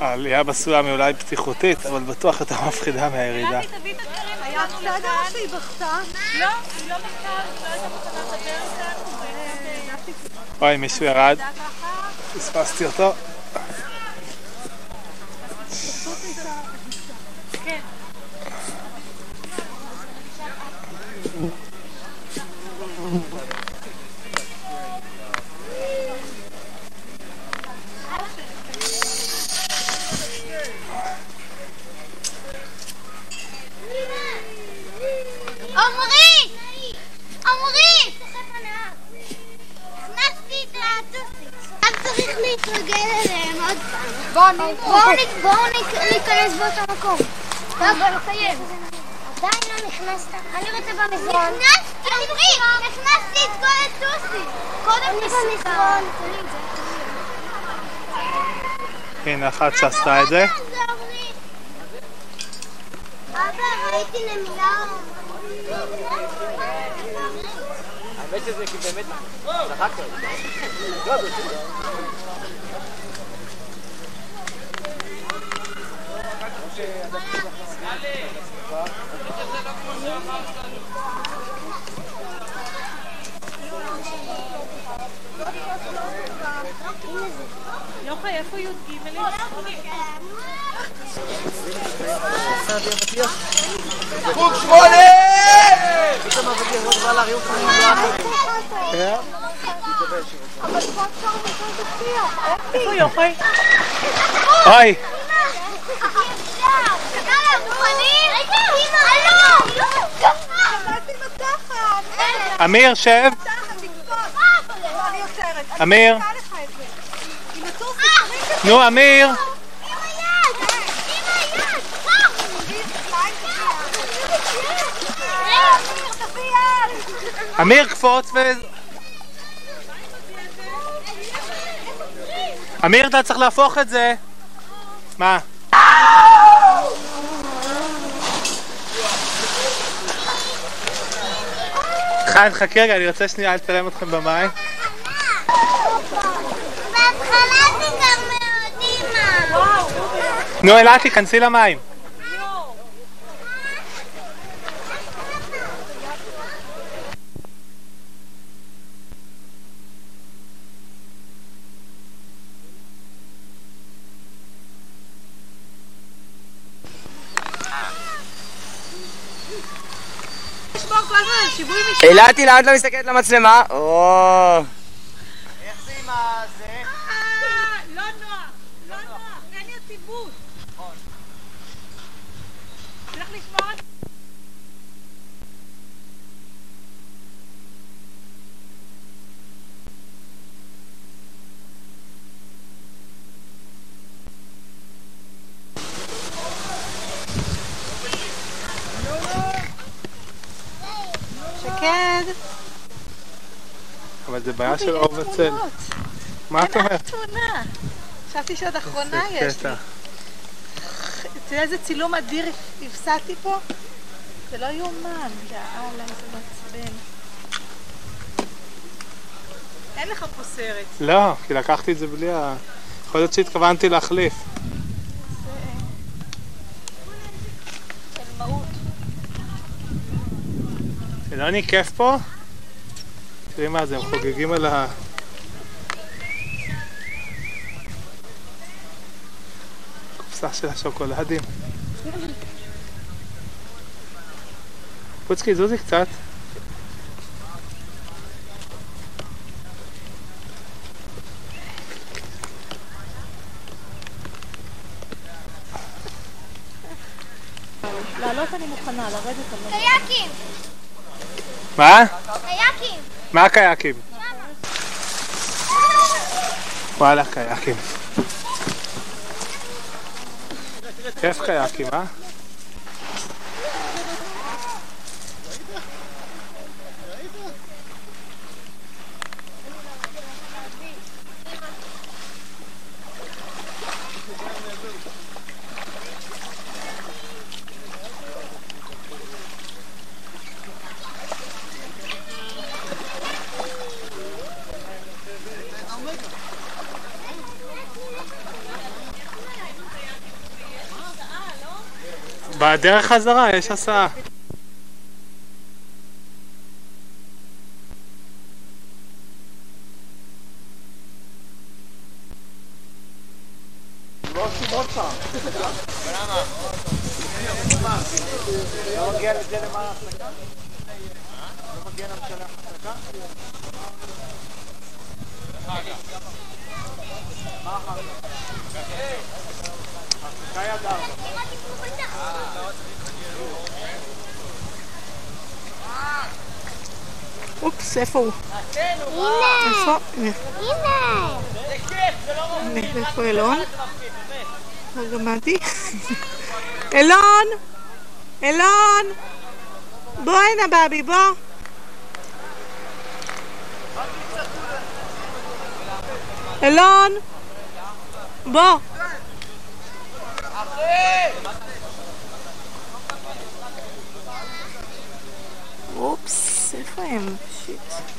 S2: העלייה בסולם היא אולי בטיחותית, אבל בטוח יותר מפחידה מהירידה.
S14: היה בסדר או שהיא בכתה?
S3: לא, היא לא בכתה, לא
S2: אוי, מישהו ירד, פספסתי אותו.
S3: כן.
S1: עמרי! עמרי! הכנסתי את הטוסיק. רק להתרגל אליהם עוד פעם. בואו ניכנס באותו מקום. בואו נסיים. עדיין לא נכנסת. אני רוצה במזרון. נכנסתי! עמרי! הכנסתי את כל הטוסיק. קודם במזרון.
S2: הנה אחת שעשתה את זה.
S1: אבא, ראיתי נמילה.
S17: האמת שזה באמת. לא, ברצינות.
S3: יוחאי, איפה י"ג?
S8: חוג שמונה!
S17: פתאום אבטיח לא בא להרים אותך
S2: כן.
S3: איפה יוחאי?
S2: אוי, אמיר, שב. אמיר. נו, אמיר. אמיר, קפוץ ו... אמיר, אתה צריך להפוך את זה. מה? חיים, חכה רגע, אני רוצה שנייה לצלם אתכם במים.
S1: בהתחלה זה גם מאוד אימא.
S2: נו, אילת, תיכנסי למים.
S14: כל הזמן על שיווי משקל.
S17: אילתי, למה את לא מסתכלת למצלמה?
S8: איך זה עם הזה?
S14: אה, לא נוח, לא נוח, אין יציבות. צריך לשמור על... שקד.
S2: אבל זה בעיה של אור וצל. מה את אומרת?
S14: תמונה. חשבתי שעוד אחרונה יש לי.
S2: קטע.
S14: תראה איזה צילום אדיר הפסדתי פה. זה לא יאומן. יאללה, איזה מעצבן. אין לך פה סרט.
S2: לא, כי לקחתי את זה בלי ה... יכול להיות שהתכוונתי להחליף.
S14: חלמאות.
S2: אלוני, כיף פה? תראי מה זה, הם חוגגים על ה... קופסה של השוקולדים. פוצקי, זוזי קצת.
S3: לעלות אני מוכנה, לרדת אני לא
S1: קייקים!
S2: מה?
S1: קייקים!
S2: מה הקייקים? וואלה, קייקים. כיף קייקים, אה? בדרך חזרה יש הסעה.
S11: לא עושים עוד פעם. למה? לא מגיע לזה למעלה הפסקה? לא מגיע למשלח הפסקה? מה אחר כך? ההפסקה היא עד ארבע.
S14: אופס, איפה הוא?
S1: הנה!
S14: איפה? הנה.
S1: הנה!
S14: הנה, איפה אילון? רגע, מתי? אילון! אילון! בוא הנה, בבי, בוא. אילון! בוא. אופס, איפה הם?
S17: sheets.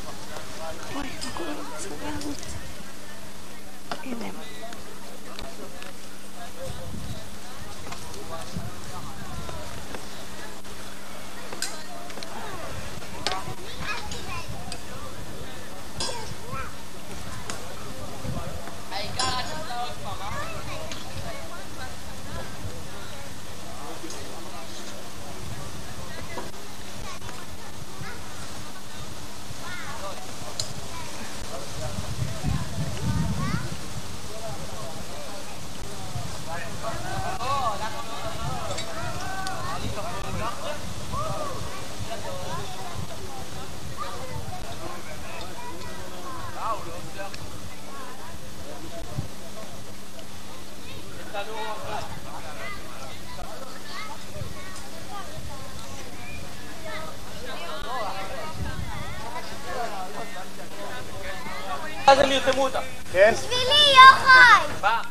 S11: כן?
S1: בשבילי, יוחאי!
S17: מה?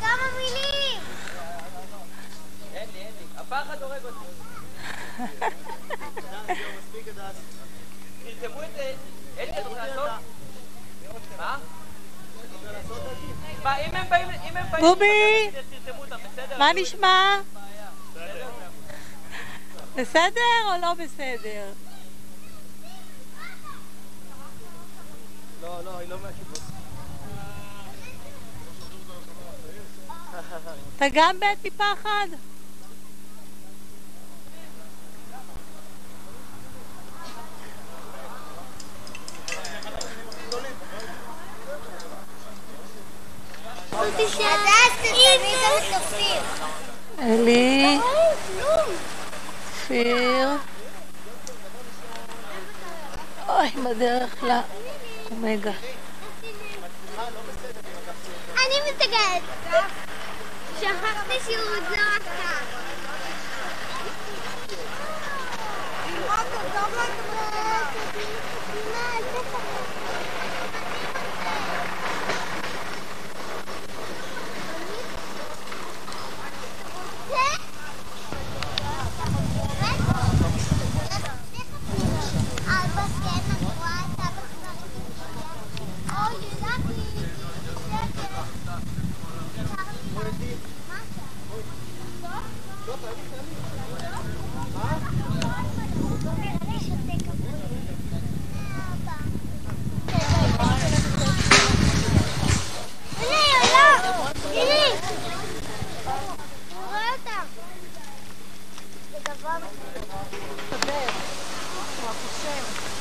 S1: כמה מילים!
S17: אין לי, אין לי. הפחד הורג אותי. תרתמו את זה. אין לי, אתה רוצה לעשות? מה? מה, אם הם באים... אם הם באים...
S14: בובי! מה נשמע? בסדר או לא בסדר?
S11: לא, לא, היא לא מהקיבוץ.
S14: אתה גם מת מפחד? אלי, אופיר, אוי, בדרך לאומגה.
S1: אני מסתכלת. שכחתי שהוא עוד Ако
S14: ще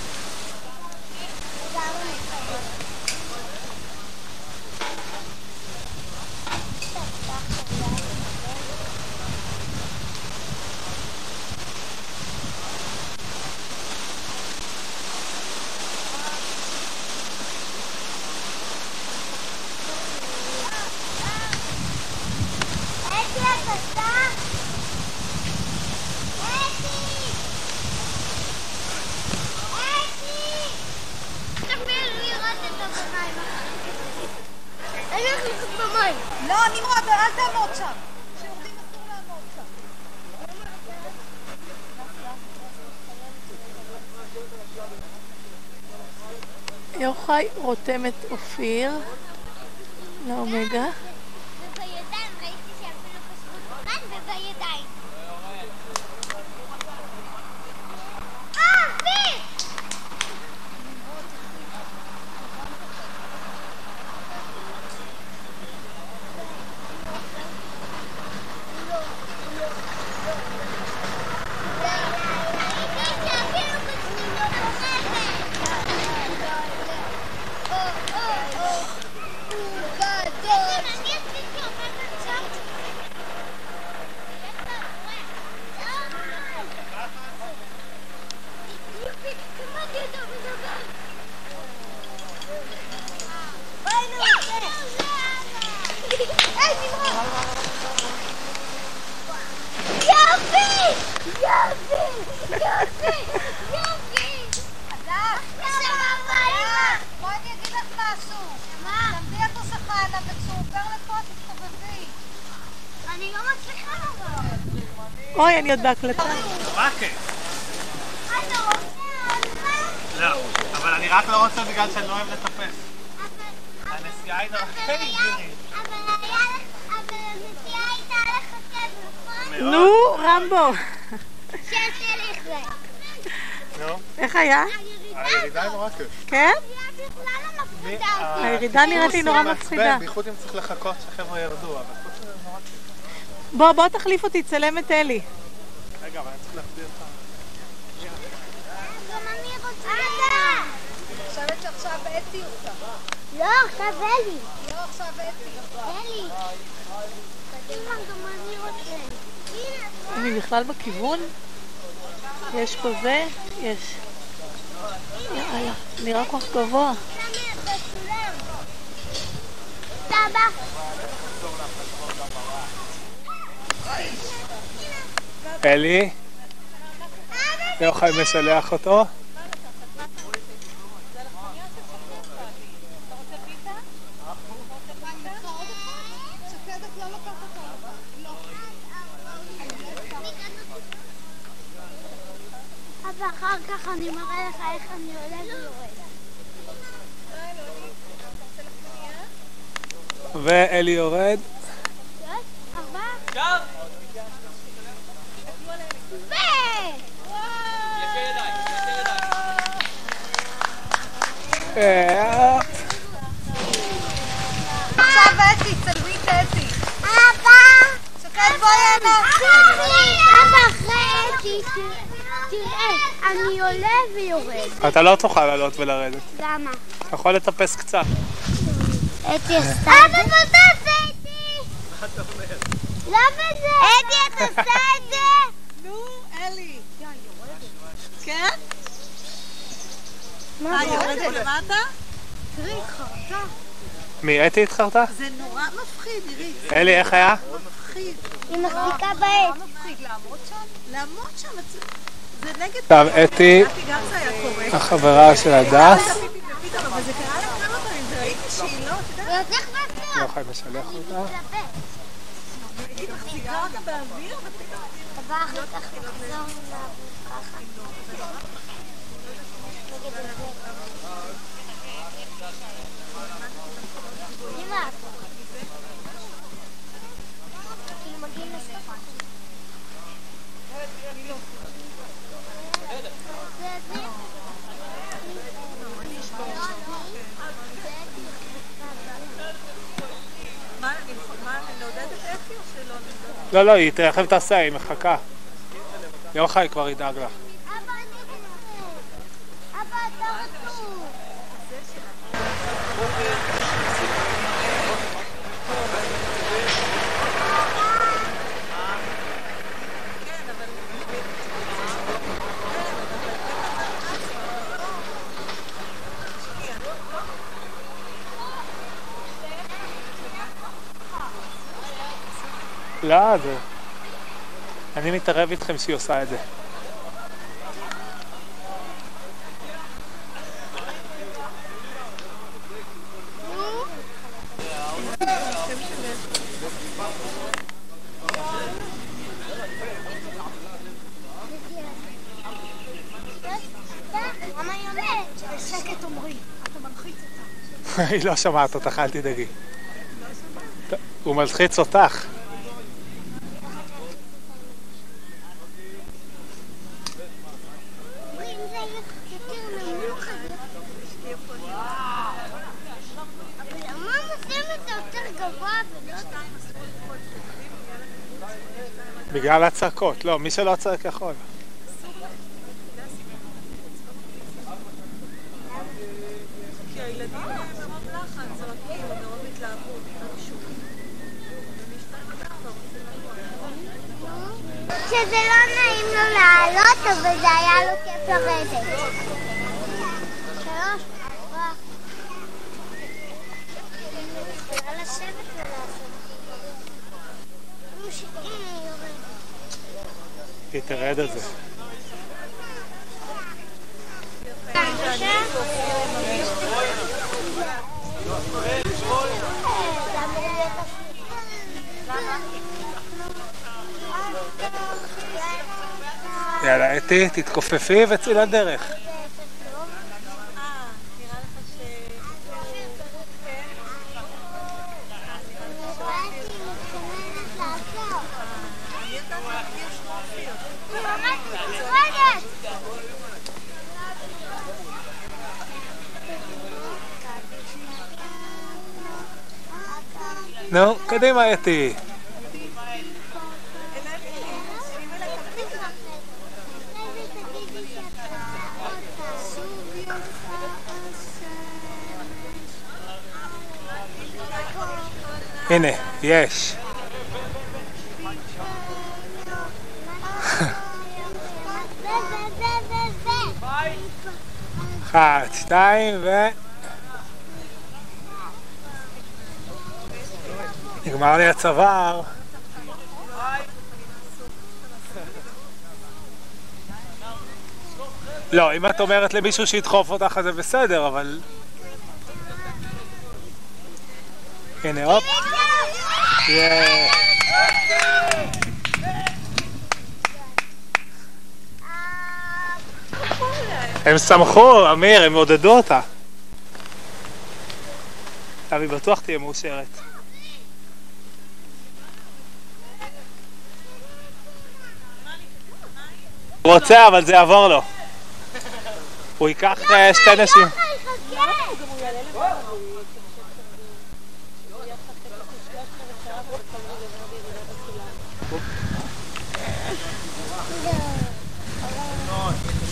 S14: נמרוד, אל תעמוד שם. יוחאי רותם את אופיר לאומגה.
S1: ובידיים, ראיתי שאפילו פשוט כאן ובידיים.
S14: בואי אני אגיד לך משהו. תעמדי את עושה עליו וכשהוא עובר לפה תסתובבי.
S1: אני לא מצליחה לבוא.
S2: מה כיף? לא, אבל אני רק לא רוצה בגלל שאני לא אוהב לטפס. הנסיעה היא נורא... היי, גירי.
S14: נו, רמבו. איך היה?
S2: הירידה היא נורא כיף.
S14: כן? הירידה נראית לי נורא מפחידה.
S2: בייחוד אם צריך לחכות שהחבר'ה ירדו, אבל חוץ מזה זה נורא כיף.
S14: בוא, בוא תחליף אותי, צלם את אלי.
S2: רגע, אבל אני צריך להחזיר אותך.
S14: חושבת שעכשיו אתי אותה.
S1: לא, עכשיו אלי.
S14: לא, עכשיו אתי.
S1: אלי. גם אני רוצה.
S14: אני בכלל בכיוון? יש פה זה? יש. יאללה, נראה כל כך גבוה.
S1: סבא.
S2: אלי? לא יכול לשלח אותו?
S1: אבא, אחר כך אני מראה לך איך אני עולה ויורד.
S2: ואלי יורד.
S1: ארבעה.
S14: עכשיו אתי, צלמי את אתי.
S1: אבא!
S14: שקד בואי הנה.
S1: אבא, אחרי אתי, תראה, אני עולה ויורד.
S2: אתה לא תוכל לעלות ולרדת.
S1: למה?
S2: אתה יכול לטפס קצת.
S1: אתי עשתה את זה? אבא, בוא תעשה איתי! לא בזה! אתי, את עושה את זה?
S14: נו, אלי. כן? מה, יורדת למטה?
S1: תראי, חרטה.
S2: מי, אתי התחרתה?
S14: זה נורא מפחיד, עירית.
S2: אלי, איך היה?
S14: מפחיד.
S1: היא מחזיקה בעץ.
S14: נורא מפחיד לעמוד שם? לעמוד שם, זה- נגד...
S2: עכשיו, אתי. החברה של הדס.
S14: אבל זה קרה לה כמה פעמים, וראיתי שהיא לא, את יודעת,
S1: יותר בטוח.
S2: לא לשלח אותה.
S14: הייתי מחזיקה אותה באוויר, ופתאום...
S1: אחר כך נחזור לעבוד ככה. נגד. אמא, כאילו מגיעים לשפה. זה זה.
S14: מה, אני מה, אני לעודד את אפי או שלא נעודד?
S2: לא, לא, היא תכף תעשה, היא מחכה. יוחאי כבר ידאג לך.
S1: אבא, אתה רצוף.
S2: לא, זה... אני מתערב איתכם שהיא עושה את זה.
S1: היא
S2: לא שומעת אותך, אל תדאגי. הוא מלחיץ אותך.
S1: אומרים, זה יותר נמוך אז אבל למה הם עושים את זה יותר גבוה ולא...
S2: בגלל הצעקות. לא, מי שלא צועק יכול. עד הזה. יאללה, אתי, תתכופפי וצאי לדרך. קדימה אתי. הנה, יש. אחת, שתיים ו... נגמר לי הצוואר. לא, אם את אומרת למישהו שידחוף אותך אז זה בסדר, אבל... הנה, הופ. הם שמחו, אמיר, הם עודדו אותה. אבי בטוח תהיה מאושרת. הוא רוצה, אבל זה יעבור לו. הוא ייקח אה, שתי נשים.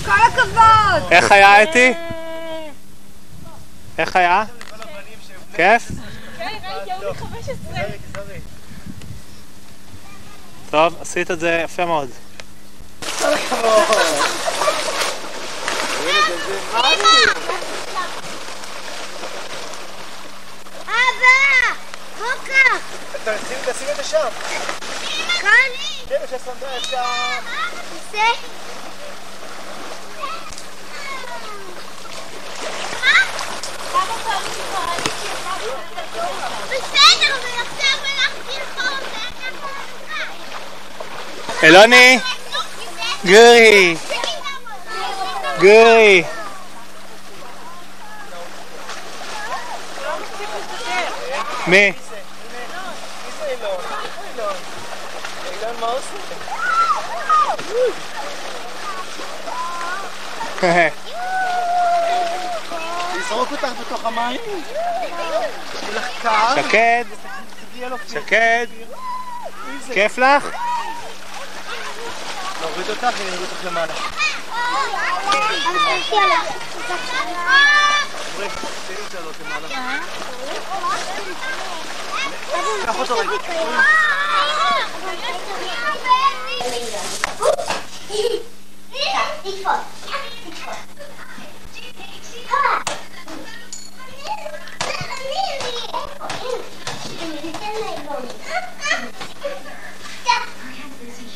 S1: כל הכבוד!
S2: איך היה אתי? איך היה? כיף?
S14: כן, ראיתי, היו לי 15.
S2: טוב, עשית את זה יפה מאוד.
S1: בוקר!
S11: תשים את זה שם.
S1: כאן?
S11: כן, אפשר שמת שם.
S1: זה? בסדר, אבל עכשיו הלכתי לחור
S2: אלוני! גורי! גורי! מי?
S11: אילון, מה עושה? לזרוק אותך בתוך המים?
S2: שקד! שקד! כיף לך?
S11: נוריד אותך ונוריד אותך למעלה. עמרי, תן לי לעלות למעלה. קח אותו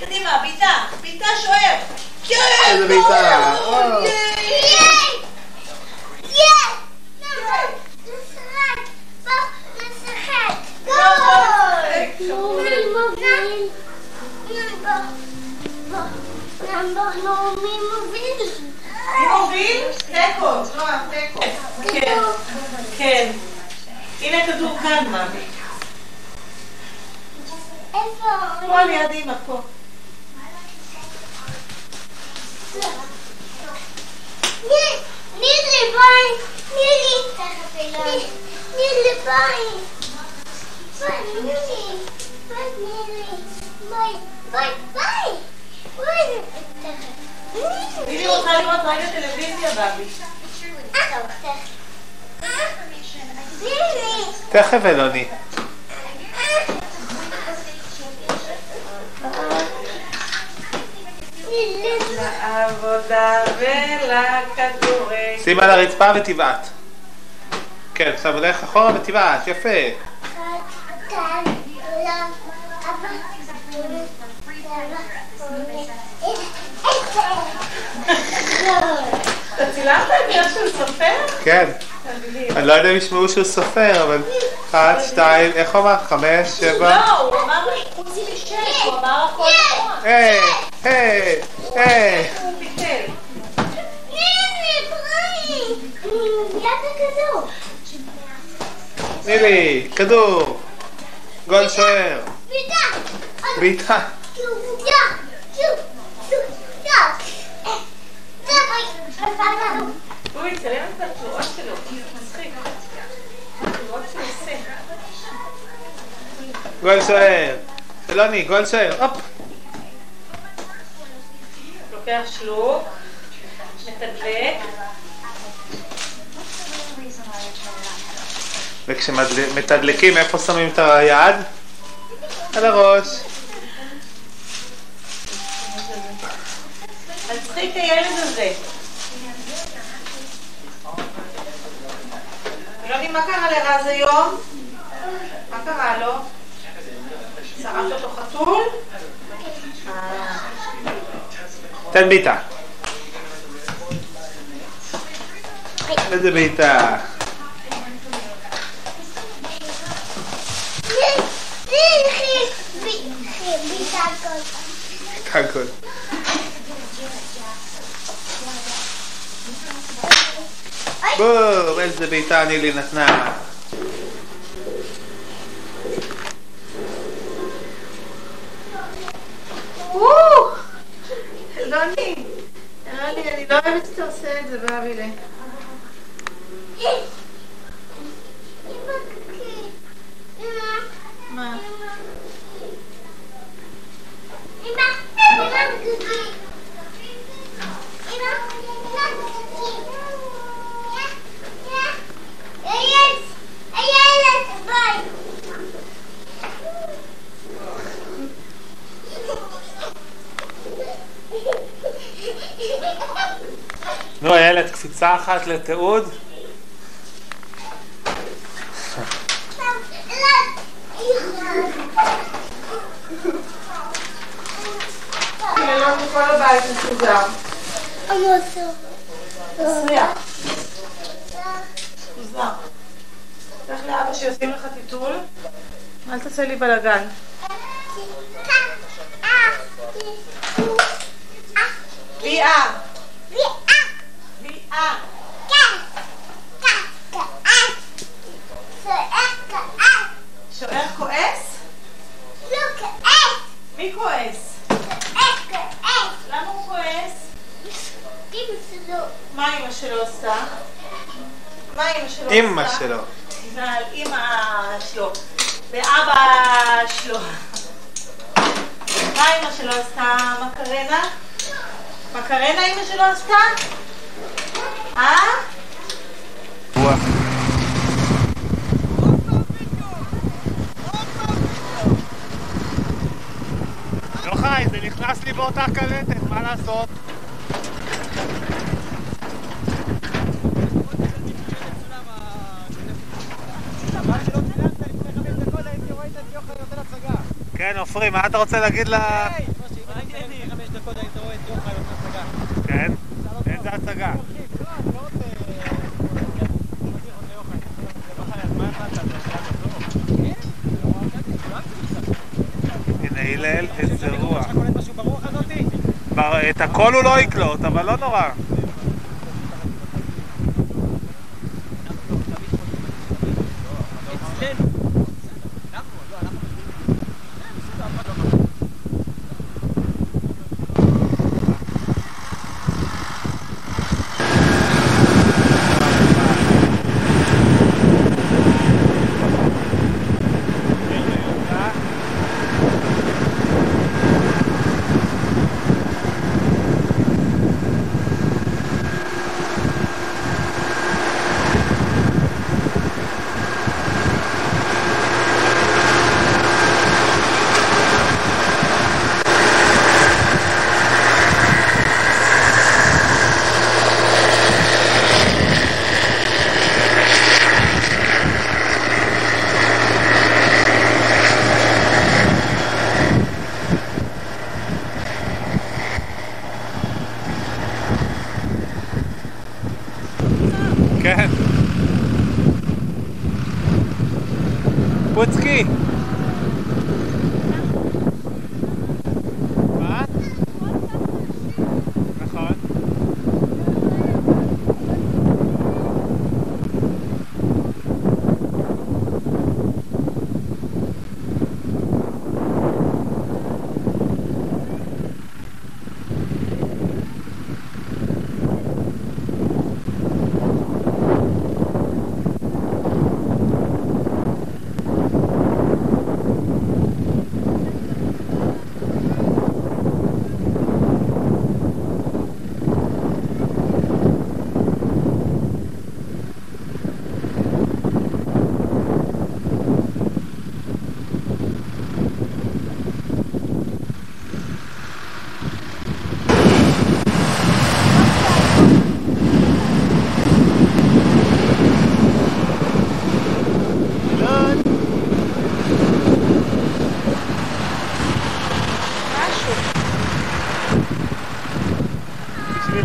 S3: קדימה, בעיטה, בעיטה שוער. כן!
S2: איזה בעיטה.
S3: גול!
S1: מי מוביל?
S3: מי מוביל? תיקו, זרוע, תיקו. כן, כן. הנה כדור כאן, מאמי.
S1: איפה?
S3: פה ליד אמא, פה.
S1: נילי ביי, נילי, נילי ביי, ביי נילי. ביי, ביי, ביי. ביי.
S3: ביבי רוצה לראות רגע טלוויזיה, בבי.
S2: תכף אלוני.
S3: לעבודה ולכדורגל.
S2: שים על הרצפה ותבעט. כן, עכשיו הולך אחורה ותבעט, יפה.
S3: אתה צילמת את זה של סופר?
S2: כן. אני לא יודע אם ישמעו שהוא סופר, אבל... אחת, שתיים, איך הוא אמר? חמש, שבע.
S3: לא, הוא אמר חוץ משש, הוא אמר הכל נכון.
S2: היי, היי, היי.
S3: הוא ביטל.
S2: תני לי, כדור. גול שוער. בעיטה.
S3: הוא
S2: גול שוער. אלוני, גול שוער. הופ.
S3: לוקח שלוק, מתדלק.
S2: וכשמתדלקים, איפה שמים את היד? על הראש.
S3: מצחיק הילד הזה. יוני, מה קרה לרז היום? מה קרה לו? שרף אותו חתול?
S2: תן בעיטה. איזה בעיטה. בעיטה גול. בום, איזה בעיטה נילי נתנה.
S3: וואו! אלוני, אלוני, אני לא אוהבת שאתה עושה את זה, בבילה. מה?
S2: נו, קפיצה אחת לתיעוד.
S3: אל תעשה לי בלאגן. ביאה. שוער כועס? מי כועס? למה הוא כועס? מה אמא שלו עושה? אמא שלו?
S2: אמא שלו.
S3: על אמא שלו ואבא שלו. מה אמא שלו עשתה? מקרנה? מקרנה אמא שלו עשתה? אה?
S11: יוחאי, זה נכנס לי באותה קלטת, מה לעשות? כן, עופרי, מה אתה רוצה להגיד ל... כן? איזה הצגה? הנה הלל, איזה רוח. את הכל הוא לא יקלוט, אבל לא נורא.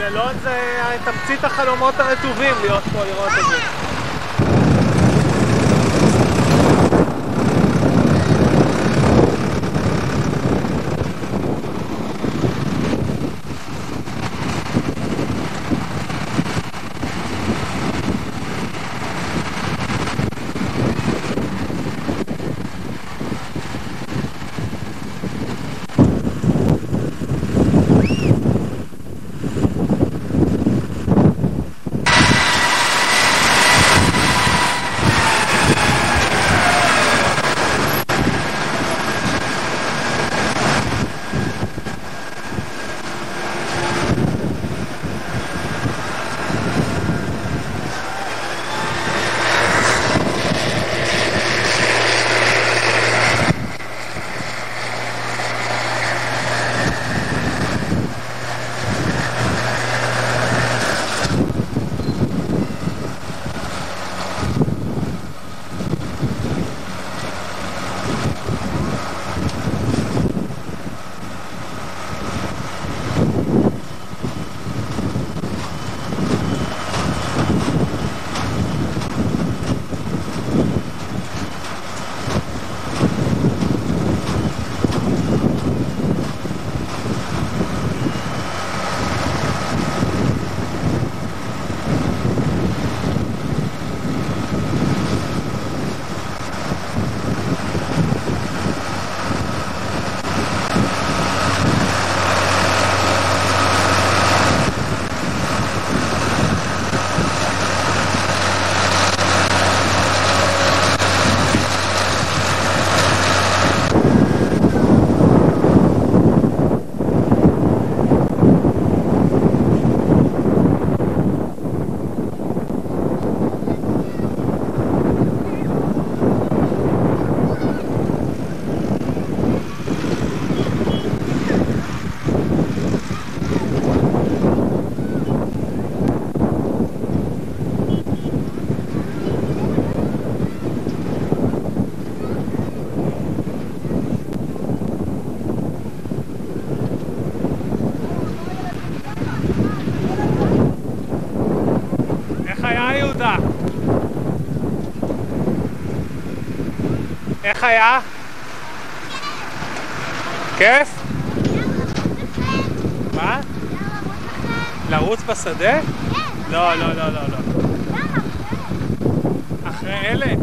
S2: אלון זה תמצית החלומות הרטובים להיות פה לראות את זה. איך היה? כיף? מה? לרוץ בשדה? לא, לא, לא, לא, לא. אחרי אלה?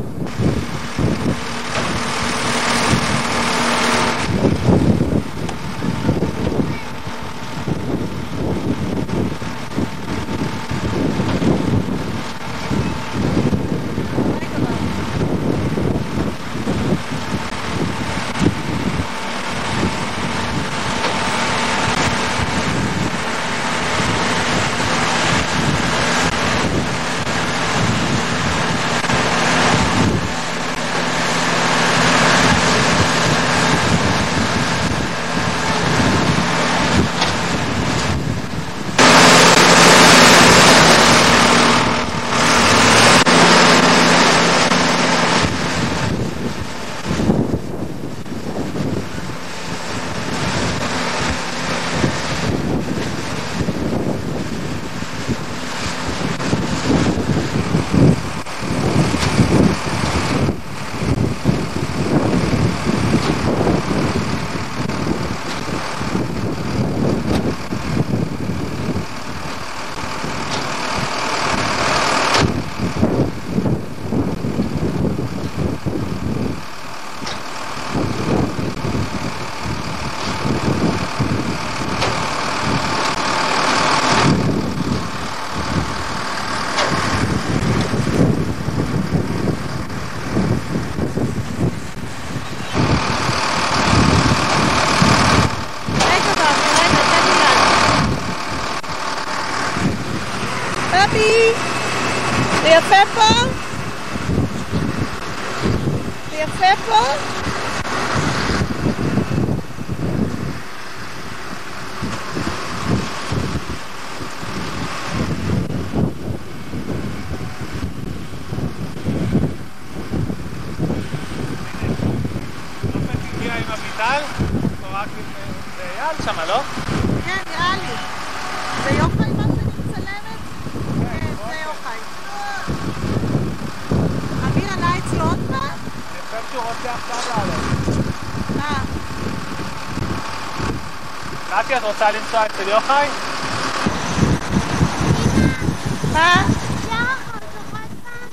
S16: רוצה לנסוע אצל יוחאי?
S14: מה?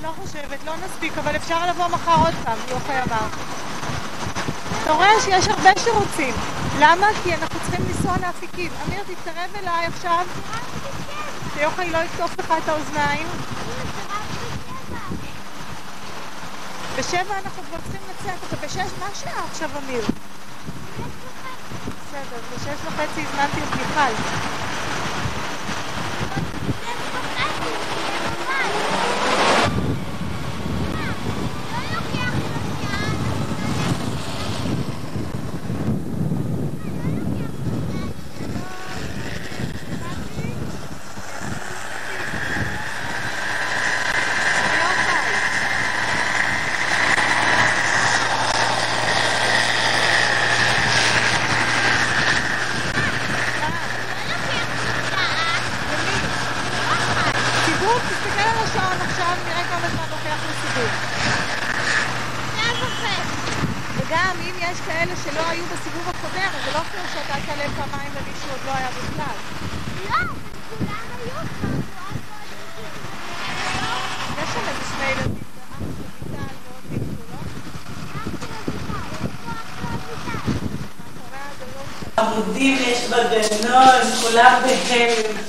S14: לא חושבת, לא נספיק, אבל אפשר לבוא מחר עוד פעם, יוחאי אמר. אתה רואה שיש הרבה שרוצים. למה? כי אנחנו צריכים לנסוע לאפיקים. אמיר, תתקרב אליי עכשיו. שיוחאי לא יקטוף לך את האוזניים. בשבע אנחנו כבר צריכים לצאת, אתה בשש, מה השעה עכשיו, אמיר? אז בשש וחצי הזמנתי את מיכל.
S30: in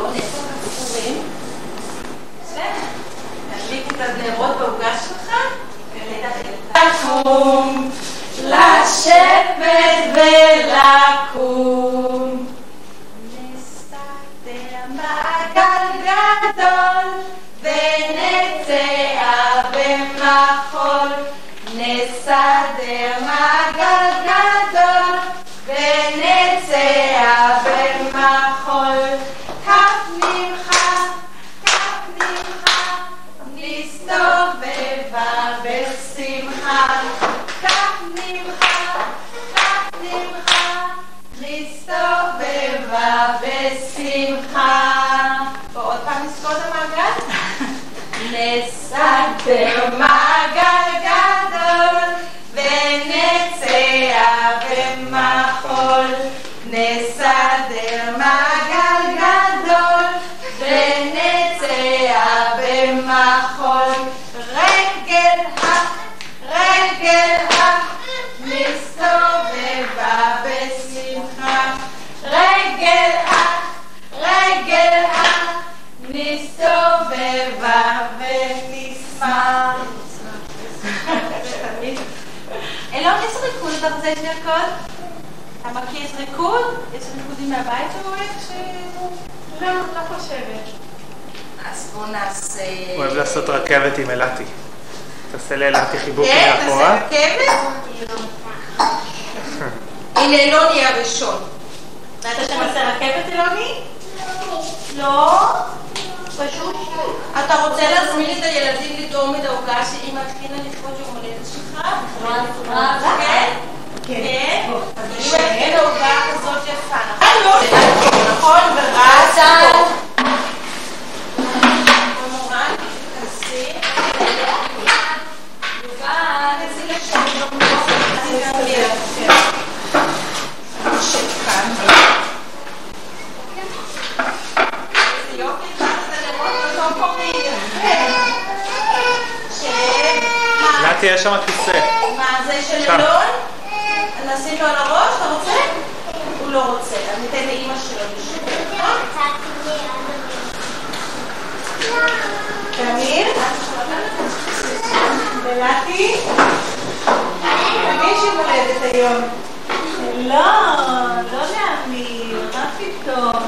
S30: בואו נהיה קצת קפורים. תדליק את הנרות בעוגה שלך לקום, לשבת ולקום. נסתר מעגל גדול ונצא במחול. נסדר מעגל גדול ונצא במחול. בשמחה. נמחה, נמחה, נסתובבה בשמחה. ועוד פעם נסגור את המעגל? נסדר מעגל במחול. רגל ה, רגל ה, נסתובבה בשמחה. רגל ה, רגל ה, נסתובבה ונשמח. אלון, איזה ריקוד אתה רוצה לרקוד? אתה מכיר איזה ריקוד? יש ריקודים מהבית שרואה ש... לא, לא חושבת. אז בואו נעשה...
S2: הוא אוהב לעשות רכבת עם אלעתי. תעשה לאלעתי חיבוק
S30: כן,
S2: מאחורה.
S30: נעשה רכבת? הנה, אלון יהיה הראשון. אתה שנעשה רכבת, אלוני? לא? פשוט. אתה רוצה להזמין את הילדים לטעום את העוגה שאמא הכינה לכבוד יום הולדת שלך? כן? כן? אמא הכינה עוגה כזאת יפה, נכון? נכון, ורצה. ומורן, תכנסי. יובל, איזה לשון, אני גם כן. נשב כאן. איזה יופי, נכנסת לראות אותו פורים. שב. מה?
S2: אלעתי, יש שם כיסא.
S30: מה זה של. אלון? נשים לו על הראש, אתה רוצה? הוא לא רוצה, אז ניתן לאימא שלו לשבת. תמיר? בלטי? למי יש יום הולדת היום? לא, לא לאמיר, מה פתאום?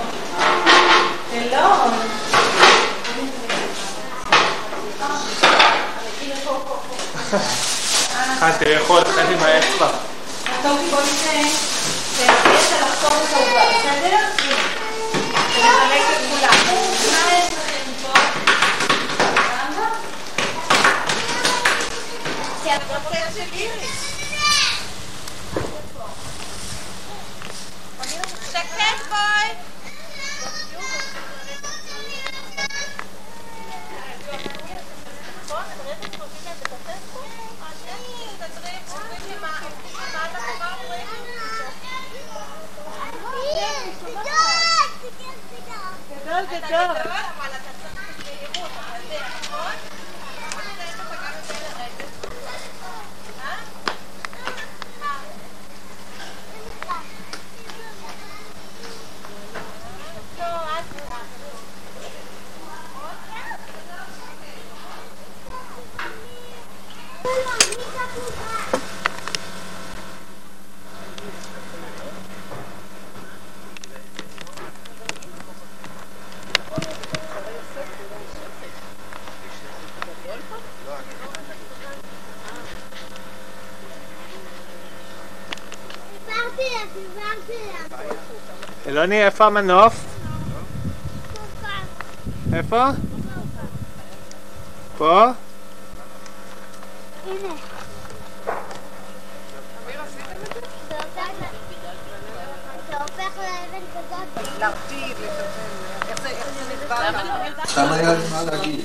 S30: אלון.
S2: אה, תראה איך הוא הולך עם האצבע.
S30: טוב, בוא נצא. תנסה לחתום את העוגה, בסדר? ונחלק לכולם. מה יש לכם פה? למה? זה הפרופט של איריס. שקט בואי.
S14: גדול גדול.
S1: סיפרתי לה, סיפרתי לה.
S2: אלוני, איפה המנוף? איפה? פה?
S1: הנה.
S8: שם היה לי מה להגיד.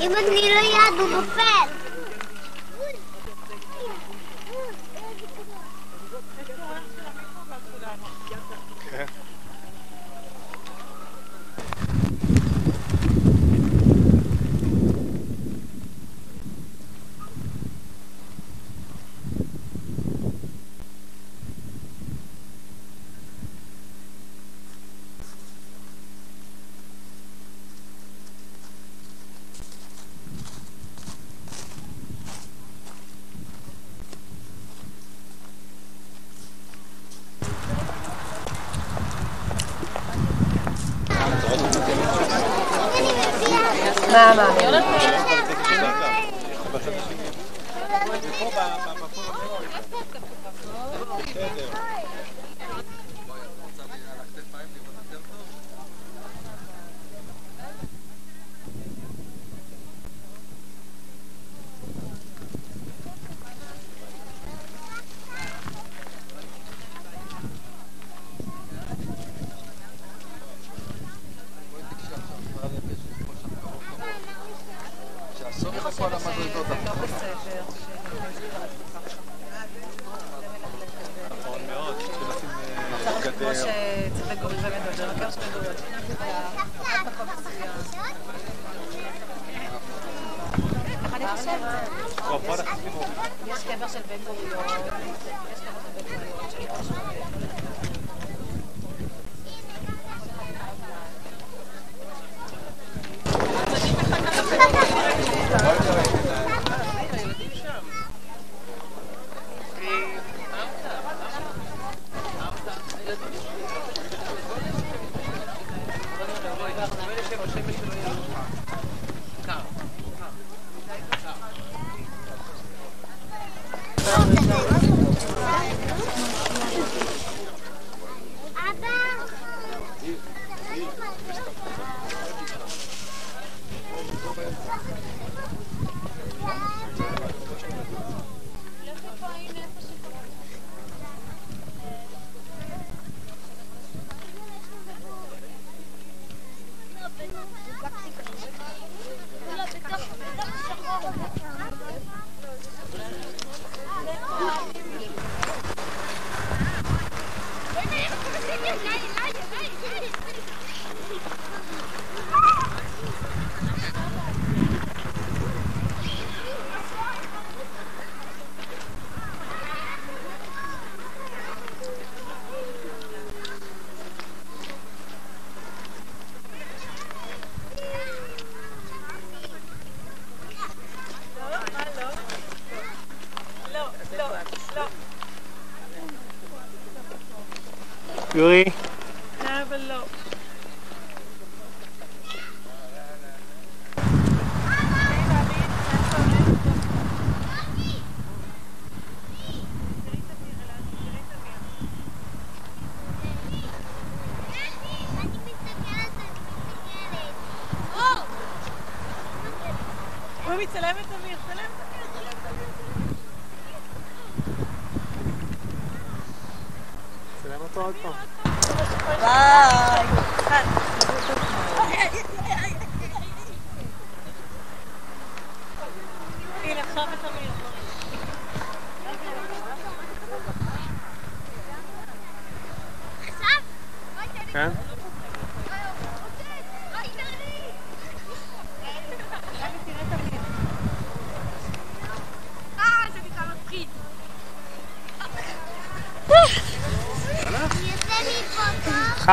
S1: Imam
S2: Nilo Jadu Buffet.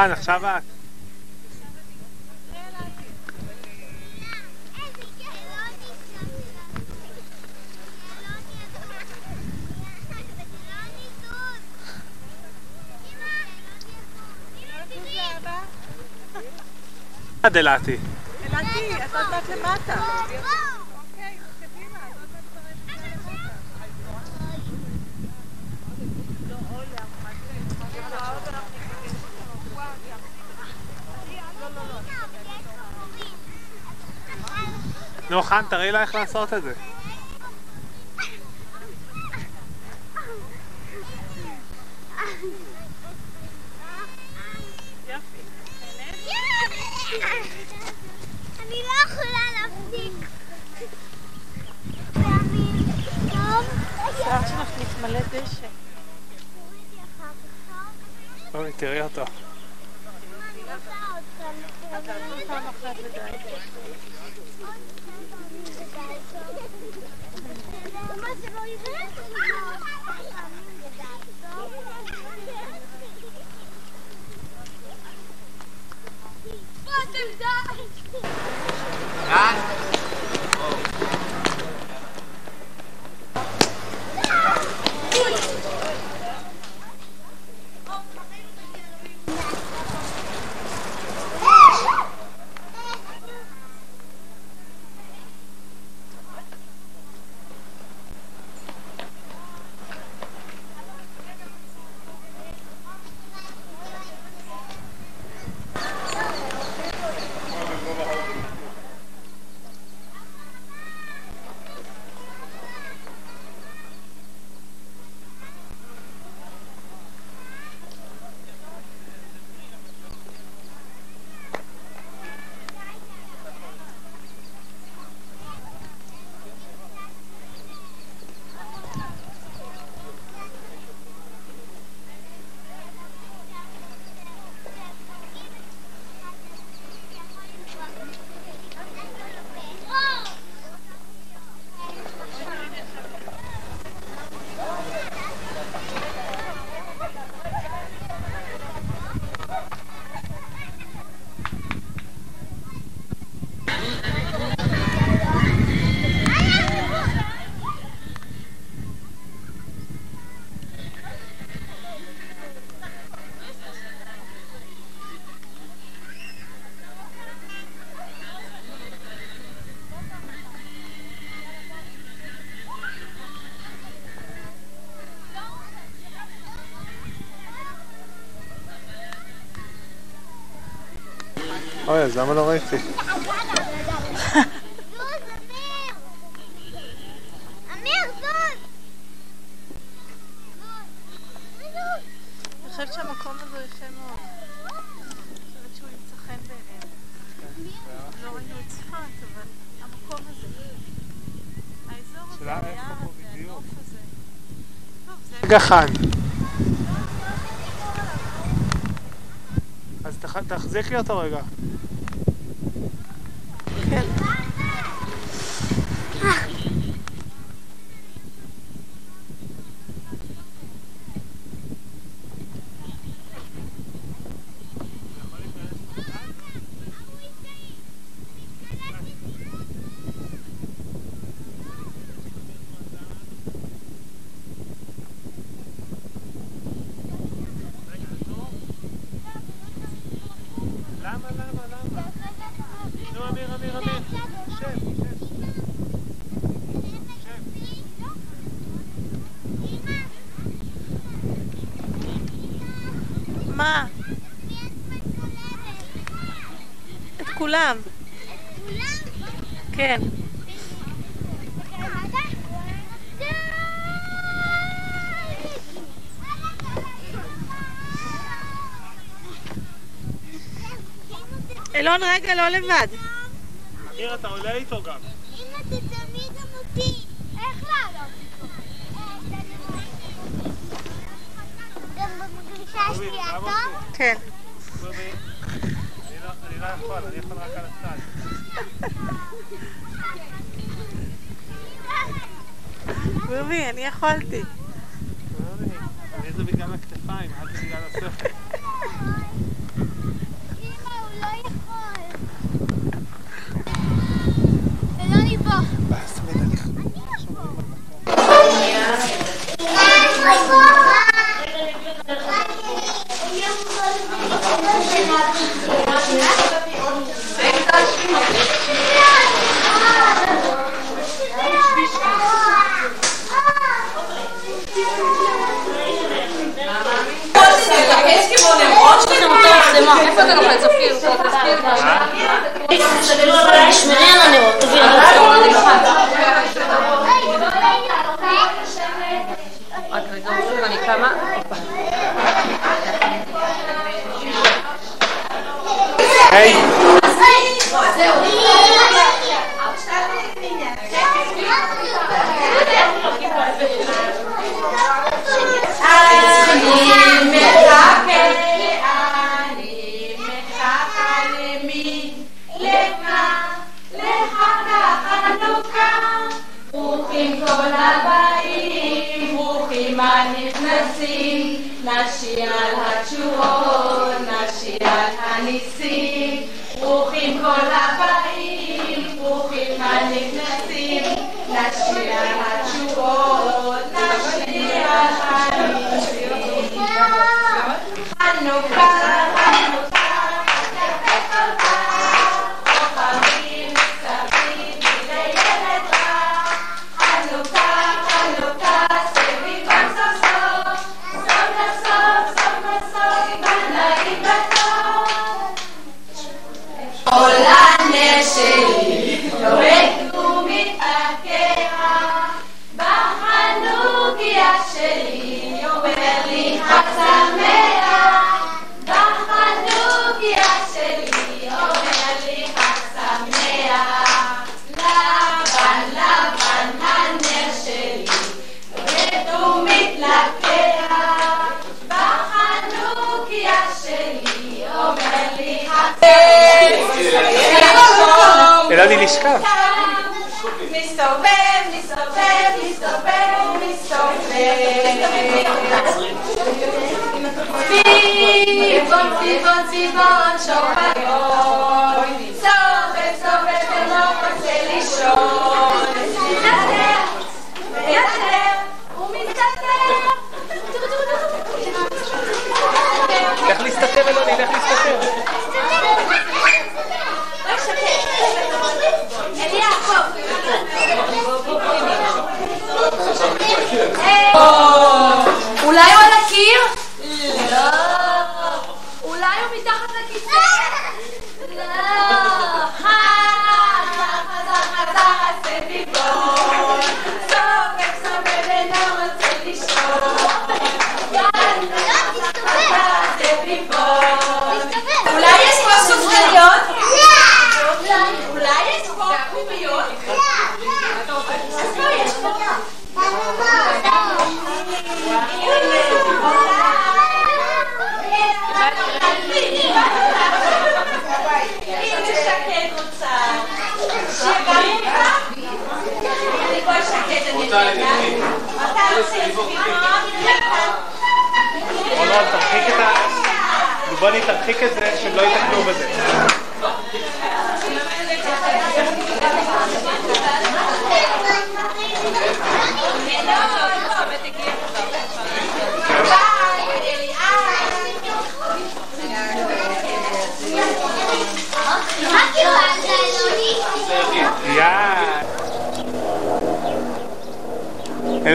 S1: מיכל, עכשיו את.
S31: עד
S2: אלעתי. אלעתי, את
S14: עוד מעט למטה.
S1: תראי לה איך לעשות את זה. אוי, אז למה לא ראיתי?
S32: אמיר, זוז!
S14: אני חושבת שהמקום הזה יפה מאוד. אני חושבת שהוא ימצא חן בעיניהם. לא ראינו את צפת, אבל המקום הזה. האזור הזה,
S1: שאלה איפה
S14: היער
S1: פה
S14: הזה,
S1: בדיוק.
S14: הנוף הזה. טוב, זה...
S1: רגע, חן. אז תח- תחזיקי אותו רגע.
S14: כן.
S1: למה, למה, למה? נו, אמיר, אמיר, אמיר. שב, שב.
S14: מה? את כולם. כן. אילון, רגע, לא לבד.
S1: אמיר, אתה עולה איתו גם. תשמרי על
S33: הנרות, תביא
S30: לנו.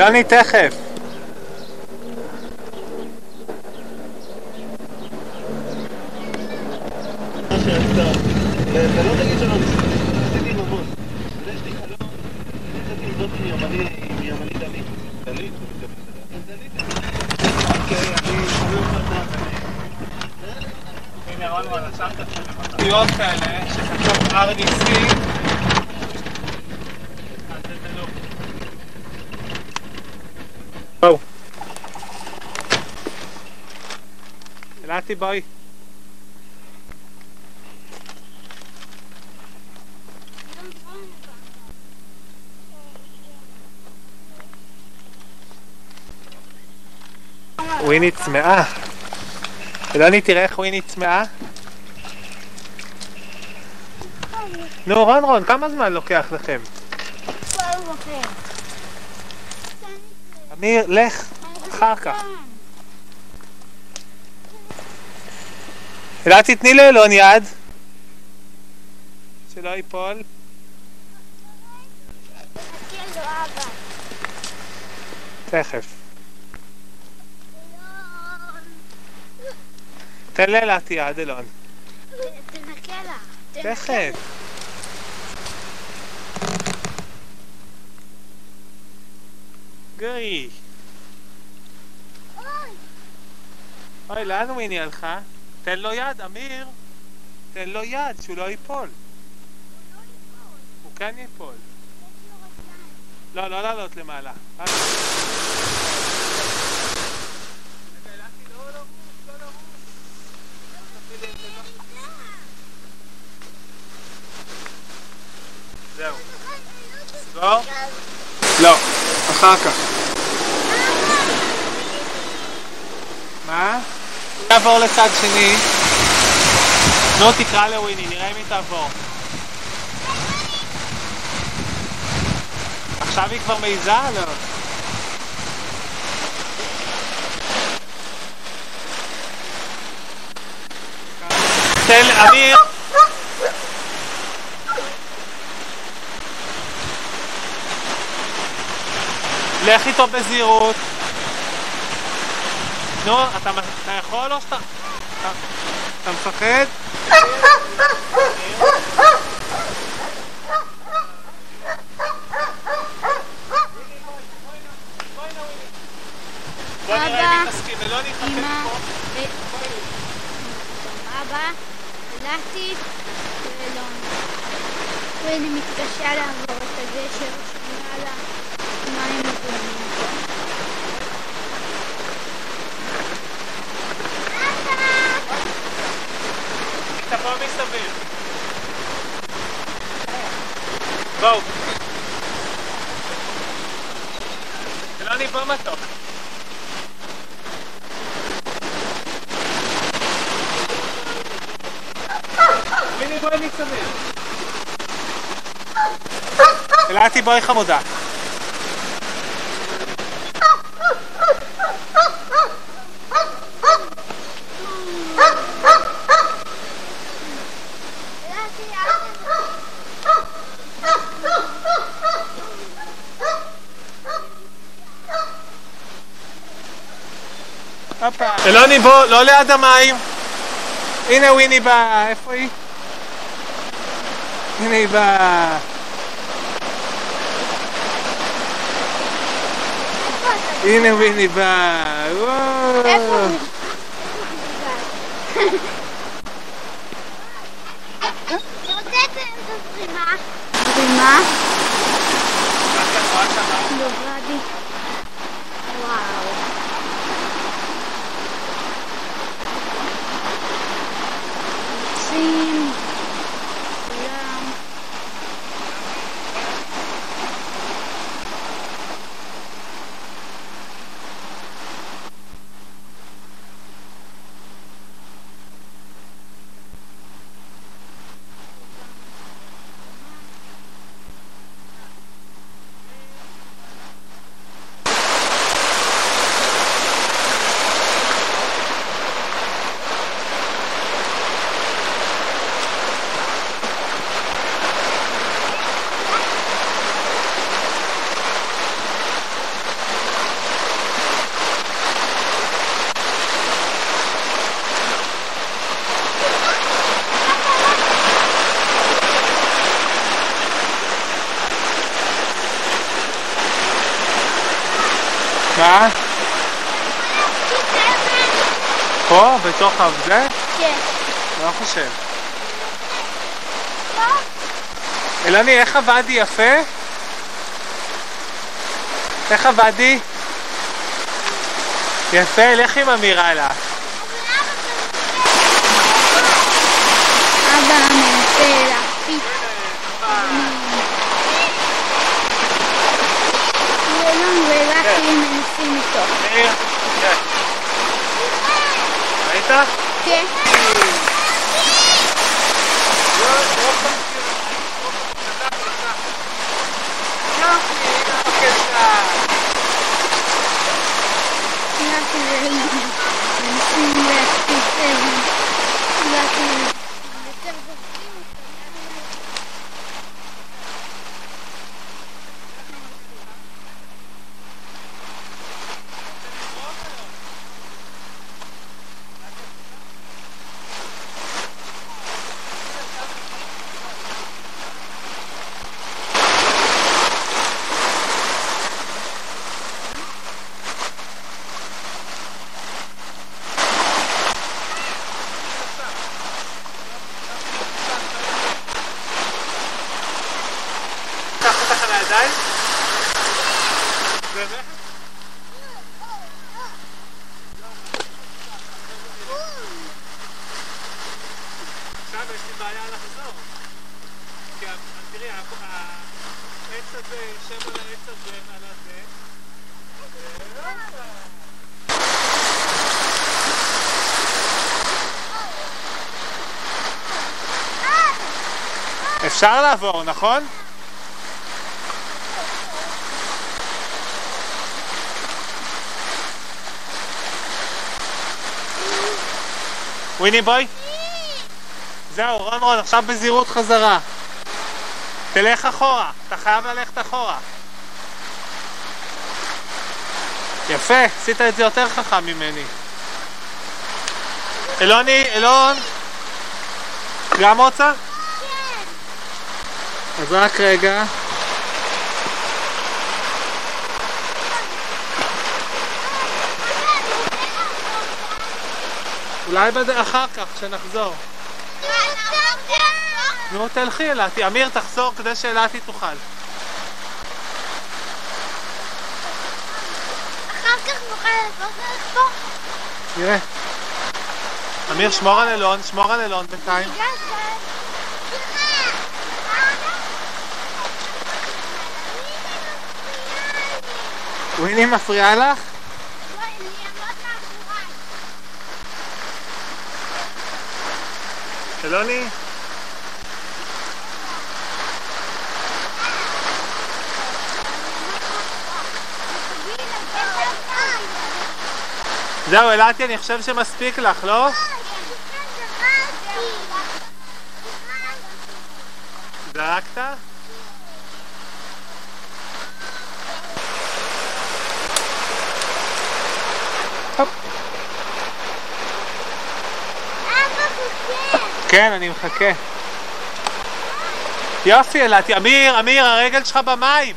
S30: יוני תכף. ביי. וויני צמאה. אלוני, תראה איך וויני צמאה. נו, רון רון, כמה זמן לוקח לכם? אמיר, לך, אחר כך. אל תתני לאלון יד, שלא ייפול. תכף.
S2: תן לאלת יד, אלון. תכף. גרי. אוי, לאן הוא הניע לך? תן לו יד, אמיר. תן לו יד, שהוא לא ייפול. הוא כן ייפול. לא, לא לעלות למעלה. זהו. סגור? לא, אחר כך. מה? נעבור לצד שני. נו, תקרא לוויני, נראה אם היא תעבור. עכשיו היא כבר מעיזה? לא. תל, אמיר! לך איתו בזהירות. נו, אתה, אתה יכול או שאתה... אתה, מפחד? בוא נראה אם היא תסכים, ולא נחכה
S1: אמא,
S2: פה.
S1: ו- אבא, הלכתי ואלון. ואני מתקשה לעבור את הגשר שמעל המים הגדולים.
S2: תבוא מסביב. בואו. אלוני, בוא מתוק. מיני, בואי מסביב. אלעתי, בואי חמודה. אלוני, בוא, לא ליד המים. הנה וויני באה, איפה היא? הנה היא באה. הנה וויני באה. וואו.
S1: איפה אני רוצה את הזרימה.
S2: בתוך הזה?
S1: כן.
S2: לא חושב. אלוני, איך הוואדי יפה? איך הוואדי? יפה, לך עם אמירה לה.
S1: אבא מנסה להפיץ. ואלון ולקי מנסים איתו.
S2: ראית?
S1: כן. לקי ואלון מנסים
S2: עיניים? באמת? עכשיו יש לי בעיה לחזור. כי ה- תראי, ה- העץ הזה יושב על העץ הזה ועל הזה. אפשר לעבור, נכון? וויני בואי. זהו, רון רון, עכשיו בזהירות חזרה. תלך אחורה, אתה חייב ללכת אחורה. יפה, עשית את זה יותר חכם ממני. אלוני, אלון. גם רוצה? אז רק רגע. אולי בד... אחר כך, כשנחזור. נו, תלכי אלעתי. אמיר, תחזור כדי שאלעתי תוכל.
S1: אחר כך נוכל פה.
S2: נראה. אמיר, שמור על אלון, שמור על אלון בינתיים. וויני מפריעה לך? אלוני? זהו, אלעתי, אני חושב שמספיק לך, לא? זרקת? כן, אני מחכה. יופי, אלעתי. אמיר, אמיר, הרגל שלך במים.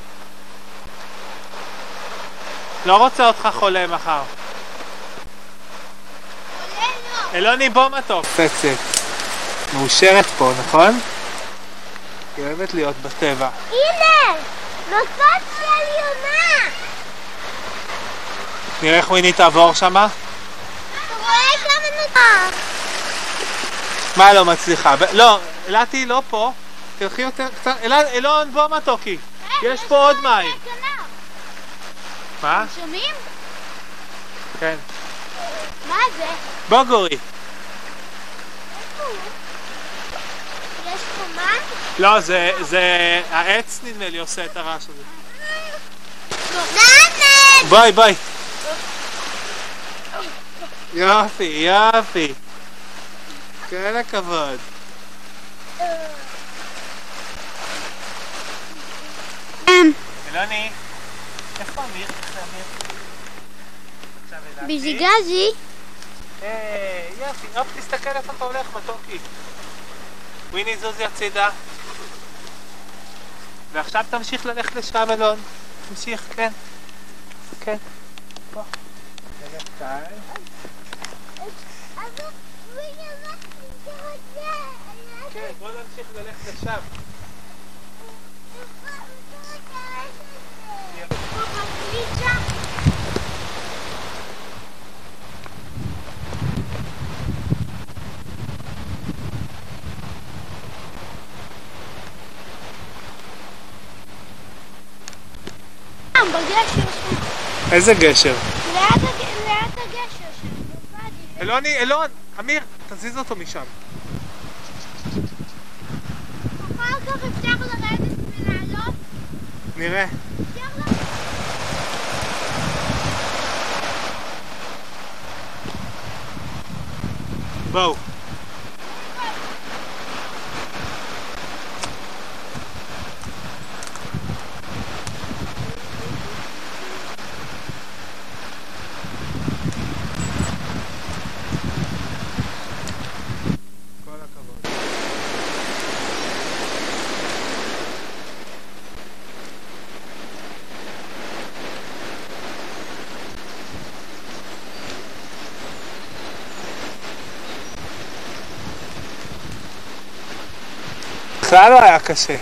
S2: לא רוצה אותך חולה מחר. אלוני, בוא מתוק. פצת. מאושרת פה, נכון? היא אוהבת להיות בטבע.
S1: הנה! נוסעת עליונה!
S2: נראה איך וויני תעבור שמה.
S1: אתה רואה כמה נוסעת?
S2: מה לא מצליחה? לא, אלעתי לא פה. תלכי יותר קצת. אלון, בוא מתוקי. יש פה עוד מים. מה?
S15: שומעים?
S2: כן.
S15: מה זה?
S2: בוא גורי.
S1: יש פה מים?
S2: לא, זה, זה... העץ נדמה לי עושה את הרעש הזה. בואי, בואי. יופי, יופי. כל הכבוד. אלוני, איפה אמיר? אלעתי.
S1: ביזיגזי?
S2: היי, יופי, הופ, תסתכל איפה אתה הולך, מתוקי. וויני זוזי הצידה. ועכשיו תמשיך ללכת לשם, אלון. תמשיך, כן. כן. בוא. רגע, כאן. כן, בוא
S15: שם.
S2: איזה גשר?
S15: ליד הג- ליד הגשר. בוואדי.
S2: אלוני, אלון, אמיר, תזיז אותו משם.
S15: אחר כך אפשר לרדת ולעלות?
S2: נראה. בואו. Claro, é, Akase.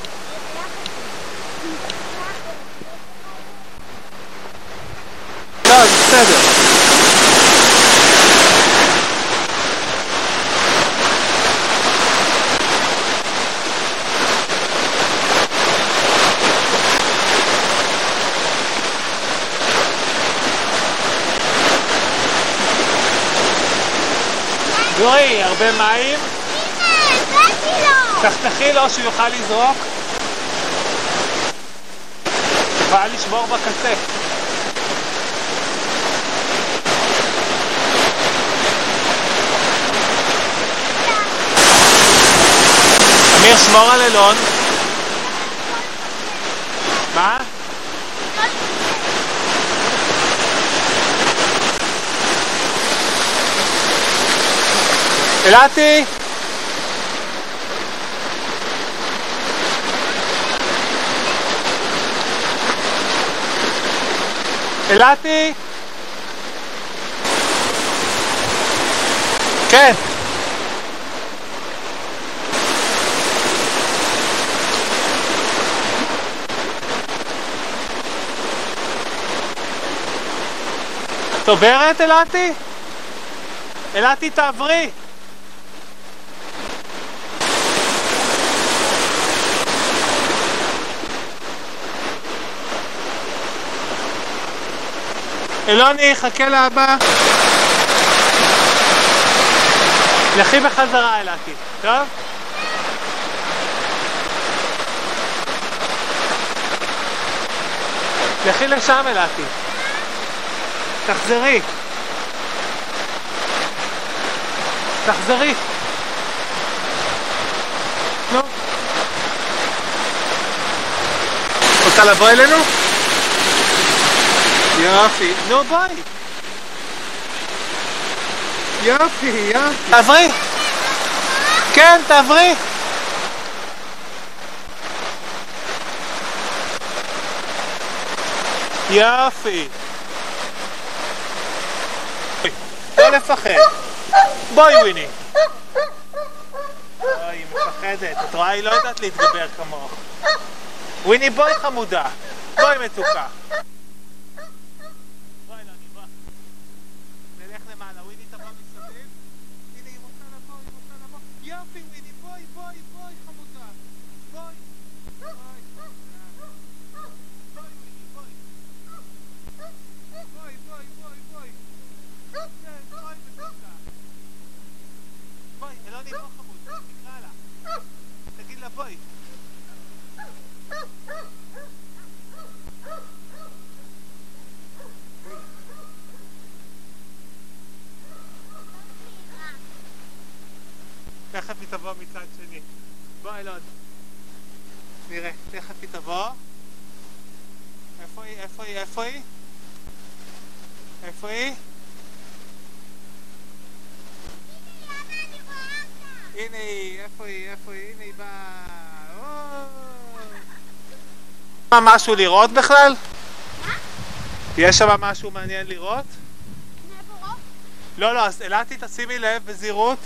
S2: Não, sério. רואה הרבה מים תחתכי לו שהוא יוכל לזרוק. יכולה לשבור בקצה. אמיר, שמור על אלון. מה? אלעתי! אלעתי! כן. את עוברת, אלעתי? אלעתי, תעברי! אלוני, חכה לאבא. לכי בחזרה אלעתי, טוב? לכי לשם אלעתי. תחזרי. תחזרי. נו. רוצה לבוא אלינו? יופי. נו ביי. יופי, יופי. תעברי. כן, תעברי. יופי. לא לפחד. בואי וויני. אוי, היא מפחדת. את רואה? היא לא יודעת להתגבר כמוך. וויני, בואי חמודה. בואי מתוקה. בואי, לא, אני בא. נלך למעלה. וויני תבוא מסביב. הנה, היא רוצה לבוא, היא רוצה לבוא. יופי, וויני, בואי, בואי, בואי, חמודה. בואי. בואי. בואי, וויני, בואי. בואי, בואי, בואי, בואי. כן, בואי, מתוקה. בואי, אלוני, בוא חמוד, תקרא לה. תגיד לה בואי. תכף היא תבוא מצד שני. בוא אלון. נראה, תכף היא תבוא. איפה היא? איפה היא? איפה היא? איפה היא? הנה היא, איפה היא? איפה היא? הנה היא באה. מה, משהו לראות בכלל? יש שם משהו מעניין לראות? לא, לא, אז אלעתי תשימי לב בזהירות.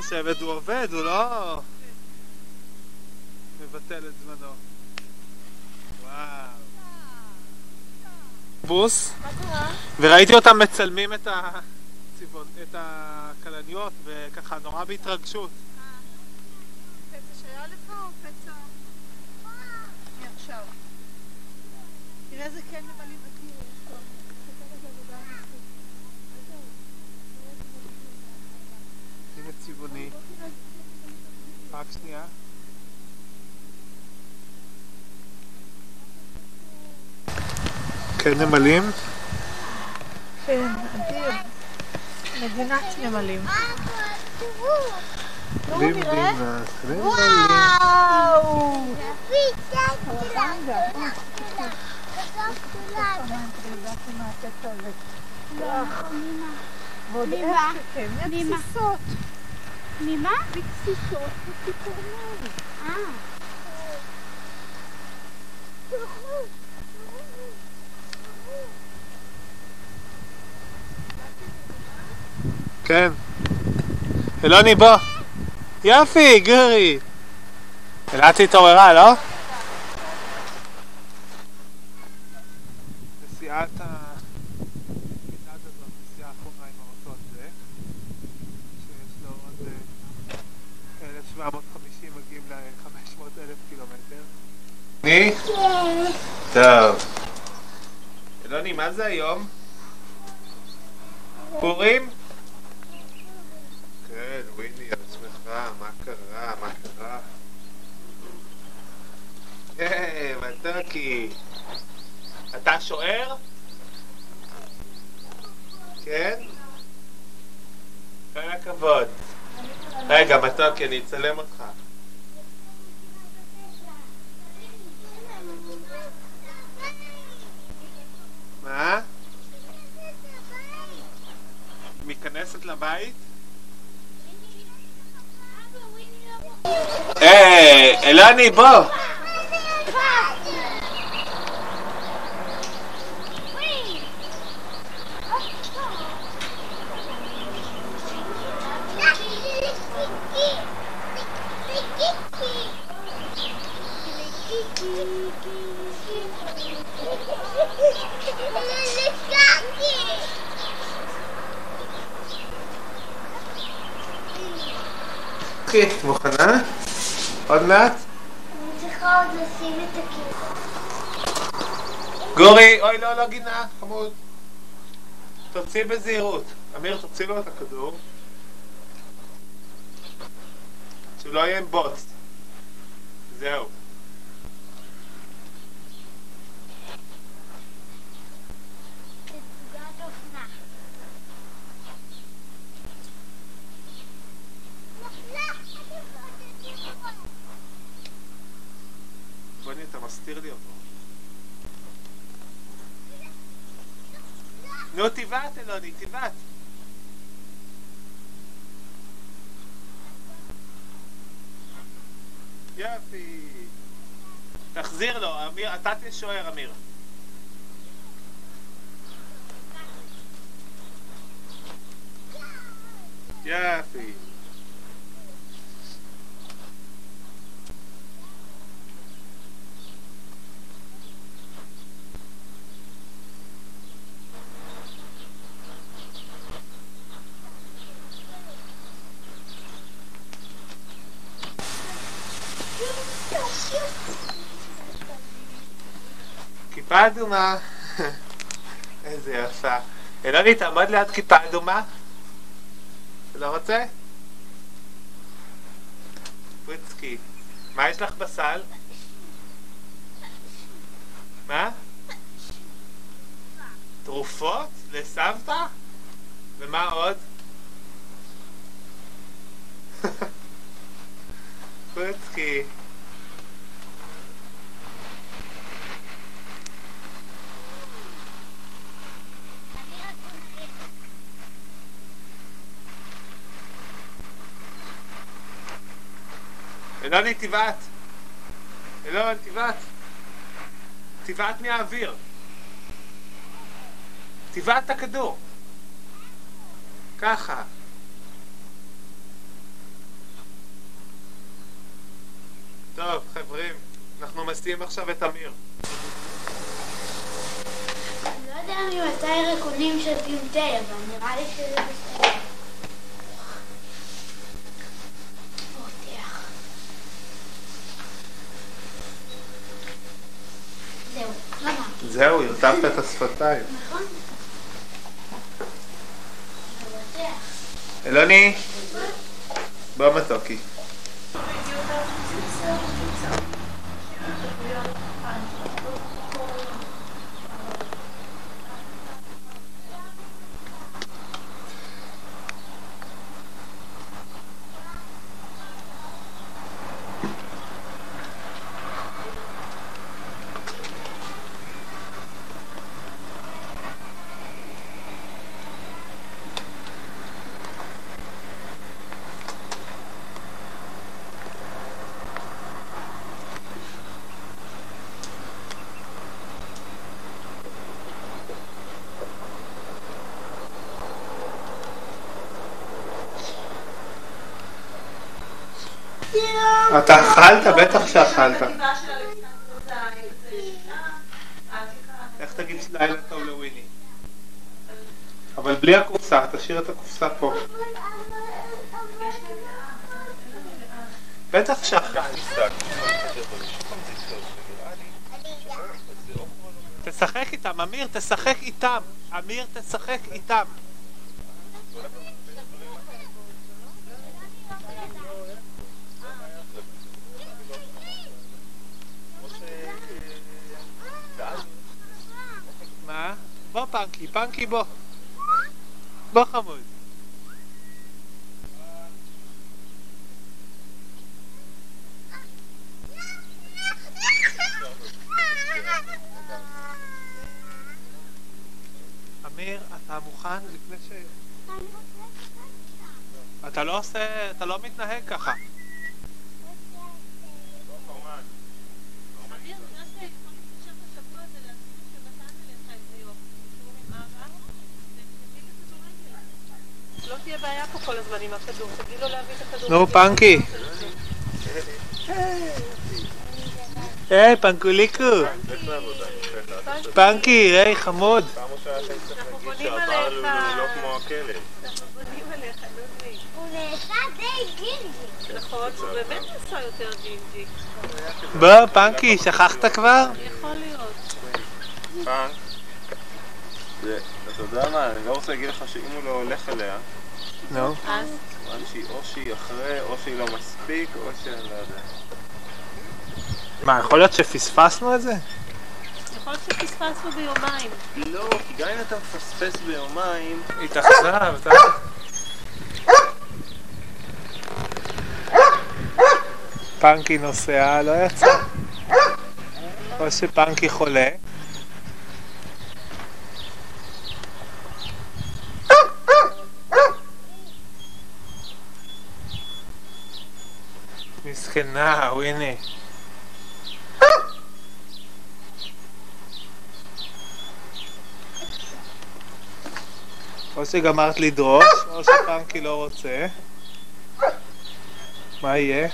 S2: חושבת? הוא עובד, הוא לא... מבטל את זמנו. וואו. בוס,
S14: מה קרה?
S2: וראיתי אותם מצלמים את הצבעון, את הכלניות, וככה נורא בהתרגשות.
S14: תראה איזה כן ממלאים בקיר יש לו. תסתכל איזה עבודה הם עשו.
S2: הנה צבעוני. רק שנייה. כן נמלים?
S14: כן, אדיר. מדינת נמלים.
S2: בימאס, נמלים.
S14: וואו! ועוד איך שכן, מהגסיסות.
S15: ממה?
S14: מגסיסות וציפורניים.
S15: אה.
S2: כן. אלוני בוא. יופי, גורי. אלעד התעוררה, לא? נסיעת ה... מצעד הזאת, נסיעה אחרונה עם האוטו הזה, שיש לו עוד אה, 1750 מגיעים ל-500 אלף קילומטר. מי? טוב. אלוני, מה זה היום? פורים? כן, וויני, על עצמך, מה קרה? מה קרה? היי, מתוקי. אתה שוער? כן? כל הכבוד. רגע, מתוקי, אני אצלם אותך. מה? מכנסת לבית? היי, אלני, בוא! אוקיי, את מוכנה? עוד מעט?
S1: אני צריכה עוד לשים את הכיור.
S2: גורי, אוי לא, לא גינה, חמוד. תוציא בזהירות. אמיר, תוציא לו את הכדור. שהוא לא יהיה עם בוץ. זהו.
S1: תצוגת אופנה.
S2: בוני, אתה מסתיר לי אותו. נו, תבעט, אלוני, תבעט. יופי. תחזיר לו, אמיר, אתה תהיה שוער, אמיר. יופי. כיפה אדומה. איזה יפה. אלוני, תעמוד ליד כיפה אדומה. לא רוצה? פריצקי. מה יש לך בסל? מה? תרופות? לסבתא? ומה עוד? פריצקי. אלוני תבעט. אלון, תבעט. תבעט מהאוויר. תבעט הכדור. ככה. טוב, חברים, אנחנו מסיעים עכשיו את אמיר.
S15: אני לא יודע ממתי ריקונים של פיוטי, אבל נראה לי שזה בסדר. זהו, לא
S2: הרטבת את השפתיים.
S15: נכון?
S2: אלוני, בוא מתוקי. אכלת? בטח שאכלת. איך תגיד לילה טוב לוויני? אבל בלי הקופסה, תשאיר את הקופסה פה. בטח שאכלת. תשחק איתם, אמיר, תשחק איתם. אמיר, תשחק איתם. מה? בוא פנקי, פנקי בוא. בוא חמוד. אמיר, אתה מוכן לפני ש... אתה לא עושה, אתה לא מתנהג ככה.
S3: לא תהיה בעיה פה כל הזמן עם הכדור, תגיד לו להביא את הכדור.
S2: נו, פנקי. היי, פנקוליקו. פנקי, היי, חמוד. בוא, פנקי, שכחת כבר?
S3: יכול להיות.
S26: אתה יודע מה, אני לא רוצה להגיד לך שאם הוא לא הולך אליה,
S2: נו.
S3: אז?
S26: סימן שהיא או שהיא אחרי, או שהיא לא מספיק, או שאני לא יודע.
S2: מה, יכול להיות שפספסנו את זה?
S3: יכול להיות שפספסנו ביומיים.
S26: לא, כי גם אם אתה מפספס ביומיים...
S2: התאכזב, אתה... פנקי נוסע, לא יצא. או שפנקי חולה. מסכנה, וויני. או שגמרת לדרוש, או שפנקי לא רוצה. מה יהיה?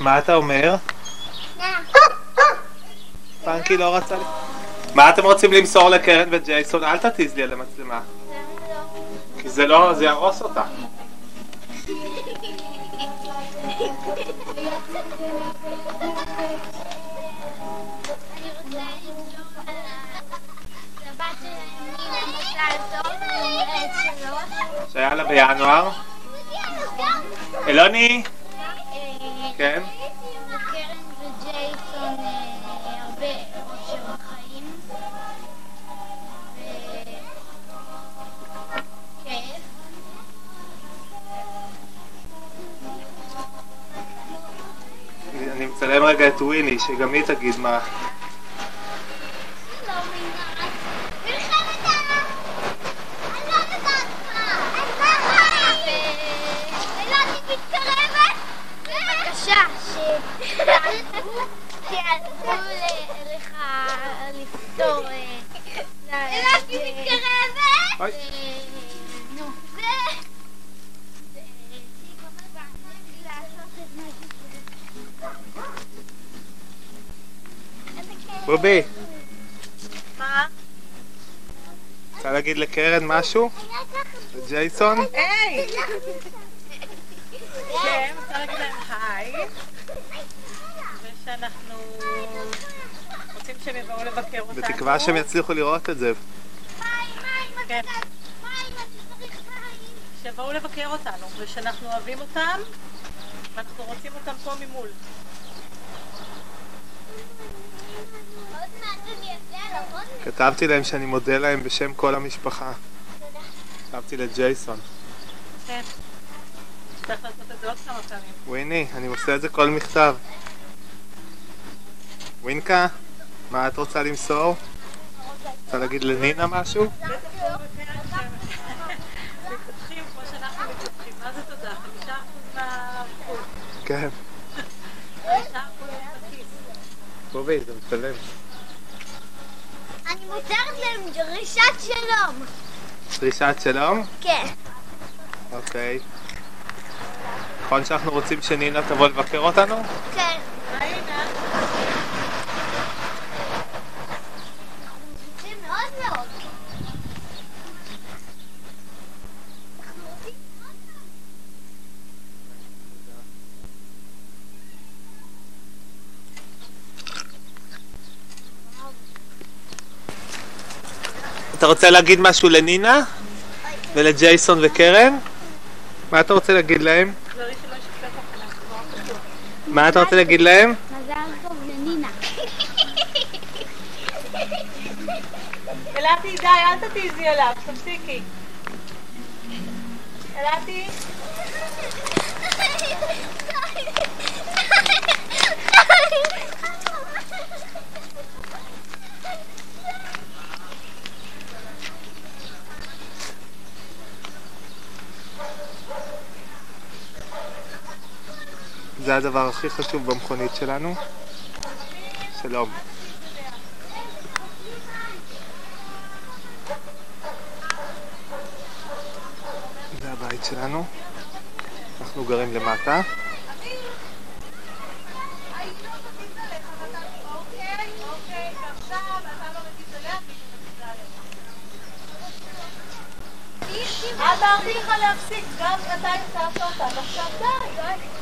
S2: מה אתה אומר? פנקי לא רצה... מה אתם רוצים למסור לקרן וג'ייסון? אל תתיז לי על המצלמה. כי זה לא... זה יהרוס אותה. שהיה לה בינואר. אלוני? כן? אני מצלם רגע את וויני, שגם היא תגיד מה.
S15: שיעזרו לך לפתור... אלעד מתקרבת!
S2: אוי.
S15: נו. זה...
S2: בובי,
S14: מה?
S2: רוצה להגיד לקרן משהו? לג'ייסון?
S14: היי! כן, רוצה להגיד להם היי. ושאנחנו רוצים שהם יבואו לבקר אותנו.
S2: בתקווה שהם יצליחו לראות את זה.
S14: כן. שיבואו לבקר אותנו, ושאנחנו אוהבים אותם, ואנחנו רוצים אותם פה ממול.
S2: כתבתי להם שאני מודה להם בשם כל המשפחה. כתבתי לג'ייסון.
S14: כן. צריך לעשות את זה עוד כמה פעמים.
S2: וויני, אני עושה את זה כל מכתב. ווינקה, מה את רוצה למסור? רוצה להגיד לנינה משהו?
S14: מתפתחים כמו שאנחנו מתפתחים. מה זה תודה? חמישה אחוז מהחו"ל.
S2: כן. בובי, זה מצלם.
S1: אני מותרת להם דרישת שלום.
S2: דרישת שלום?
S1: כן.
S2: אוקיי. נכון שאנחנו רוצים שנינה תבוא לבקר אותנו?
S1: כן מאוד מאוד.
S2: אתה רוצה להגיד משהו לנינה? ולג'ייסון וקרן? מה אתה רוצה להגיד להם? מה אתה רוצה להגיד להם?
S34: מזל טוב לנינה.
S14: אלעתי, די, אל תתיזי עליו, תפסיקי. אלעתי?
S2: זה הדבר הכי חשוב במכונית שלנו. שלום. זה הבית שלנו. אנחנו גרים למטה.
S14: אמרתי לך להפסיק, גם אתה הפסקת אותם, עכשיו די. אמיר.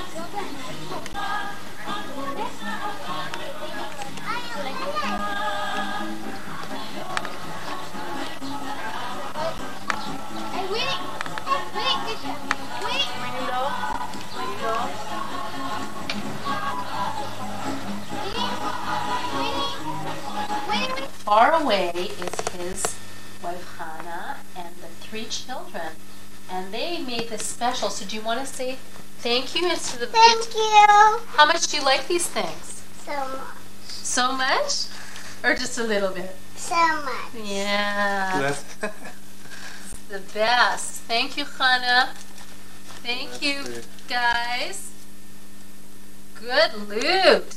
S35: Far away is his wife Hannah and the three children. And they made this special. So do you want to say thank you to the
S1: Thank you
S35: How much do you like these things?
S1: so much.
S35: So much? Or just a little bit?
S1: So much.
S35: Yeah. the best. Thank you, Hannah. Thank you, guys. Good loot.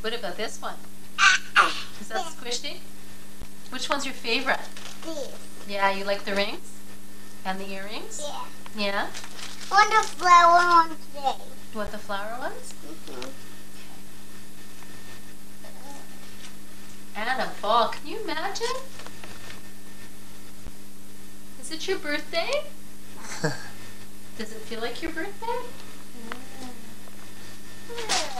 S35: What about this one? Is that squishy? Which one's your favorite?
S1: This.
S35: Yeah, you like the rings? And the earrings?
S1: Yeah.
S35: Yeah?
S1: On the flower ones today.
S35: You want the flower ones? And a ball. Can you imagine? Is it your birthday? Does it feel like your birthday?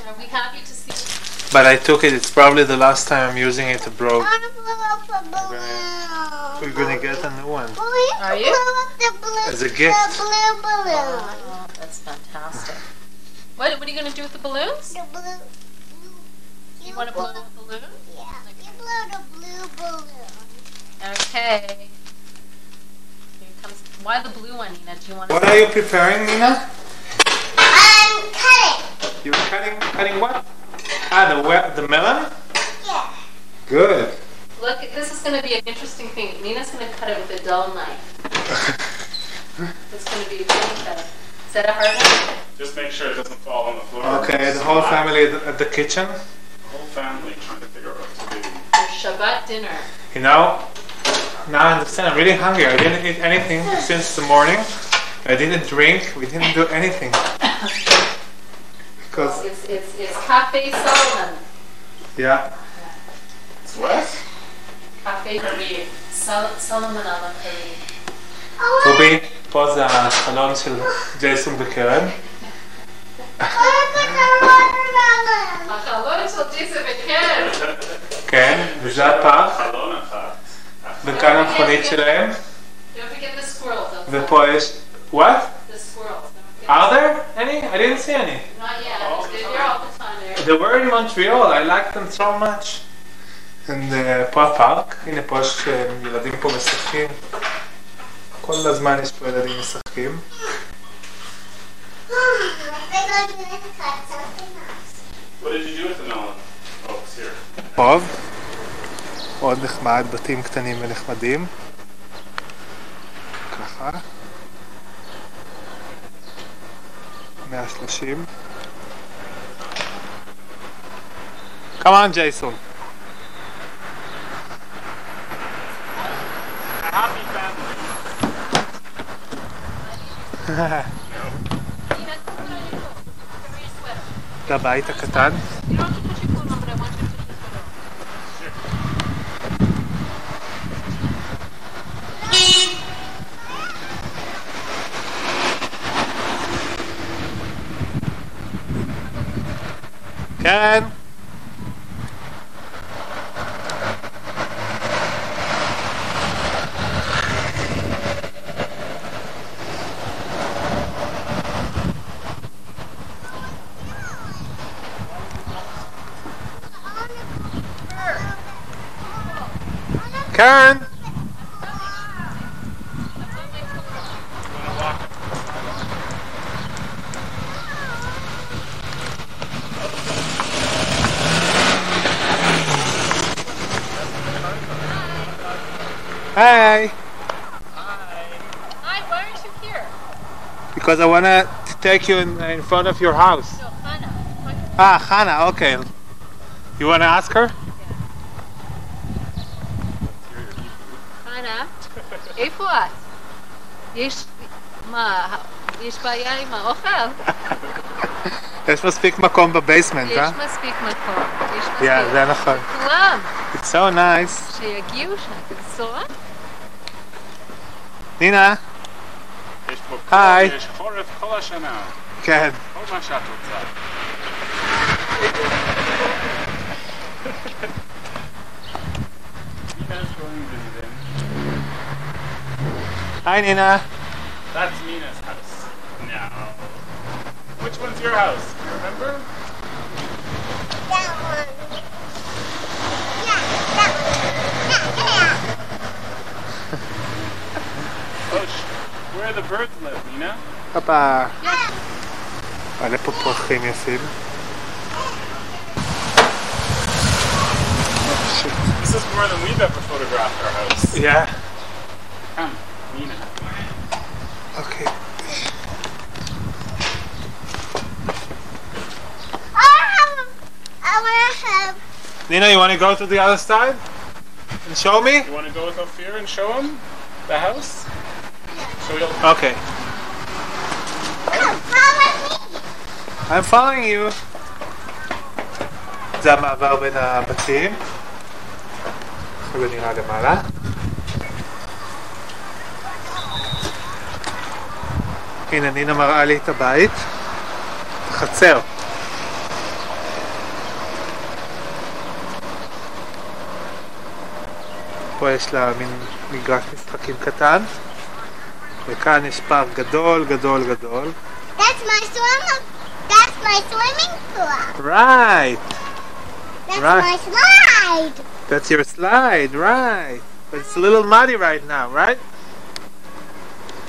S35: Are we happy to see?
S2: But I took it, it's probably the last time I'm using it, it broke.
S1: I want to blow up a balloon.
S2: We're gonna get a new one.
S1: We
S35: Are you?
S1: blow up the blue,
S2: As a gift.
S1: The blue balloon.
S35: Oh, that's fantastic. What, what are you going to do with the balloons?
S1: The blue.
S35: You want to blow a balloon?
S1: Yeah. You blow the blue balloon.
S35: Okay. Here comes. Why the blue one, Nina? Do you want?
S2: What are you preparing, Nina?
S1: I'm cutting.
S2: You're cutting, cutting what? Ah, the, we- the melon?
S1: Yeah.
S2: Good.
S35: Look, this is going to be an interesting thing. Nina's going to cut it with a dull knife. it's going to be really cut. Is that a hard one?
S36: Just make sure it doesn't fall on the floor.
S2: Okay, the whole family at the- at the kitchen.
S36: Whole family trying to figure out what to do.
S35: For Shabbat dinner.
S2: You know, now I understand. I'm really hungry. I didn't eat anything since the morning. I didn't drink. We didn't do anything. Because,
S35: It's, it's, it's Cafe Solomon.
S2: yeah.
S36: It's what?
S35: Cafe Paris. Sol- Solomon על הפרי.
S2: רובי, פה זה החלון של ג'ייסון וקרן.
S35: החלון של ג'יסה וקרן.
S2: כן, וזה הפח.
S36: חלון אחד.
S2: וכאן המכונית שלהם.
S35: Don't forget the squirrels. though.
S2: ופה יש... What? Are there any? I didn't see any.
S35: Not yet. All the
S2: They were in Montreal, I liked them so much. And, uh, פה הפארק, הנה פה יש אה, ילדים פה משחקים. כל הזמן יש פה ילדים משחקים.
S36: What did you do with the melon? Oh, it's here.
S2: טוב. מאוד נחמד, בתים קטנים ונחמדים. ככה. 130. Come on, Jason. זה הבית הקטן. כן. כן. Hi.
S35: Hi, why aren't you here?
S2: Because I want to take you in, in front of your house.
S35: No, Hannah.
S2: Ah, Hannah, okay. You want to ask her?
S35: חנה, איפה את? יש... מה, יש בעיה עם האוכל?
S2: יש מספיק מקום בבייסמנט, אה?
S35: יש מספיק מקום. יש מספיק.
S2: Yeah, זה נכון.
S35: כולם,
S2: It's so nice.
S35: שיגיעו שם. בשורה?
S2: נינה,
S36: יש פה
S2: היי.
S36: יש חורף כל השנה.
S2: כן.
S36: כל מה שאת רוצה. Mina's going visiting.
S2: היי נינה.
S36: That's Mina's house. No. Which one's your house? Do you remember? Oh, sh- where the birds live, Mina?
S2: הופה. מלא פה פרחים יפים.
S36: This is more than we've ever photographed our house.
S2: Yeah.
S36: Come, Mina.
S2: Okay. Nina, you want to go to the other side and show me?
S36: You want to go with Ophir and show him the house? Show you.
S2: Okay. I'm following you. זה המעבר בין הבתים. ככה זה נראה למעלה. הנה נינה מראה לי את הבית. חצר. פה יש לה מין מגרש משחקים קטן. וכאן יש פארק גדול גדול גדול.
S1: That's my swim. That's my swimming pool.
S2: Right.
S1: That's
S2: Right.
S1: my slide.
S2: That's your slide, right. But it's a little muddy right now, right?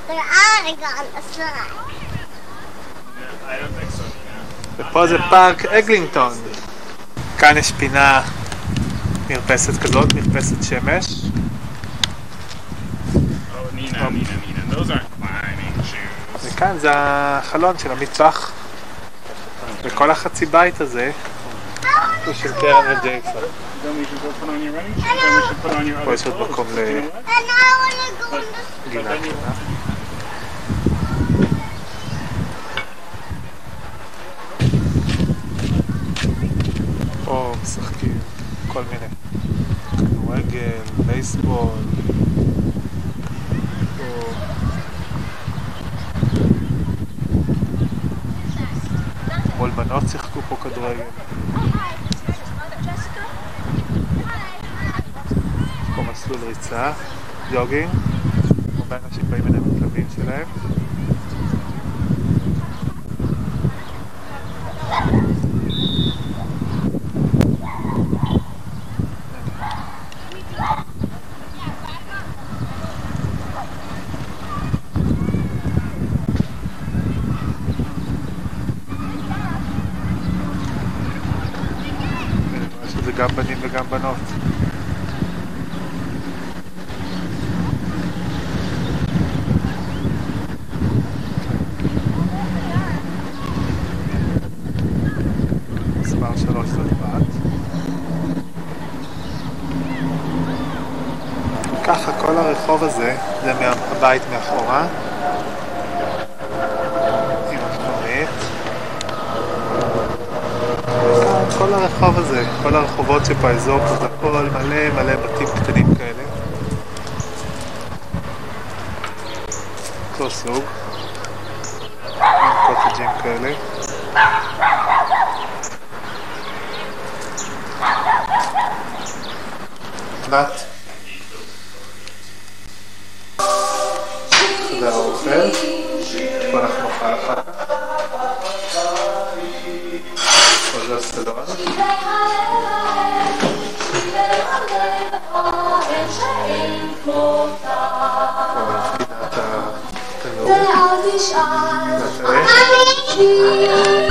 S1: They're all on the slide.
S36: I don't think so, Mina.
S2: ופה זה פארק אגלינגטון. כאן יש פינה מרפסת כזאת, מרפסת שמש. וכאן זה החלון של המטבח. וכל החצי בית הזה הוא של קרן וג'ייסון. פה יש עוד. מקום לגינה קטנה. פה משחקים כל מיני. כדורגל, בייסבול. פה אתמול בנות שיחקו פה כדורגל. פה מסלול ריצה, ג'וגינג. הרבה אנשים באים אליהם עם הכלבים שלהם. אני רואה שזה גם בנים וגם בנות. מספר שלוש זאת בת. ככה כל הרחוב הזה, זה מהבית מאחורה. עם הכתובית. וכאן כל הרחוב הזה, כל הרחובות שבאזור פה זה הכל מלא מלא בתים קטנים כאלה. אותו סוג. קוטג'ים כאלה. נת. חדר האוכל. פה אנחנו נאכל אחר כך. פה זה הסלון. פה פינת התנור. והטרף.